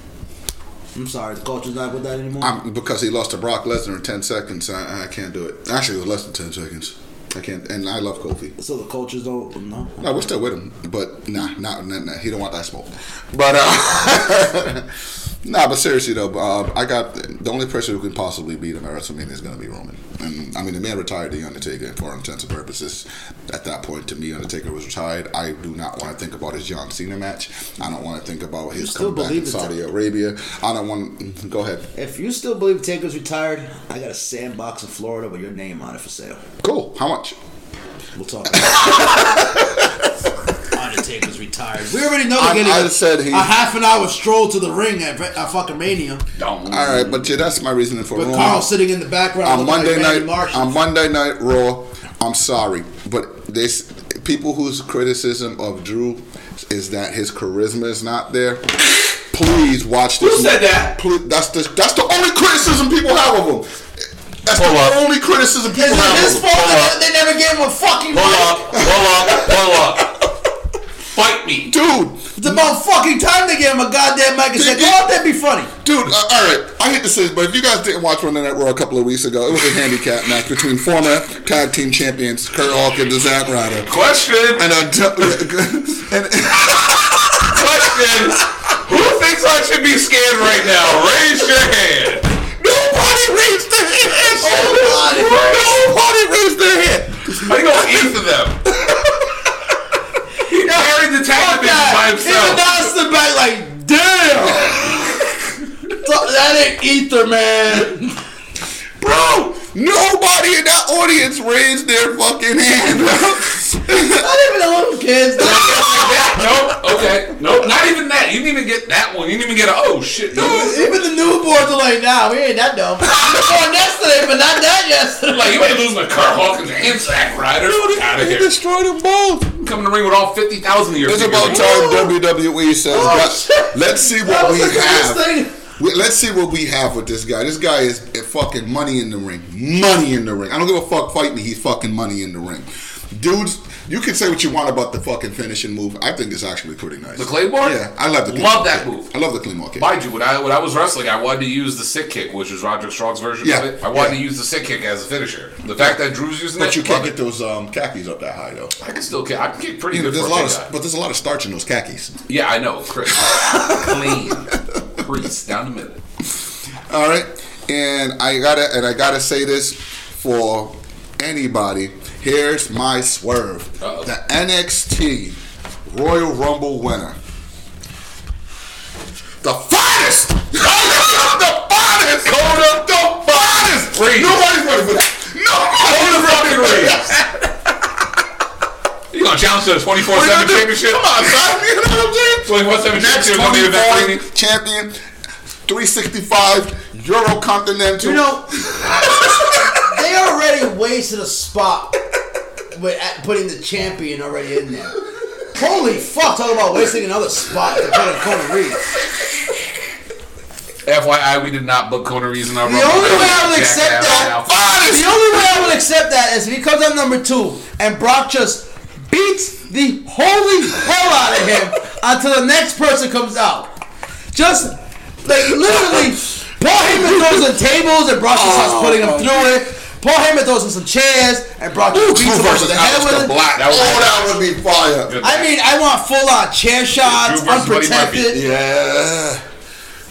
I'm sorry, the culture's not with that anymore. I'm, because he lost to Brock Lesnar in 10 seconds, I, I can't do it. Actually, it was less than 10 seconds. I can't, and I love Kofi. so the cultures don't know. No, we're still with him, but nah, nah, nah, nah he don't want that smoke. But uh, nah, but seriously though, uh, I got the only person who can possibly beat him at WrestleMania is going to be Roman. And I mean, the man retired the Undertaker, for all intents and purposes, at that point, to me, Undertaker was retired. I do not want to think about his John Cena match. I don't want to think about his comeback in Saudi Arabia. I don't want. Go ahead. If you still believe Taker's retired, I got a sandbox in Florida with your name on it for sale. Cool. How much? We'll talk. About it. Undertaker's retired. We already know I- they're getting I a, said he- a half an hour stroll to the ring at, at uh, fucking Mania. Don't. All right, but yeah, that's my reasoning for But Roman. Carl sitting in the background on looking Monday like Randy night Marshall. on Monday night Raw. I'm sorry, but this people whose criticism of Drew is that his charisma is not there. Please watch this. Who said that? Please, that's the that's the only criticism people have of him. That's Hold the up. only criticism Is people it have his of him. fault that they never gave him a fucking Hold mic? up. Hold up. Hold up. Fight me. Dude, It's about fucking time they gave him a goddamn mic and said, "Go out there, and be funny." Dude, uh, all right. I hate to say this, but if you guys didn't watch Monday Night Raw a couple of weeks ago, it was a handicap match between former tag team champions Kurt Hawkins and Zack Ryder. Question. And, uh, and Question. Who thinks I should be scared right now? Raise your hand. nobody raised their hand. Nobody. Nobody raised their hand. I go eighth of them. He carried the tag division by He himself. announced the back like, "Damn, that ain't ether, man." Bro, nobody in that audience raised their fucking hand. Not even the little kids. Nope. Okay. Nope. Not even that. You didn't even get that one. You didn't even get a oh shit. No. Even the newborns are like, "Nah, we ain't that dumb." We born yesterday, but not that yesterday. Like you ain't losing to Kurt Hawkins and Zack Ryder. Out of they here. destroyed them both. Come in the ring with all fifty thousand of your. It's fingers. about time WWE says, Oh, let's see what we the greatest have. Thing. We- Let's see what we have with this guy. This guy is fucking money in the ring. Money in the ring. I don't give a fuck fight me. He's fucking money in the ring. Dudes, you can say what you want about the fucking finishing move. I think it's actually pretty nice. The Claymore? Yeah, I love the claymore Love that kick. move. I love the Claymore kick. Mind you, when I when I was wrestling, I wanted to use the sick kick, which is Roderick Strong's version Yeah, of it. I wanted yeah. to use the sick kick as a finisher. The fact that Drew's using it But it, you can't get it. those um, khakis up that high though. I can still kick. I can kick pretty You know, good there's for a a lot of, guy. but there's a lot of starch in those khakis. Yeah, I know, Chris. Clean, crease down the middle. All right, and I gotta and I gotta say this for anybody. Here's my swerve: Uh-oh. the NXT Royal Rumble winner, the finest, the finest, Kona the finest. Reeves. Nobody's ready for that. Nobody's ready for that. You gonna challenge to the twenty four seven you gonna do? championship? Come on, son. You know what I'm saying? Twenty four seven Next championship. gonna be a bad 24 thing. champion, 365 Eurocontinental. You know, they already wasted a spot with at- putting the champion already in there. Holy fuck! Talk about wasting another spot to put in Kona Reeves. FYI, we did not book Kona Reeves in our The only way I would accept that, the only way I would accept that is if he comes up number two and Brock just beats the holy hell out of him until the next person comes out. Just like literally, Paul Heyman throws in tables and Brock just starts putting him through it. Paul Heyman throws in some chairs and Brock just beats him over the head with Aleister it. Black. That was- oh, that would be fire. Good. I mean, I want full on chair shots, Drew versus Buddy Murphy. unprotected. Yeah,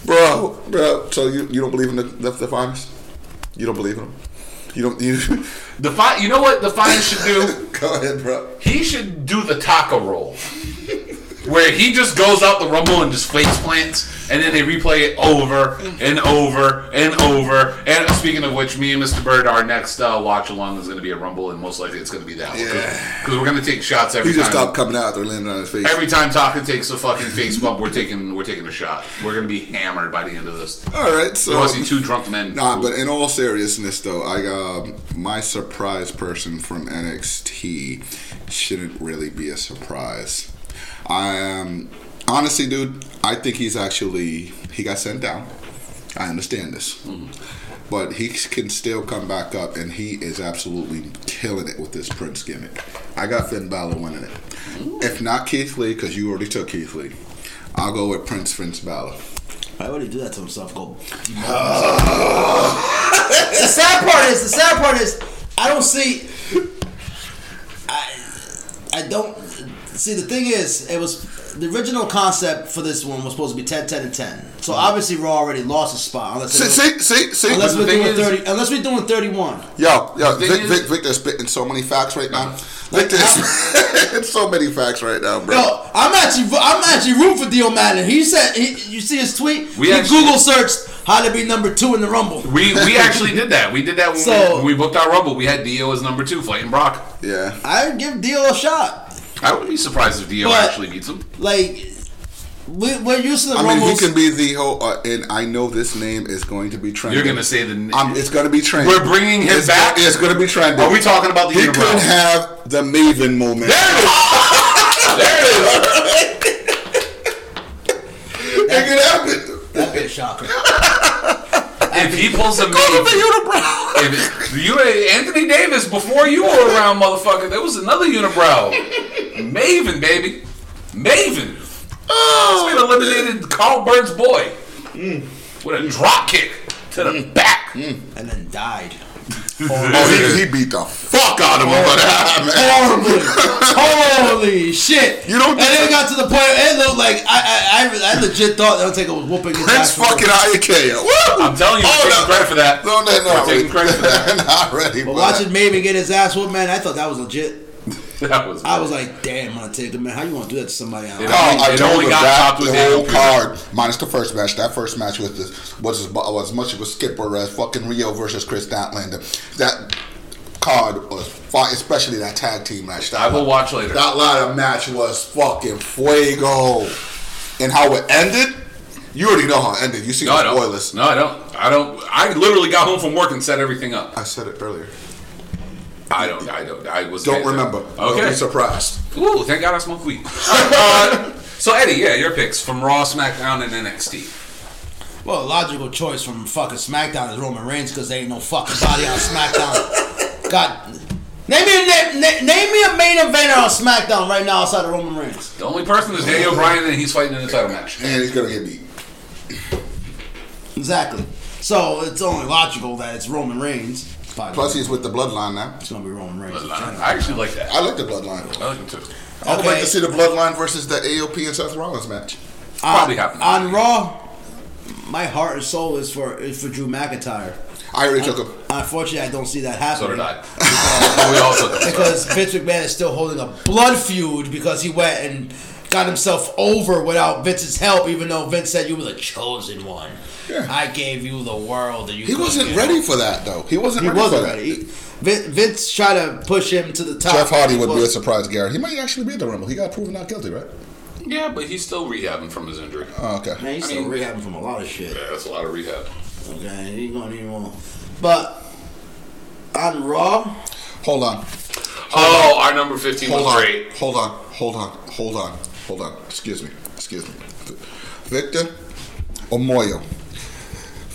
bro, bro. So you, you don't believe in the the, the finals? You don't believe in them? You don't? You Defi- you know what Defiance should do? go ahead, bro. He should do the taco roll. Where he just goes out the rumble and just face plants, and then they replay it over and over and over. And speaking of which, me and Mr. Bird, our next uh, watch along is going to be a rumble, and most likely it's going to be that one. Yeah. Because we're going to take shots every time. He just time. stopped coming out. They're landing on his face. Every time Taka takes a fucking face bump, we're taking we're taking a shot. We're gonna be hammered by the end of this. All right, so to see two drunk men? Nah, but in all seriousness, though, I um, my surprise person from NXT shouldn't really be a surprise. I um, honestly, dude, I think he's actually he got sent down. I understand this, but he can still come back up, and he is absolutely killing it with this Prince gimmick. I got Finn Balor winning it. If not Keith Lee, because you already took Keith Lee, I'll go with Prince Prince Balor. Why would he do that to himself? Go. the sad part is, the sad part is, I don't see. I, I don't see. The thing is, it was the original concept for this one was supposed to be 10, 10, and ten. So obviously, Raw already lost a spot unless See, it- see, see, see. unless the we're thing doing is- thirty. Unless we're doing thirty-one. Yo, yo, Vic, Vic, Victor's spitting so many facts right now. Victor's spitting so many facts right now, bro. Yo, I'm actually, I'm actually rooting for Dio Maddin. He said, he, you see his tweet? We he actually- Google searched how to be number two in the Rumble. we we actually did that. We did that when, So- we, when we booked our rumble. We had Dio as number two fighting Brock. Yeah. I give Dio a shot. I wouldn't be surprised if Dio But- actually beats him. Like, we, we're used to the I mean, he can be the whole, uh, and I know this name is going to be trending. You're gonna say the. Um, it's going to be trending. We're bringing him it's back? It's going to be trending. Are we talking about the He unibrow? could have the Maven moment. there it is. It could happen. That'd be a shocker. If he pulls a Maven, if it, you Anthony Davis before you were around, motherfucker, there was another unibrow, Maven, baby, Maven. Oh, this man eliminated Carl Bird's boy. Mm. With a drop kick to the mm. back. Mm. and then died. Oh, he, he beat the fuck out of him. But, man. Horribly. Holy shit. You don't And then it got to the point, it looked like, I I, I, I legit thought that Undertaker was whooping his Prince ass. fucking Iaukea. Woo! I'm telling you, we're oh, taking credit for that. No, no, no. We're taking credit for that. not ready. But for watching. Maven get his ass whooped, man, I thought that was legit. That was. I was like, damn, Undertaker, man, how you want to do that to somebody else? Yeah. Oh, I It told only got that topped with the whole Bryan. card, minus the first match. That first match was the, was as, was as much of a skipper as fucking Riho versus Kris Statlander. That card was fine, especially that tag team match. That I will watch later. That ladder match was fucking fuego, and how it ended. You already know how it ended. You see No, I the don't. spoilers. No, I don't. I don't. I literally got home from work and set everything up. I said it earlier. I don't. I don't. I was. Don't remember. Don't Okay. be surprised. Ooh, thank God I smoke weed. uh, so Eddie, yeah, your picks from Raw, SmackDown, and NXT. Well, a logical choice from fucking SmackDown is Roman Reigns because there ain't no fucking body on SmackDown. God, name me a name, na- name me a main eventer on SmackDown right now outside of Roman Reigns. The only person is Daniel Bryan, and he's fighting in the title match. And he's gonna get beat. Exactly. So it's only logical that it's Roman Reigns. By the Plus, way. he's with the bloodline now. it's gonna be Roman Reigns. I actually like that. I like the bloodline. I like him too. I would Okay. like to see the bloodline versus the AOP and Seth Rollins match. Probably on, happening. on Raw. My heart and soul is for is for Drew McIntyre. I already took him. Unfortunately, I don't see that happening. So did I. we all took him. because Vince McMahon is still holding a blood feud because he went and got himself over without Vince's help, even though Vince said you were the chosen one. Yeah. I gave you the world, and you. He wasn't get ready it." for that though. He wasn't. He ready wasn't for ready. He- Vince tried to push him to the top. Jeff Hardy would be a surprise, Garrett. He might actually be at the Rumble. He got proven not guilty, right? Yeah, but he's still rehabbing from his injury. Oh, okay. Man, he's I still mean- rehabbing from a lot of shit. Yeah, that's a lot of rehab. Okay, he's gonna need more. But on Raw, Hold on. Oh, our number 15 Hold was on. great. Hold on. Hold on. Hold on. Hold on. Excuse me. Excuse me. Victor Omoyo.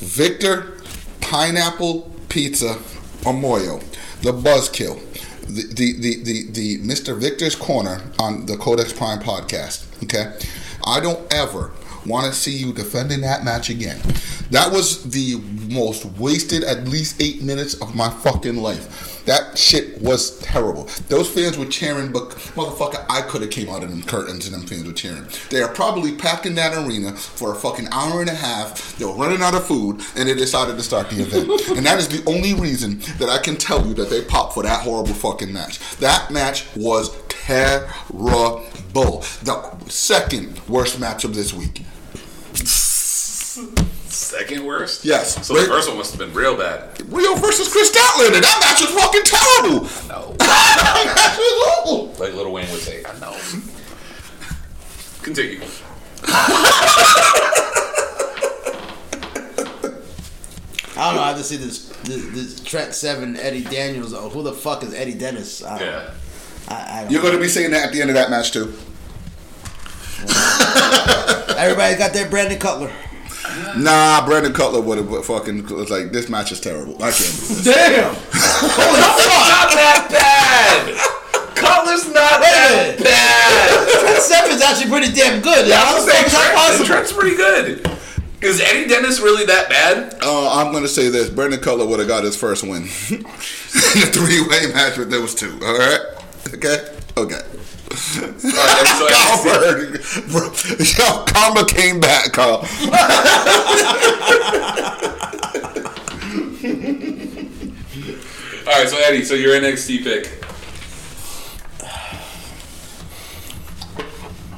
Victor Pineapple Pizza Omoyo. The Buzzkill. the the the the, the Mr. Victor's Corner on the Codex Prime podcast. Okay, I don't ever want to see you defending that match again. That was the most wasted at least eight minutes of my fucking life. That shit was terrible. Those fans were cheering, but motherfucker, I could have came out of them curtains and them fans were cheering. They are probably packed in that arena for a fucking hour and a half. They were running out of food, and they decided to start the event. and that is the only reason that I can tell you that they popped for that horrible fucking match. That match was terrible. The second worst match of this week. Second worst. Yes. So the first one must have been real bad. Riho versus Kris Statlander. That match was fucking terrible. No. that match was awful. like Little Wayne would say, I know. Continue. I don't know. I have to see this, this, this Trent Seven Eddie Daniels. Oh, who the fuck is Eddie Dennis? I Yeah. I, I You're going to be saying that at the end of that match too. Everybody got their Brandon Cutler. Nah, Brandon Cutler would have fucking was like, this match is terrible. I can't do this. Damn. Not that bad! Cutler's not that minute. bad! Trent Seven's actually pretty damn good. Yeah, I'm saying Trent. Trent's pretty good. Is Eddie Dennis really that bad? Uh, I'm going to say this: Brandon Cutler would have got his first win in a three-way match with those two. All right, okay, okay. Alright, so Carl, bro, yo, karma came back, Carl. Alright, so Eddie, so your NXT pick.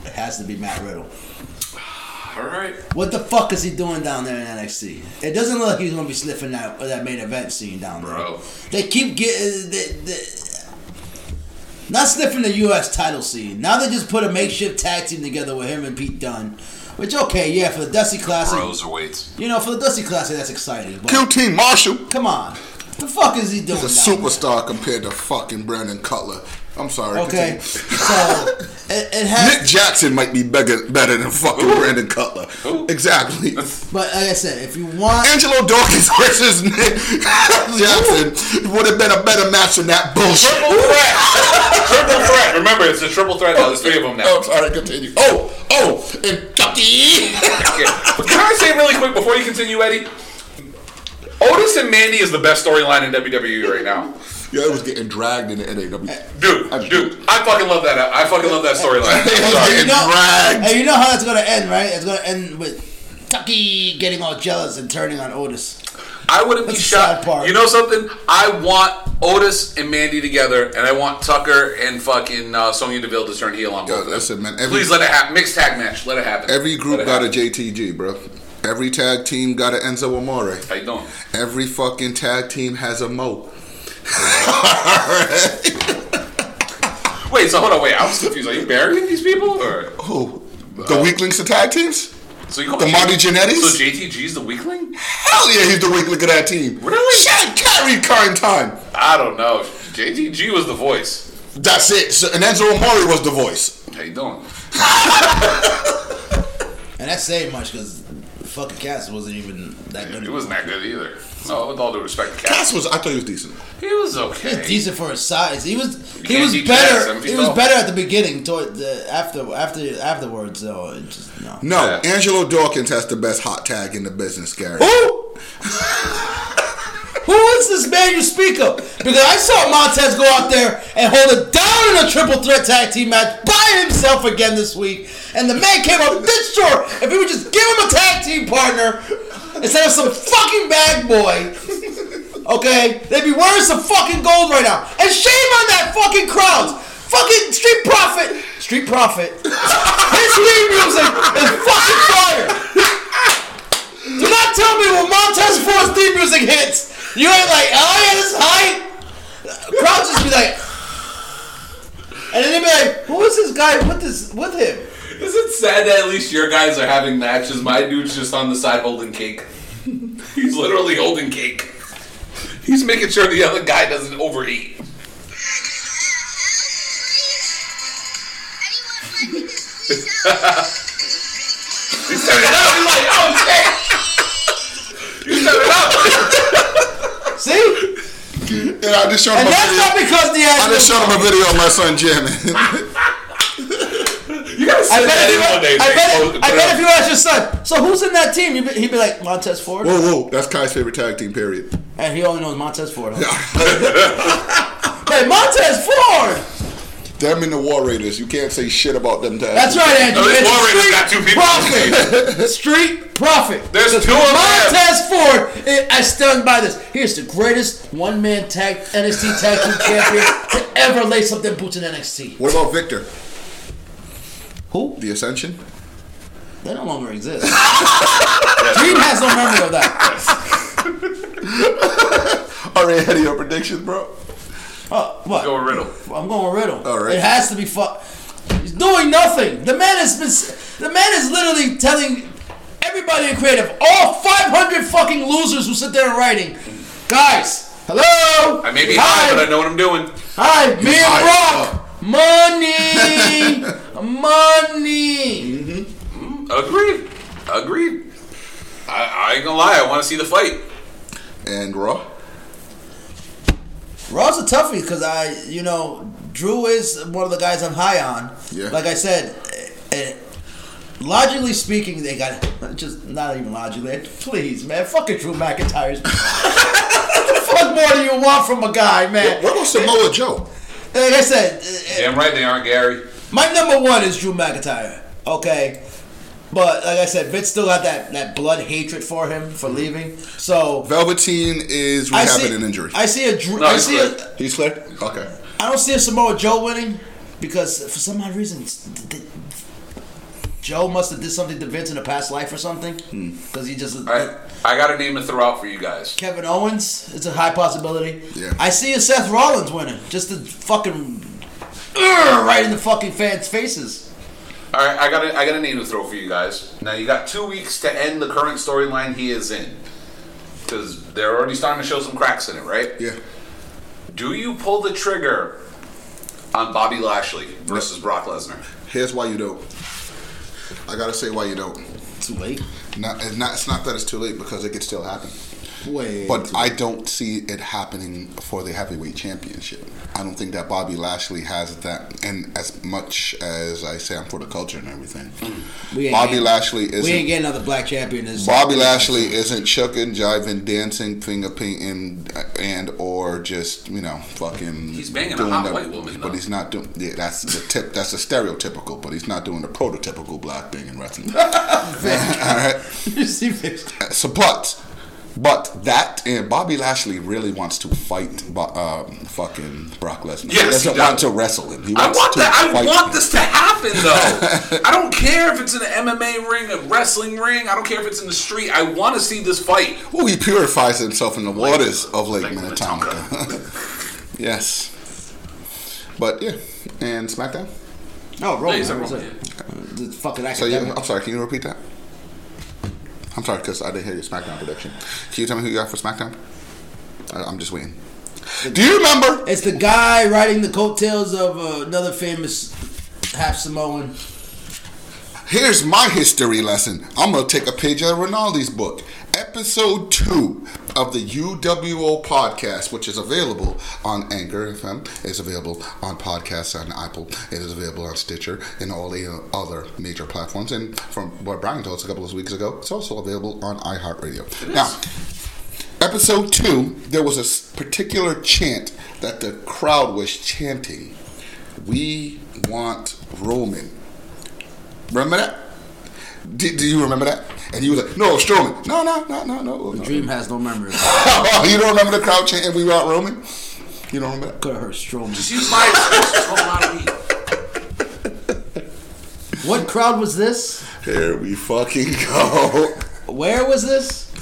It has to be Matt Riddle. Alright. What the fuck is he doing down there in NXT? It doesn't look like he's gonna be sniffing that that main event scene down there. Bro. They keep getting they, they, not sniffing the U.S. title scene. Now they just put a makeshift tag team together with him and Pete Dunne. Which okay, yeah, for the Dusty Classic, Bros weights. you know, for the Dusty Classic, that's exciting. But QT Marshall. come on, the fuck is he doing? He's a down there? superstar compared to fucking Brandon Cutler. I'm sorry. Okay, so it, it has. Nick Jackson might be better, better than fucking Brandon Cutler. Exactly. But like I said, if you want, Angelo Dawkins versus Nick Jackson would have been a better match than that bullshit. Triple threat! triple threat! Remember, it's a triple threat now. There's three of them now. Oh, sorry, continue. Oh, oh, and Chucky. Okay. But can I say really quick before you continue, Eddie? Otis and Mandy is the best storyline in WWE right now. Yeah, it was getting dragged in the NAW. Dude, dude, I fucking love that. I fucking love that storyline. I'm Hey, you know, dragged. hey, you know how that's gonna end, right? It's gonna end with Tucky getting all jealous and turning on Otis. I wouldn't be That's the sad shocked. You know something? I want Otis and Mandy together, and I want Tucker and fucking uh, Sonya Deville to turn heel on Yo, both of them. listen, man. Every, Please let it happen. Mixed tag match. Let it happen. every group Let it got a. JTG, bro. Every tag team got an Enzo Amore. How you doing? Every fucking tag team has a Mo. Wait, so hold on. Wait, I was confused. Are you burying these people, or Who? The uh, weaklings to tag teams? so you call The Marty Jannettis? So JTG's the weakling? Hell yeah, he's the weakling of that team. Really? Shad carried current time. I don't know. JTG was the voice. That's it. So, and Enzo Amore was the voice. How you doing? And that's saying much because fucking Cass wasn't even that good. It wasn't that good either. No, with all due respect Cass, Cass was. I thought he was decent. he was He was okay. decent for his size. He was he was better. seven He was better at the beginning. Toward the after after afterwards though. It just no. No, Yeah. Angelo Dawkins has the best hot tag in the business, Gary. Who? Who is this man you speak of? Because I saw Montez go out there and hold it down in a triple threat tag team match by himself again this week. And the man came up this short. If he would just give him a tag team partner instead of some fucking bag boy, okay, they'd be wearing some fucking gold right now. And shame on that fucking crowd. Fucking Street Profit. Street Profit. His theme music is fucking fire. Do not tell me when Montez Ford's theme music hits, you ain't like, oh yeah, this is hype. Crowd just be like, and then they be like, who is this guy with this with him? Is it sad that at least your guys are having matches? My dude's just on the side holding cake. He's literally holding cake. He's making sure the other guy doesn't overeat. He's turning up. He's like, oh shit. He's turning up. See? And I just showed him And a that's video. not because the I just showed him a video of my son jamming. You gotta I bet, that if in you, one day. I, bet, Post- I bet if you ask your son, so who's in that team? He'd be, he'd be like Montez Ford, whoa, whoa, that's Kai's favorite tag team. Period. and he only knows Montez Ford. Huh? hey, Montez Ford. Them and the War Raiders. You can't say shit about them tag. That's right, Andrew. Oh, War Raiders got two people. profit. street profit. There's two of them. Montez Ford. eh, I stand by this. He's the greatest one-man tag NXT tag team champion to ever lace up them boots in NXT. What about Victor? Who? The Ascension? They no longer exist. Dream has no memory of that. Already ahead of your predictions, bro. Oh, what? Go with Riddle. I'm going Riddle. All right. It has to be fu- He's doing nothing. The man has been. The man is literally telling everybody in creative, all 500 fucking losers who sit there and writing, guys, hello. I may be Hi. high, but I know what I'm doing. Hi, me and high. Brock. Money, money. Agreed. Agreed. I, I ain't gonna lie. I want to see the fight. And Raw? Raw's a toughie because I, you know, Drew is one of the guys I'm high on. Yeah. Like I said, eh, eh, logically speaking, they got just not even logically. Please, man, Fuck fucking Drew McIntyre's. what the fuck more do you want from a guy, man? What about Samoa Joe? Like I said, eh, Damn right they aren't, Gary. my number one is Drew McIntyre. Okay. But like I said, Vince still got that, that blood hatred for him for leaving. So Velveteen is rehabbing see an injury. I see a Drew. No, I he's see good. a, He's clear? Okay. I don't see a Samoa Joe winning because for some odd reason it's- th- th- Joe must have did something to Vince in a past life or something hmm. because he just All right, I got a name to throw out for you guys. Kevin Owens. It's a high possibility. Yeah. I see a Seth Rollins winning just to fucking right in the fucking fans' faces. All right, I got a, I got a name to throw for you guys. Now you got two weeks to end the current storyline he is in, because they're already starting to show some cracks in it, right? Yeah. Do you pull the trigger on Bobby Lashley versus Brock Lesnar? Here's why you don't. I gotta say why you don't. Too late. Not, it's not. It's not that it's too late because it could still happen. Wait. But I don't see it happening for the heavyweight championship. I don't think that Bobby Lashley has that. And as much as I say I'm for the culture and everything, mm. We ain't Bobby getting- Lashley isn't. we ain't getting another black champion. This Bobby Lashley isn't shucking, jiving, dancing, finger painting, uh, and or just you know fucking. He's banging a hot the- white woman, but though. he's not doing. Yeah, that's the tip. That's the stereotypical. But he's not doing the prototypical black thing in wrestling. All right. you see Vince. Uh, so, but, but that and Bobby Lashley really wants to fight, um, fucking Brock Lesnar. Yes, he doesn't he want to wrestle him. He I wants want to that. I want him. this to happen, though. I don't care if it's in an MMA ring, a wrestling ring. I don't care if it's in the street. I want to see this fight. Well, he purifies himself in the waters of Lake Lake Minnetonka. yes. But yeah, and SmackDown. Oh, Roman. he's a I was The fucking So yeah. I'm sorry. Can you repeat that? I'm sorry because I didn't hear your SmackDown prediction. Can you tell me who you got for SmackDown? I, I'm just waiting. Do you remember? It's the guy riding the coattails of uh, another famous half Samoan. Here's my history lesson. I'm gonna take a page out of Rinaldi's book. Episode two of the UWO podcast, which is available on Anchor FM, is available on podcasts on Apple. It is available on Stitcher and all the other major platforms. And from what Brian told us a couple of weeks ago, it's also available on iHeartRadio. Now, episode two, there was a particular chant that the crowd was chanting. We want Roman. Remember that? Do, do you remember that? And you was like, no, Strowman. No, no, no, no, no. no. Dream has no memory. you don't remember the crowd chanting "We want Roman"? You don't remember that? Could have heard Strowman. Just use my excuse. Out of me. What crowd was this? Here we fucking go. Where was this?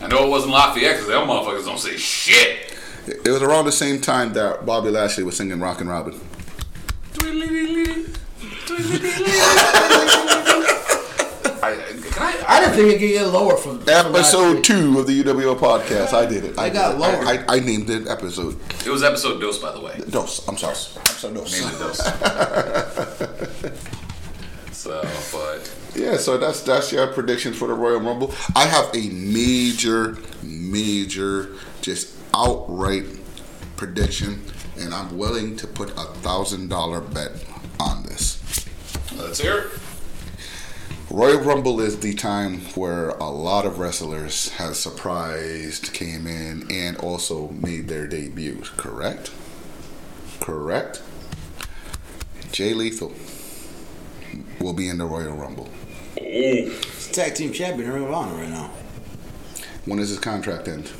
I know it wasn't Lafayette because them motherfuckers don't say shit. It was around the same time that Bobby Lashley was singing "Rockin' Robin." I, can I, I didn't think it could get lower from from Episode week. two of the UWO podcast. I did it. I They got it. lower. I, I, I named it episode. it was episode dose, by the way. Dos. I'm sorry. Episode dos. Named it dose. so, but Yeah, so that's that's your predictions for the Royal Rumble. I have a major, major, just outright prediction, and I'm willing to put a thousand dollar bet on this. Let's hear it. Royal Rumble is the time where a lot of wrestlers have surprised, came in, and also made their debuts. Correct? Correct? Jay Lethal will be in the Royal Rumble. He's tag team champion in Ring of Honor right now. When does his contract end?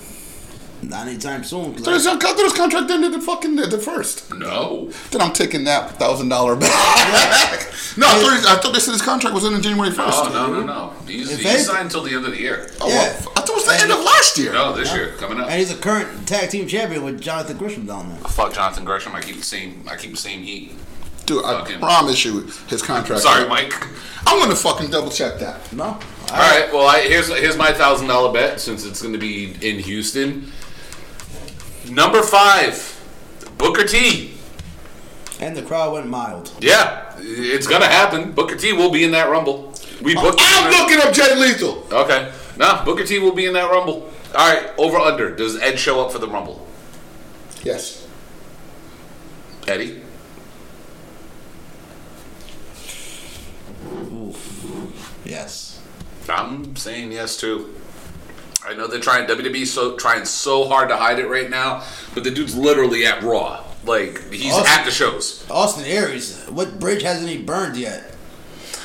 Not anytime soon. 'cause There's, I thought his contract ended the fucking the first. No. Then I'm taking that thousand dollar back. no, I thought, he- I thought they said his contract was ending January first. Oh, no, no, no. He's, If he's anything- signed until the end of the year. Oh, Yeah. well, I thought it was the end of last year. No, this year coming up. And he's a current tag team champion with Jonathan Gresham down there. Fuck Jonathan Gresham. I keep the same. I keep the same heat. Dude, I Fucking- promise you, his contract. Sorry, Mike. I'm gonna fucking double check that. No? All right. Well, I, here's here's my thousand dollar bet since it's going to be in Houston. Number five, Booker T. And the crowd went mild. Yeah, it's gonna happen. Booker T will be in that rumble. We oh, booked. I'm looking up Jay Lethal. Okay. No, Booker T will be in that rumble. All right. Over under. Does Ed show up for the rumble? Yes. Eddie. Yes. I'm saying yes too. I know they're trying WWE so trying so hard to hide it right now, but the dude's literally at Raw. Like he's Awesome. at the shows. Austin Aries, what bridge hasn't he burned yet?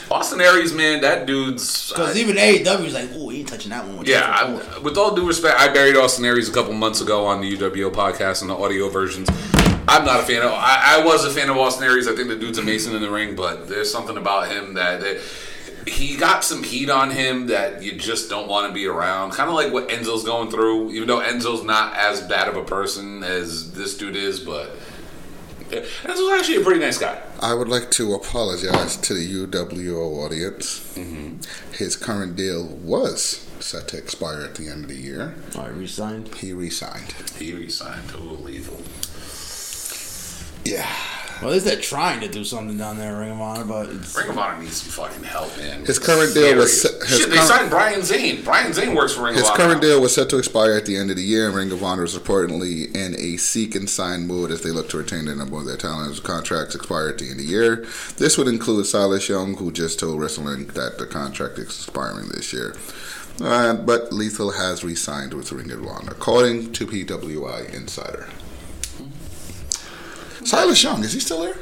Austin Aries, man, that dude's. Because I- even AEW's like, oh, he ain't touching that one. With yeah, I'm, with all due respect, I buried Austin Aries a couple months ago on the UWO podcast and the audio versions. I'm not a fan of. I, I was a fan of Austin Aries. I think the dude's amazing in the ring, but there's something about him that, that he got some heat on him that you just don't want to be around. Kind of like what Enzo's going through. Even though Enzo's not as bad of a person as this dude is, but Enzo's actually a pretty nice guy. I would like to apologize to the UWO audience. Mm-hmm. His current deal was set to expire at the end of the year. Oh, I resigned. He resigned. He resigned to Lethal. Yeah. Well, at least they're trying to do something down there in Ring of Honor, but it's, Ring of Honor needs some fucking help, man. His current deal was his Shit, they current- signed Brian Zane. Brian Zane works for Ring His of Honor. current now. deal was set to expire at the end of the year, and Ring of Honor is reportedly in a seek and sign mode as they look to retain the number of their talent as contracts expire at the end of the year. This would include Silas Young, who just told Wrestling that the contract is expiring this year. Uh, but Lethal has re-signed with Ring of Honor, according to PWInsider. Silas Young, is he still there?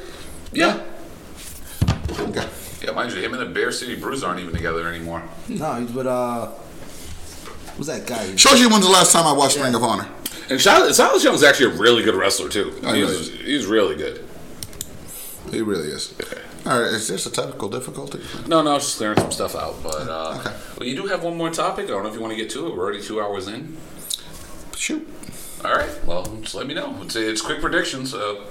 Yeah. Okay. Yeah, mind you, him and the Beer City Bruiser aren't even together anymore. no, he's with uh, what's that guy? Shows you when's the last time I watched Ring of Honor. And Silas, Silas Young's actually a really good wrestler too. Oh, he's, really? he's really good. He really is. All right, is this a technical difficulty? No, no, I was just clearing some stuff out. But uh, Okay. well, you do have one more topic. I don't know if you want to get to it. We're already two hours in. Shoot. All right. Well, just let me know. It's, it's quick prediction, so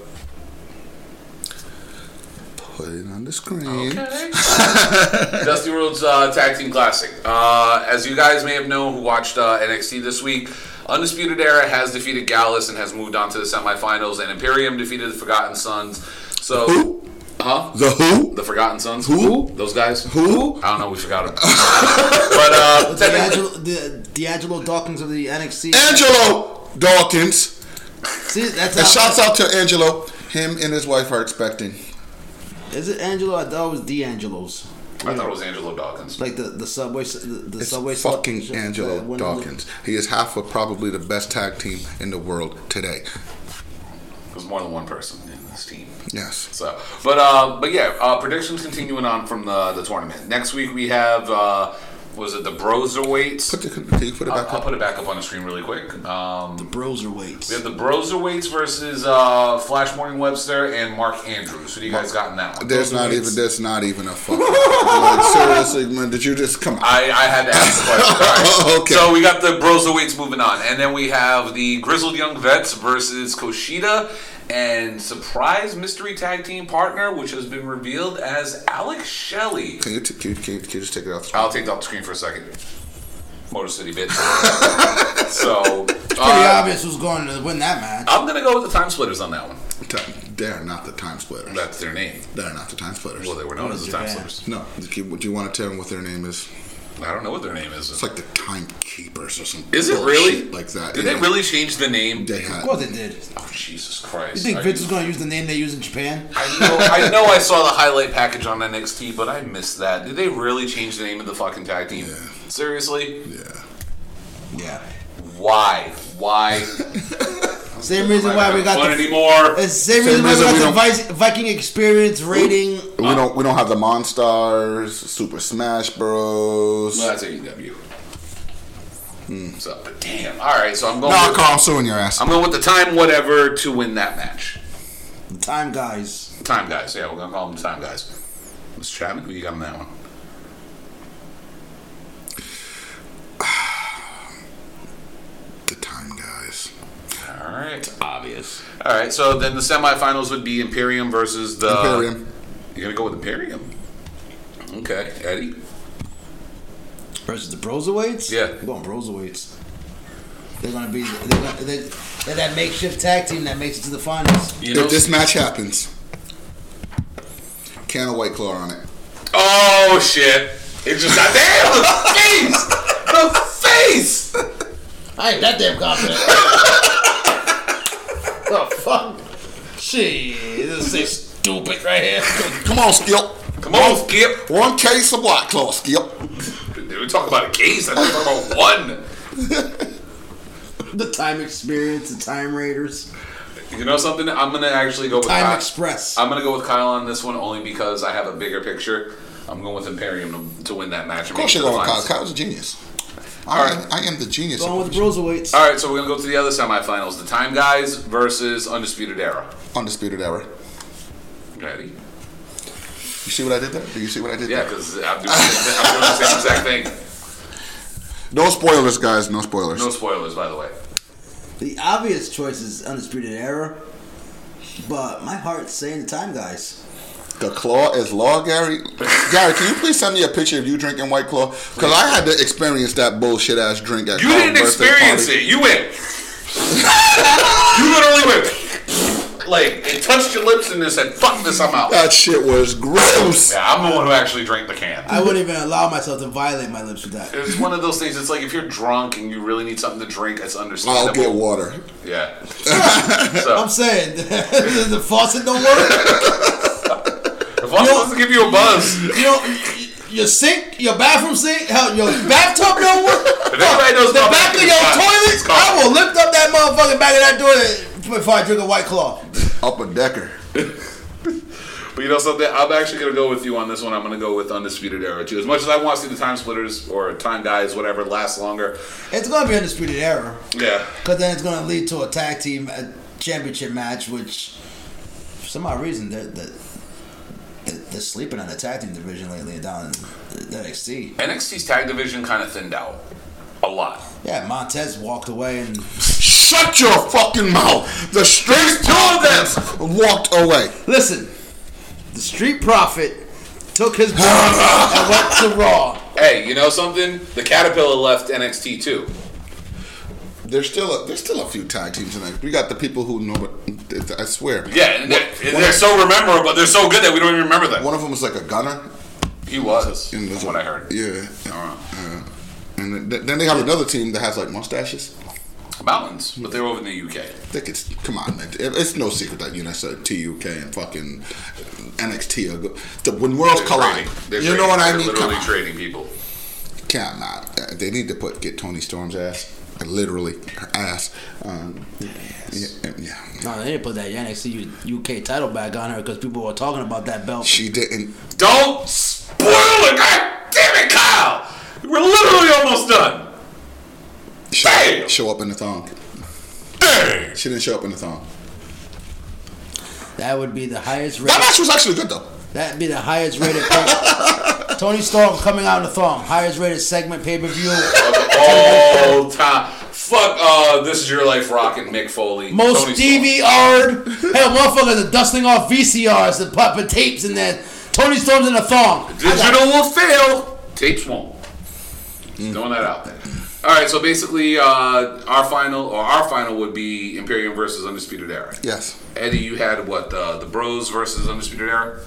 Put it on the screen. Okay. Dusty Rhodes uh, Tag Team Classic. Uh, as you guys may have known who watched uh, NXT this week, Undisputed Era has defeated Gallus and has moved on to the semifinals, and Imperium defeated the Forgotten Sons. So, Who? huh? The who? The Forgotten Sons. Who? Those guys. Who? I don't know. We forgot them. but uh, technically, D'Angelo, the D'Angelo Dawkins of the NXT. Angelo Dawkins. See, that's And shouts out to Angelo. Him and his wife are expecting. Is it Angelo? I thought it was D'Angelo's. I thought it was Angelo Dawkins. Like the the subway, the, the It's subway. fucking sub- Angelo one of the- Dawkins. He is half of probably the best tag team in the world today. There's more than one person in this team. Yes. So, but uh, but yeah, uh, predictions continuing on from the the tournament. Next week we have uh, was it the Broserweights? Put the, can you put it I'll, back I'll put it back up on the screen really quick. Um, Bros are weights. we have the Broserweights versus uh, Flash Morgan Webster and Mark Andrews. Who do you guys got in that one? There's not even That's not even a fucking like seriously man. Did you just come? I, I had to ask the question. All right. Okay. So we got the Broserweights moving on, and then we have the Grizzled Young Vets versus Kushida and surprise mystery tag team partner, which has been revealed as Alex Shelley. Can you, t- can, you, can, you, can you just take it off? the screen? I'll take that off the screen for a second. Motor City bitch. so it's Pretty uh, obvious who's going to win that match. I'm gonna go with the Time Splitters on that one. Ti- They're not the time splitters. That's their name. They're not the time splitters. Well, they were known as the Time Splitters. no. Do you, do you want to tell them what their name is? I don't know what their name is. It's like the timekeepers or something. Is it really like that? Did yeah. they really change the name? They Of had. course they did. Oh Jesus Christ! You think Are Vince is going to use the name they use in Japan? I know, I know. I saw the highlight package on NXT, but I missed that. Did they really change the name of the fucking tag team? Yeah. Seriously? Yeah. Yeah. Why? Why? Same reason why we got fun the. anymore? It's same Same reason why we got we the don't- Viking experience rating. We don't. We don't have the Monstars, Super Smash Bros. Well, that's AEW. Hmm. So, but damn. All right, so I'm going. No, with, Carl, I'm suing your ass. I'm going with the time whatever to win that match. The time guys. Time guys. Yeah, we're gonna call them the time guys. Mr. Chapman, who you got on that one? the time, guys. All right. It's Obvious. All right. So then the semifinals would be Imperium versus the Imperium. You're gonna go with Imperium. Okay, Eddie. Versus the Broserweights? Yeah. I'm going Broserweights. They're going to be. They're, gonna, they're, they're that makeshift tag team that makes it to the finals. You know. if this match happens, can of White Claw on it. oh shit! It just got damn the face. The face. I ain't that damn confident. oh, fuck. Jeez, This is stupid right here. Come on, Skip. Come on, Skip. One case of White Claw, Skip. Dude, we talk about a case. I thought we talking about one. The time experience, the time raiders, You know something? I'm gonna actually go with time Kyle. express. I'm gonna go with Kyle on this one only because I have a bigger picture. I'm going with Imperium to, to win that match. Of course you're going with Kyle. Kyle's a genius. I, All am, I am the genius. Going with the Broserweights. All right, so we're gonna go to the other semifinals: the Time Guys versus Undisputed Era. Undisputed Era. Ready? You see what I did there? Do you see what I did Yeah, there? because I'm, doing the same- I'm doing the same exact thing. No spoilers, guys. No spoilers. No spoilers, by the way. The obvious choice is Undisputed Era, but my heart's saying the time guys. The claw is law, Gary. Gary, can you please send me a picture of you drinking White Claw? Because I had to experience that bullshit ass drink at You Carl's didn't birthday experience party. it. You went. you literally went. Like it touched your lips and it said, "Fuck this, I'm out." That shit was gross. Yeah, I'm the one who actually drank the can. I wouldn't even allow myself to violate my lips with that. It's one of those things. It's like if you're drunk and you really need something to drink, it's understandable. I'll get water. Yeah. I'm so saying the faucet don't work. if I'm supposed to give you a buzz, You know, y- your sink, your bathroom sink, hell, your bathtub don't work. if anybody knows The back of your toilet, I will lift up that motherfucking back of that toilet before I drink a white claw. Upper decker. But you know something? I'm actually gonna go with you on this one. I'm gonna go with Undisputed Era too. As much as I want to see the Time Splitters or Time Guys, whatever, last longer. It's gonna be undisputed era, Yeah. because then it's gonna lead to a tag team uh championship match, which for some odd reason they're, they're, they're they're sleeping on the tag team division lately down in NXT. NXT's tag division kind of thinned out a lot. Yeah, Montez walked away and Shut your fucking mouth. The straight two of them walked away. listen. The Street prophet took his belt and went to Raw. Hey, you know something? The Caterpillar left NXT too. There's still a, there's still a few tag teams in there. We got the people who know it. I swear. Yeah, and they're, they're so memorable, but they're so good that we don't even remember them. One of them was like a gunner. He was. And That's what I heard. Yeah. Uh, Uh, and then, then they have another team that has like mustaches. Mountains, but they're over in the UK. They could, come on, man. It's no secret that you know, so TUK and fucking NXT are go- the, when worlds collide. You know what I mean? They're literally trading people. Can't not. Uh, They need to put get Toni Storm's ass, literally her ass. Um, yeah, yeah. No, they didn't put that NXT U- UK title back on her because people were talking about that belt. She didn't. Don't spoil it! God damn it, Kyle! We're literally almost done. Show, Damn! show up in the thong. Dang! She didn't show up in the thong. That would be the highest That match was actually good though. That'd be the highest rated. Pay- Toni Storm coming out in the thong, highest rated segment pay per view. All time. Fuck, uh, this is your life rocking Mick Foley. Most Toni Storm. DVR'd. Hell, motherfuckers are dusting off VCRs and popping tapes in there. Toni Storm's in the thong. Digital will fail. Tapes won't. Just Throwing that out there. All right, so basically, uh, our final or our final would be Imperium versus Undisputed Era. Yes. Eddie, you had what? Uh, the Bros versus Undisputed Era.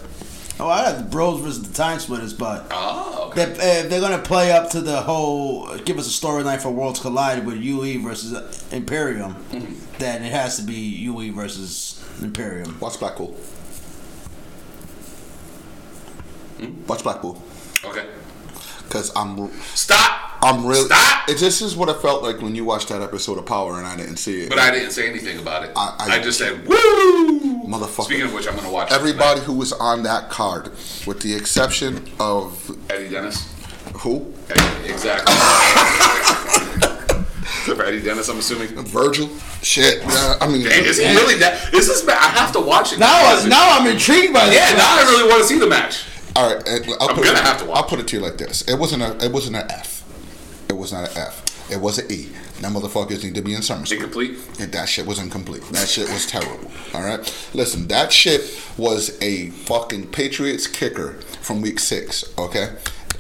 Oh, I got the Bros versus the Time Splitters, but Oh, okay. if, if they're gonna play up to the whole, give us a storyline for Worlds Collide with UE versus Imperium, then it has to be UE versus Imperium. Watch Blackpool. Hmm? Watch Blackpool. Okay. Because I'm, Stop. I'm really. Stop! It just is what it felt like when you watched that episode of Power and I didn't see it. But I didn't say anything about it. I- I, I- just said, woo! Motherfucker. Speaking of which, I'm going to watch Everybody who was on that card, with the exception of Eddie Dennis. who? Eddie, exactly. Except for Eddie Dennis, I'm assuming. Virgil. Shit. Yeah, I mean, Hey, is he really that? Is this? ma- I have to watch it Now, because- now I'm intrigued by this. yeah, now I really want to see the match. All right, I'll I'm put gonna it, have to watch I'll put it to you like this: it wasn't a, it wasn't an F. It was not an F. It was an E. That motherfuckers need to be in summer school. Incomplete. And that shit was incomplete. That shit was terrible. All right, listen, that shit was a fucking Patriots kicker from week six. Okay,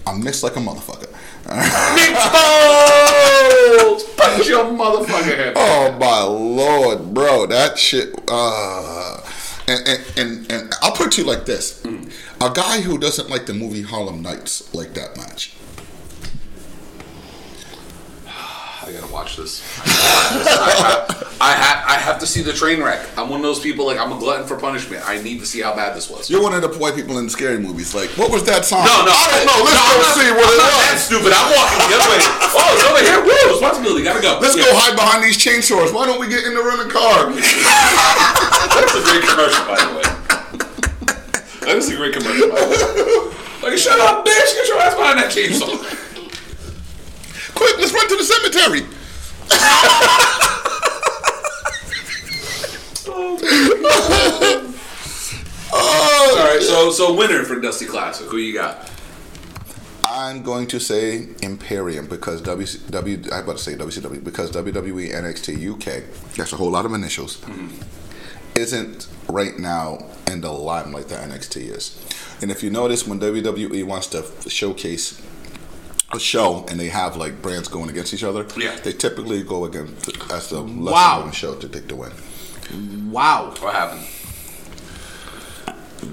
I missed like a motherfucker. Nick! Punch your motherfucking head. Oh my lord, bro, that shit. Uh, and, and and and I'll put it to you like this: a guy who doesn't like the movie Harlem Nights like that match. I gotta watch this. I have, I, have, I have to see the train wreck. I'm one of those people, like, I'm a glutton for punishment. I need to see how bad this was. You're one of the white people in scary movies. Like, what was that song? No, no, I don't know. Let's no, go not- see what I'm it not that stupid. I'm walking the other way. Oh, it's over here. Woo, responsibility. Gotta go. Let's Yeah. go hide behind these chainsaws. Why don't we get in the rental car? That's a great commercial, by the way. That is a great commercial. By the way. Like, shut up, bitch! Get your ass behind that chainsaw. Quick, let's run to the cemetery. oh, oh, All right, so so winner for Dusty Classic. Who you got? I'm going to say Imperium because W W I about to say WCW because WWE NXT UK that's a whole lot of initials mm-hmm. isn't right now in the limelight that NXT is. And if you notice when WWE wants to showcase a show and they have like brands going against each other, Yeah. they typically go against as the lesser Wow. known show to take the win. Wow. What happened?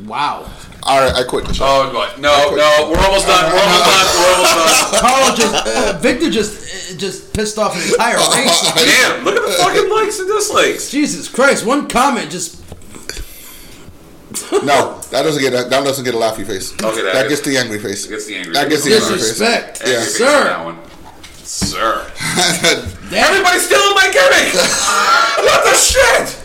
Wow. All right, I quit the show. Oh, God. No, no, we're almost done. We're almost done. We're almost done. Carl just, uh, Victor just, uh, just pissed off an entire race. Damn, look at the fucking likes and dislikes. Jesus Christ! One comment just. No, that doesn't get a, that doesn't get a laughy face. Okay, that that gets- gets the angry face. gets the angry That face. gets the angry face. Disrespect. Angry Yeah. face Sir. on that one. Sir. Damn. Everybody's stealing my gimmick! what the shit?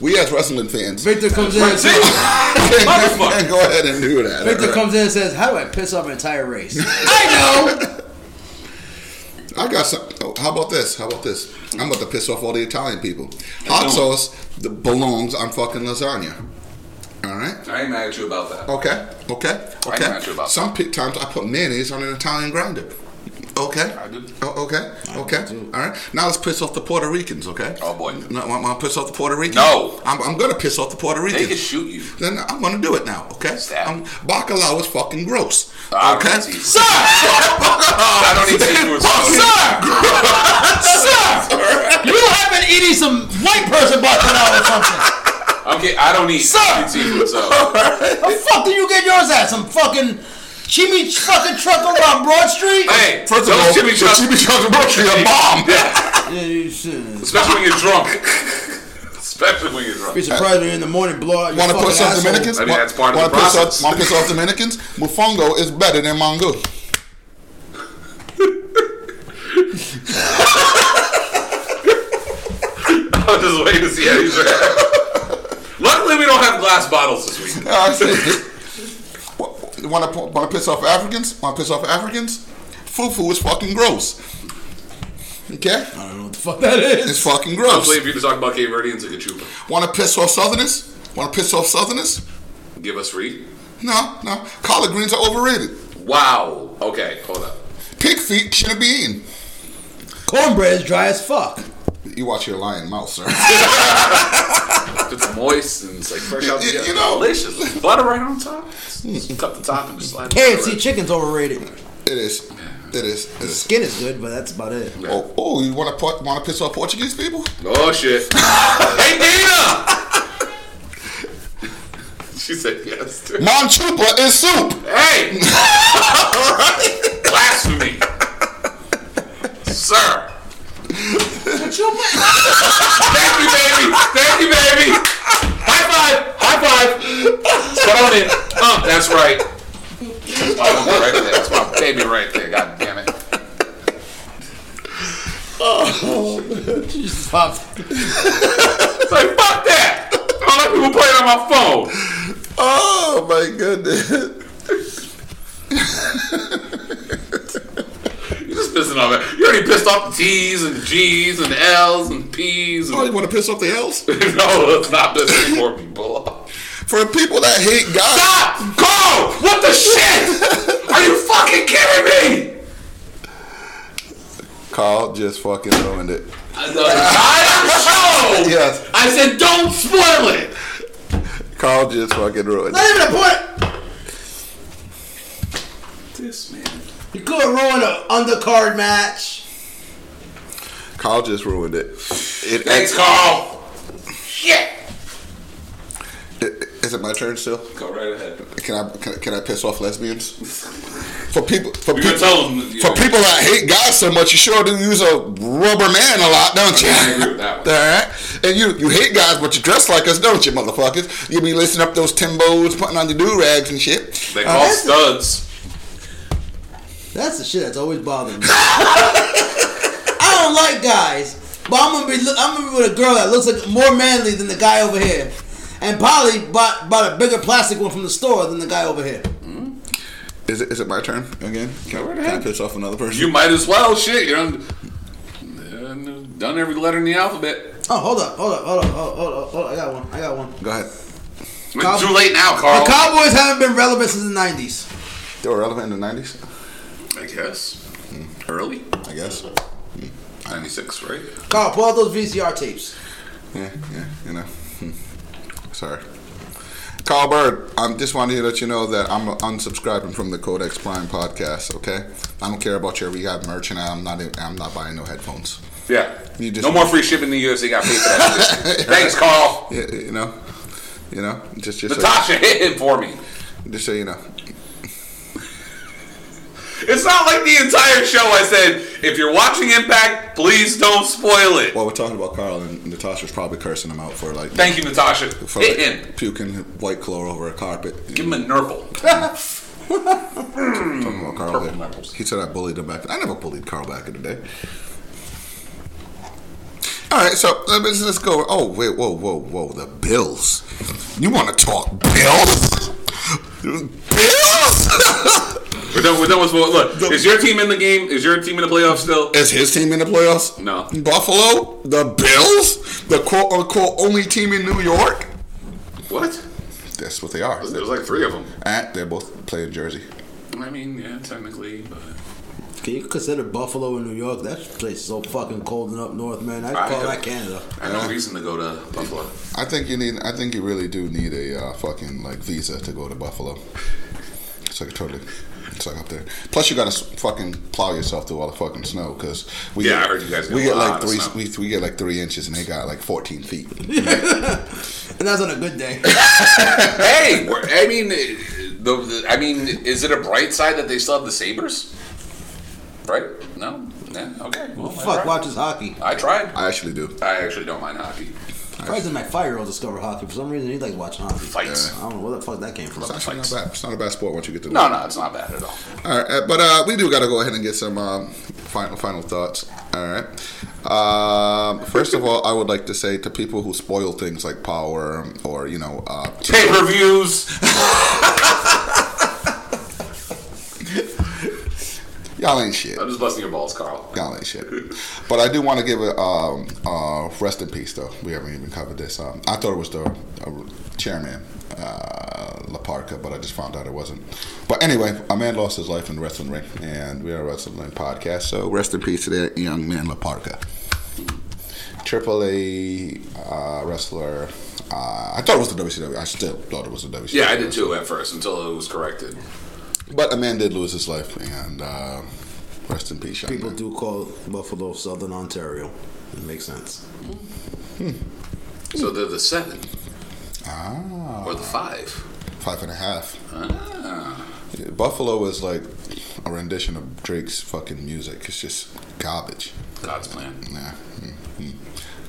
we as wrestling fans Victor comes in. And says, can, Motherfucker. go ahead and do that. Victor comes in and says, "How do I piss off an entire race?" I know. I got some. Oh, how about this? How about this? I'm about to piss off all the Italian people. Hot sauce that belongs on fucking lasagna. All right. I ain't mad at you about that. Okay. Okay. I Okay. ain't mad at you about Some pe- times I put mayonnaise on an Italian grinder. Okay. I do. Oh, okay. Okay. All right. Now let's piss off the Puerto Ricans. Okay. Oh, boy. No, want to piss off the Puerto Ricans? No. I'm, I'm gonna piss off the Puerto Ricans. They can shoot you. Then I'm gonna do it now, okay? Stab. Um, bacalao is fucking gross. Okay? Sir! I don't okay? eat seafood. I don't eat seafood. You have been eating some white person bacalao or something. Okay, I don't eat, Sir! eat seafood, so. The fuck did you get yours at? Some fucking chimmy fucking truck on Broad Street? Hey, First of those all, chimichurri- the chimichurri grocery a bomb. Yeah, Yeah, you should. especially when you're drunk. especially when you're drunk. Be surprised when you're in the morning blow out your Want to fucking piss off. Dominicans? I mean, that's part of Wanna the piss off- process. Want to piss off Dominicans? Mufongo is better than Mongo. I was just waiting to see how he's react. Luckily, we don't have glass bottles this week. Want to want to piss off Africans? Want to piss off Africans? Fufu is fucking gross. Okay, I don't know what the fuck that is. it's fucking I gross. believe you to talk about Cape Verdeans and Cachupa. Want to piss off Southerners? Want to piss off Southerners? Give us Reed. No, no. Collard greens are overrated. Wow. Okay, hold up. Pig feet shouldn't be eaten. Cornbread is dry as fuck. You watch your lion mouth, sir. It's moist and it's like fresh out the You- oven. you know- delicious. Butter right on top. Just cut the top and just slide. it KFC right. chicken's overrated. It is. It is. It is. Skin is good, but that's about it. Oh, oh you want to want to piss off Portuguese people? Oh shit! hey Dina! She said yes. Mon chupa is soup. Hey! Blasphemy! Sir! Thank you, baby! Thank you, baby! High five! High five! Put on it. Oh, that's right. That's my baby right there. That's my baby right there. God damn it. Oh, just pop. It's like, fuck that! I don't like people playing on my phone. Oh my goodness. You're just pissing off it. You already pissed off the T's and G's and L's and P's. Oh, you want to piss off the L's? no, let's not piss any more people off. For people that hate God. Stop! Carl! What the shit? Are you fucking kidding me? Carl just fucking ruined it. The entire show! Yes. I said don't spoil it! Carl just fucking ruined Not it. Not even a point. This man. You could have ruined an undercard match. Carl just ruined it. it Thanks, Carl. Shit! it- Is it my turn still? Go right ahead. Can I can, I- can I piss off lesbians? For people for You're people tell them. for people that hate God so much, you sure do use a rubber man a lot, don't you? I agree with that one. All right. And you you hate guys, but you dress like us, don't you, motherfuckers? You be lacing up those Timbos, putting on the do rags and shit. They Uh, call that's- studs. That's the shit that's always bothering me. I don't like guys, but I'm gonna be I'm gonna be with a girl that looks like more manly than the guy over here, and Polly bought bought a bigger plastic one from the store than the guy over here. Mm-hmm. Is it is it my turn again? Can, I, can I piss off another person? You might as well. Shit, you're on, done every letter in the alphabet. Oh, hold up, hold up, hold up, hold up, hold up, hold up. I got one. I got one. Go ahead. It's Cow- too late now, Carl. The Cowboys haven't been relevant since the '90s. They were relevant in the '90s guess. Hmm. Early? I guess. Hmm. 96, right? Carl, pull out those VCR tapes. Yeah, yeah, you know. Hmm. Sorry. Carl Bird, I just wanted to let you know that I'm unsubscribing from the Codex Prime podcast. Okay, I don't care about your rehab merch, and I'm not. I'm not buying no headphones. Yeah, you just no more free shipping in the UFC. Got paid for that. Thanks, Carl. Yeah, you know, you know, just just Natasha so, hit him for me. Just so you know, it's not like the entire show I said, if you're watching Impact, please don't spoil it. Well, we're talking about Carl, and Natasha's probably cursing him out for like Thank you, Natasha. for Hit like, him. puking white claw over a carpet. Give him a nurple. Talking about Carl Purple there. knuckles. He said I bullied him back. I never bullied Carl back in the day. All right, so uh, let's, let's go. Oh wait, whoa, whoa, whoa! The Bills. You want to talk Bills? Bills? We're done. We're done with spoil. Look, is your team in the game? Is your team in the playoffs still? Is his team in the playoffs? No. Buffalo, the Bills, the quote unquote only team in New York. What? That's what they are. There's like three of them. And they're both playing Jersey. I mean, yeah, technically, but Can you consider Buffalo in New York? That place is so fucking cold and up north, man. I'd I call have- that Canada. I have no reason to go to Buffalo. I think you need. I think you really do need a uh, fucking like visa to go to Buffalo. It's like totally. It's like up there. Plus, you gotta fucking plow yourself through all the fucking snow because we. Yeah, get, I heard you guys get We a get lot like of three. snow. We, we get like three inches, and they got like fourteen feet. And that's on a good day. hey, I mean, the, the, I mean, is it a bright side that they still have the Sabres? Right? No. Yeah. Okay. Well, I Fuck tried. watches hockey. I tried. I actually do. I actually don't mind hockey. Surprised that my five year old discovered hockey. For some reason, he likes watching hockey. Fights. I don't know where the fuck that came from. It's actually not bad. It's not a bad sport once you get to. No, no, it's not bad at all. All right, uh, but uh, we do got to go ahead and get some um, final final thoughts. All right. Um, first of all, I would like to say to people who spoil things like power or you know, uh, Pay per views. y'all ain't shit. I'm just busting your balls, Carl. Y'all ain't shit. But I do want to give a um, uh, rest in peace though. We haven't even covered this. Um, I thought it was the uh, chairman. Uh, La Parka, but I just found out it wasn't. But anyway, a man lost his life in the wrestling ring, and we are a wrestling podcast. So rest in peace to that young man, La Parka. Triple A uh, wrestler. Uh, I thought it was the WCW. I still thought it was the WCW. Yeah, I did too at first until it was corrected. But a man did lose his life, and uh, rest in peace, People man. do call Buffalo Southern Ontario. It makes sense. So they're the seven Ah. or the five. Five and a half. Ah. Yeah, Buffalo is like a rendition of Drake's fucking music. It's just garbage. God's plan. Nah. mm-mm.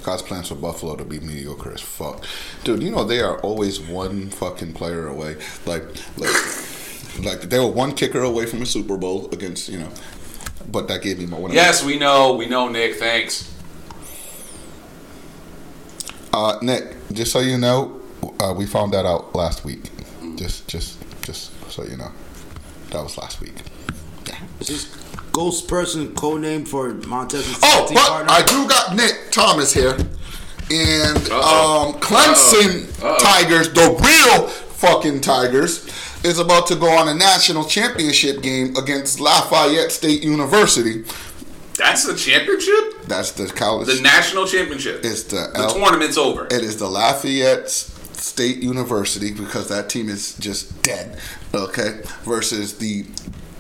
God's plans for Buffalo to be mediocre as fuck, dude. You know they are always one fucking player away. Like, like, like they were one kicker away from a Super Bowl against you know, but that gave me my one. Yes, we know. We know, Nick. Thanks. Uh, Nick, just so you know, uh, we found that out last week. Just, just, just so you know, that was last week. Is this ghost person codenamed for Montez? Oh, but partner? I do got Nick Thomas here, and Uh-oh. um, Clemson Uh-oh. Uh-oh. Tigers, the real fucking Tigers, is about to go on a national championship game against Lafayette State University. That's the championship. That's the college. The national championship. it's the the L- tournament's over. It is the Lafayette State University because that team is just dead. Okay, versus the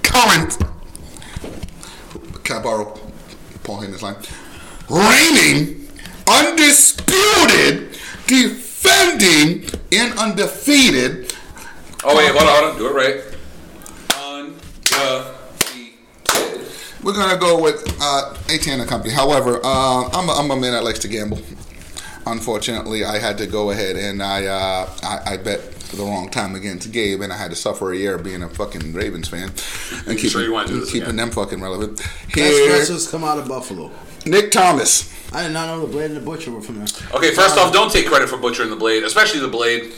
current. Can I borrow Paul Heyman's line? Reigning, undisputed, defending, and undefeated. Oh wait, hold on, hold on. Do it right. Undefeated. We're gonna go with uh, AT&T and Company. However, uh, I'm, a, I'm a man that likes to gamble. Unfortunately, I had to go ahead and I uh, I, I bet the wrong time against Gabe, and I had to suffer a year being a fucking Ravens fan and keeping, Sure you wanna do keeping again? them fucking relevant. Best Here, wrestlers come out of Buffalo. Nick Thomas. I did not know the Blade and the Butcher were from there. Okay, first off, don't take credit for Butcher and the Blade, especially the Blade.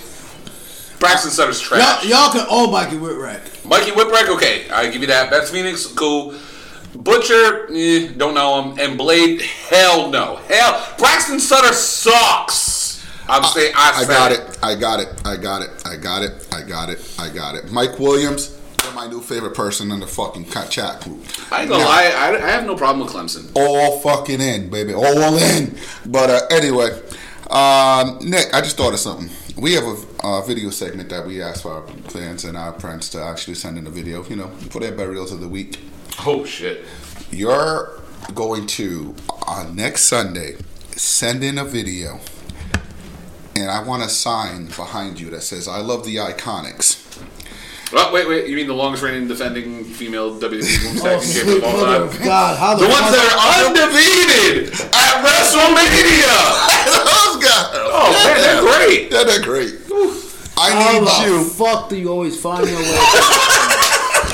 Braxton Sutter's trash. Y'all, y'all can all Mikey Whipwreck. Mikey Whipwreck, okay, I give you that. Beth Phoenix, cool. Butcher, eh, don't know him. And Blade, hell no. Hell, Braxton Sutter sucks. I'm saying, I, I got it. I got it. I got it. I got it. I got it. I got it. Mike Williams, you're my new favorite person in the fucking chat group. I ain't gonna Now, lie, I, I have no problem with Clemson. all fucking in, baby, all in. But uh, anyway, um, Nick, I just thought of something. We have a uh, video segment that we ask for our fans and our friends to actually send in a video, you know, for their burials of the week. Oh shit. You're going to on next Sunday send in a video, and I want a sign behind you that says "I love the Iconics." Oh, wait, wait. You mean the longest reigning defending female WWE Women's Tag Oh, Team champion of all oh, time? God. How the, The ones that are undefeated at WrestleMania. Those guys. Oh man, they're great. Yeah, they're great. I How need the you. fuck do you always find your way?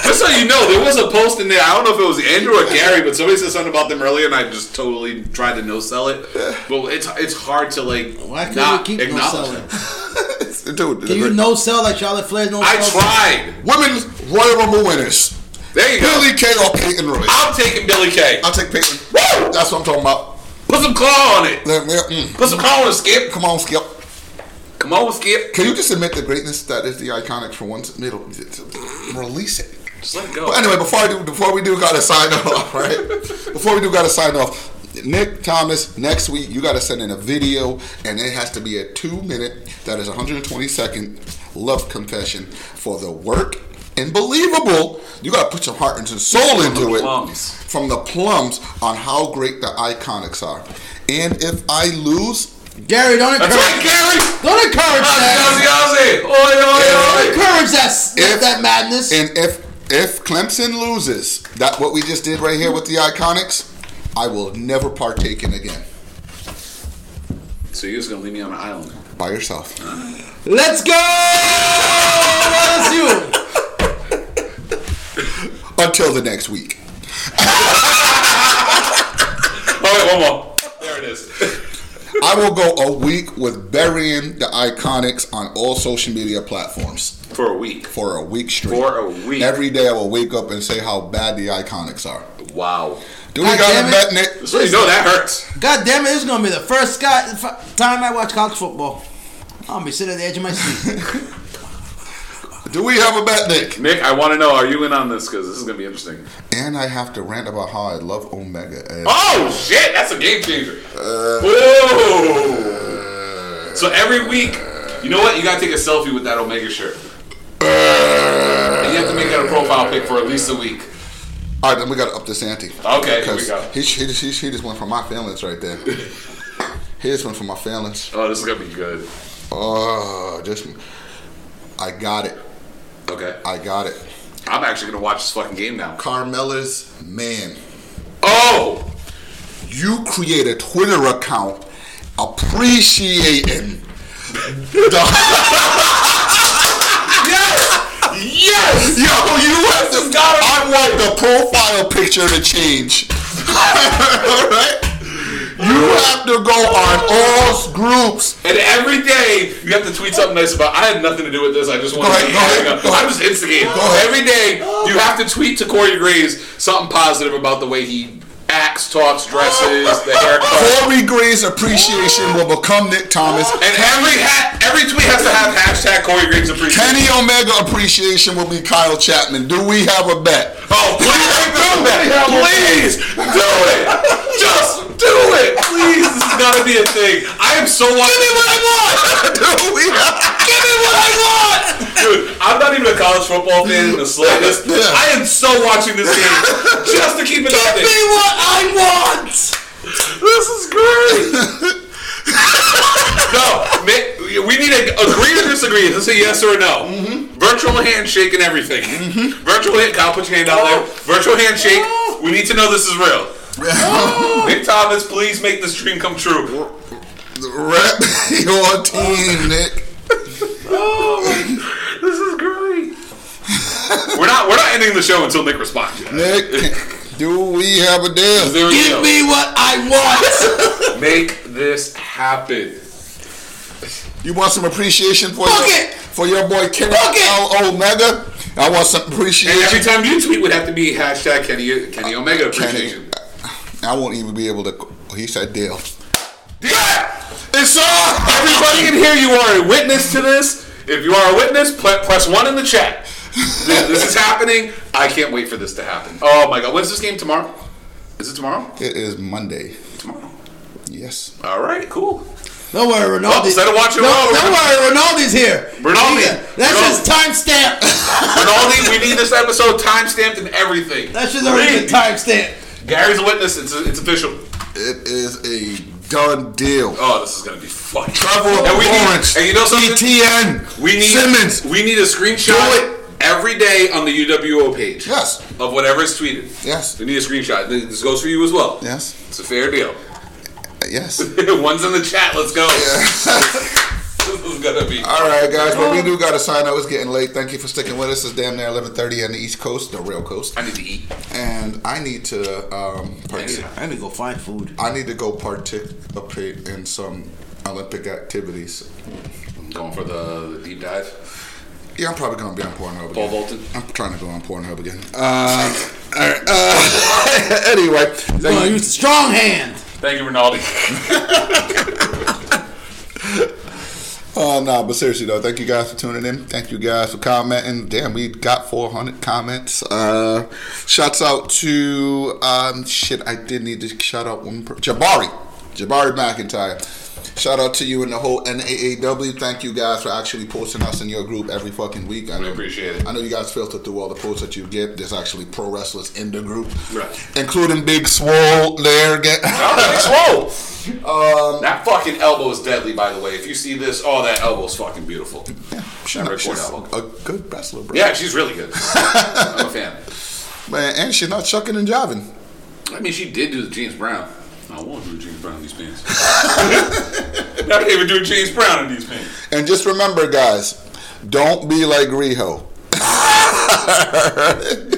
Just so you know, there was a post in there. I don't know if it was Andrew or Gary, but somebody said something about them earlier, and I just totally tried to no sell it. But it's it's hard to like Why can't not you keep no acknowledge. selling? Dude, Can you no sell like Charlotte Flair no I sell? tried. Women's Royal Rumble winners. There you go. Billie Kay or Peyton Royce. I'm taking Billie Kay. I'll take Peyton. Woo! That's what I'm talking about. Put some claw on it. Let me- mm. Put some claw on it, Skip. Come on, Skip. Come on, Skip. Can you just admit the greatness that is the iconics for once? Middle, release it. Just let it go. But anyway, before I do, before we do, gotta sign off, right? Before we do, gotta sign off. Nick Thomas, next week you gotta send in a video, and it has to be a two minute, that is 120 second love confession for the work and believable. You gotta put your heart and some soul From into it. plums. From the plums on how great the iconics are. And if I lose, Gary, don't encourage. right, Gary. Don't encourage that. Ozzy, Ozzy. Oi, oi, Don't encourage that, that, If- that madness. And if if Clemson loses, that what we just did right here with the Iconics, I will never partake in again So you're just gonna leave me on an island? by yourself. Let's go! LSU. Until the next week. Oh wait, one more. There it is. I will go a week with burying the Iconics on all social media platforms For a week. for a week straight. For a week. Every day I will wake up and say how bad the Iconics are. Wow. Do we got a bet, Nick? So you know that hurts. God damn it, this is gonna be the first guy, time I watch college football. I'm gonna be sitting at the edge of my seat. Do we have a bet, Nick? Nick, I want to know: Are you in on this? Because this is gonna be interesting. And I have to rant about how I love Omega. Ed. Oh shit! That's a game changer. Uh, Whoa! So every week, you know what? You gotta take a selfie with that Omega shirt. And you have to make that a profile pic for at least a week. All right, then we got to up this ante. Okay, here we Because go. he, he, just- he, he just went for my feelings right there. he just went for my feelings. Oh, this is gonna be good. Oh, just I got it. Okay. I got it. I'm actually gonna watch this fucking game now. Carmella's man. Oh! You create a Twitter account appreciating the Yes! Yo, you have to. I want the profile picture to change. Alright? You have to go on all groups. And every day you have to tweet something nice about. I had nothing to do with this. I just want Go to. ahead, go ahead, go I'm just instigating. Ahead. Every day you have to tweet to Corey Graves something positive about the way he acts, talks, dresses, the haircut. Corey Gray's appreciation will become Nick Thomas. And every hat, every tweet has to have hashtag Corey Graves appreciation. Kenny Omega appreciation will be Kyle Chapman. Do we have a bet? Oh, please do that! Please do it! Just do it! Please, this has got to be a thing. I am so watching. Give me what I want! Do we have? Give me what I want! Dude, I'm not even a college football fan in the slightest. Yeah. I am so watching this game just to keep it up. Give me what I want. This is great. no, we need to agree or disagree. Is this a yes or a no? Mm-hmm. Virtual handshake and everything. Mm-hmm. Virtual hand. Kyle, put your hand out there. Oh. Virtual handshake. Oh. We need to know this is real. Nick Thomas, please make this dream come true. Rep your team, Nick. Oh, This is great. we're not. We're not ending the show until Nick responds. Nick, do we have a deal? There we Give go. me what I want. Make this happen. You want some appreciation for Book your, it! for your boy Kenny Book it! L. Omega? I want some appreciation. And every time you tweet would have to be hashtag Kenny Kenny Omega Kenny, appreciation. I won't even be able to. He said deal. Yeah. It's on. Everybody in here, you are a witness to this. If you are a witness, pl- press one in the chat. This, this is happening. I can't wait for this to happen. Oh my god, when's this game tomorrow? Is it tomorrow? It is Monday. Tomorrow. Yes. All right, cool. Don't worry, Well, Ronaldo. Oh, instead of watching no, Ronaldo, don't worry, Ronaldo's here. Ronaldo. Yeah, That's Ronaldo. his timestamp. Ronaldo, we need this episode timestamped and everything. That should already Read. Gary's a witness. It's it's official. It is a done deal. Oh, this is gonna be fun. Trevor and we Lawrence. need, and you know something? ETN. We need Simmons. We need a screenshot Do it. every day on the UWO page. Yes. Of whatever is tweeted. Yes. We need a screenshot. This goes for you as well. Yes. It's a fair deal. Yes. One's in the chat. Let's go. this is gonna be. All right, guys. But we do got to sign out. It's getting late. Thank you for sticking with us. It's damn near 11:30 on the East Coast, the real coast, I need to eat. and I need to um, partic- I need to go find food. I need to go participate in some Olympic activities. I'm going for the, the deep dive. Yeah, I'm probably gonna be on Pornhub. Paul Again. Bolton. I'm trying to go on Pornhub again. Uh, all right. Uh, anyway, thank you. use the strong hand. Thank you, Ronaldo. Oh no, but seriously though, thank you guys for tuning in. Thank you guys for commenting. Damn, we got 400 comments. Uh, shouts out to um, shit. I did need to shout out one per- Jabari, Jabari McIntyre. Shout out to you and the whole NAAW. Thank you guys for actually posting us in your group every fucking week. I We know, appreciate it. I know you guys filter through all the posts that you get. There's actually pro wrestlers in the group, Right. including Big Swole there. Get Swole. Um, that fucking elbow is deadly, by the way. If you see this, oh, that elbow is fucking beautiful. she's, That not, she's a good wrestler, bro. Yeah, she's really good. I'm a fan. Man, and she's not chucking and jiving. I mean, she did do the James Brown. I won't do James Brown in these pants. I can't even do a James Brown in these pants. And just remember, guys, don't be like Riho.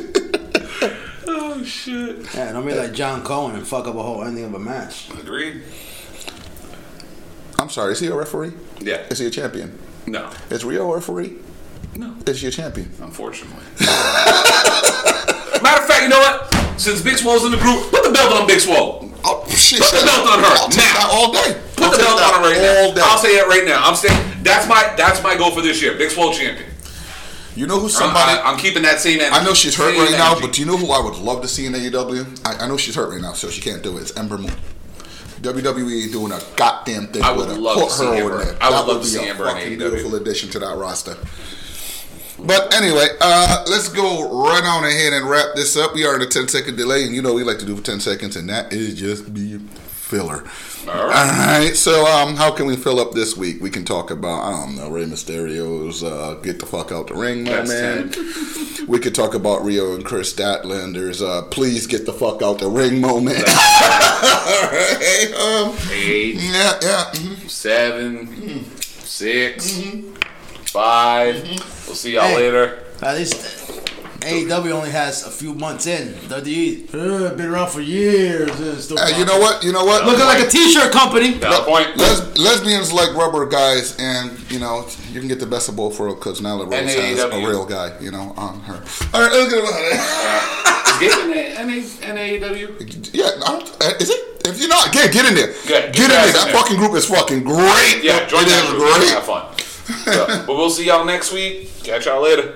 Oh shit. Yeah, don't be like John Cohen and fuck up a whole ending of a match. Agreed. I'm sorry, is he a referee? Yeah. Is he a champion? No. Is Riho a referee? No. Is he a champion? Unfortunately. Matter of fact, you know what? Since Big Swole's in the group, put the belt on Big Swole. Oh, shit. Put the belt on her I'll now. all day. Put I'll the belt on her right all now. day. I'll say it right now. I'm saying that's my that's my goal for this year. Big Swole champion. You know who I'm, somebody. I, am keeping that same energy. I know she's hurt right now, but do you know who I would love to see in AEW? I, I know she's hurt right now, so she can't do it. It's Ember Moon. WWE ain't doing a goddamn thing I with would her. love Put to see her in. I would that love would to be see a Ember in fucking AEW. beautiful addition to that roster. But anyway, uh, let's go right on ahead and wrap this up. We are in a 10 second delay, and you know we like to do for 10 seconds, and that is just be filler. All right. right. So, um, how can we fill up this week? We can talk about I don't know Rey Mysterio's uh, "Get the fuck out the ring" That's moment. we could talk about Riho and Kris Statlander's uh, "Please get the fuck out the ring" moment. All right. Um, Eight, yeah, yeah. mhm. seven, six, five. We'll see y'all Hey. later. At least AEW only has a few months in. WWE uh, been around for years. Still Hey, you know what? You know what? Looking like a T-shirt company. Valid point. Les- lesbians like rubber guys, and you know you can get the best of both worlds because Nyla Rose And has a real guy, you know, on her. All right, let's get about it. Is Gabe in A- NA NAEW? Yeah, I don't, uh, is it? If you're not, get get in there. Good. Get in Get there. in That there. fucking group is fucking great. Yeah, join it that is group. great. Have fun. But we'll see y'all next week. Catch y'all later.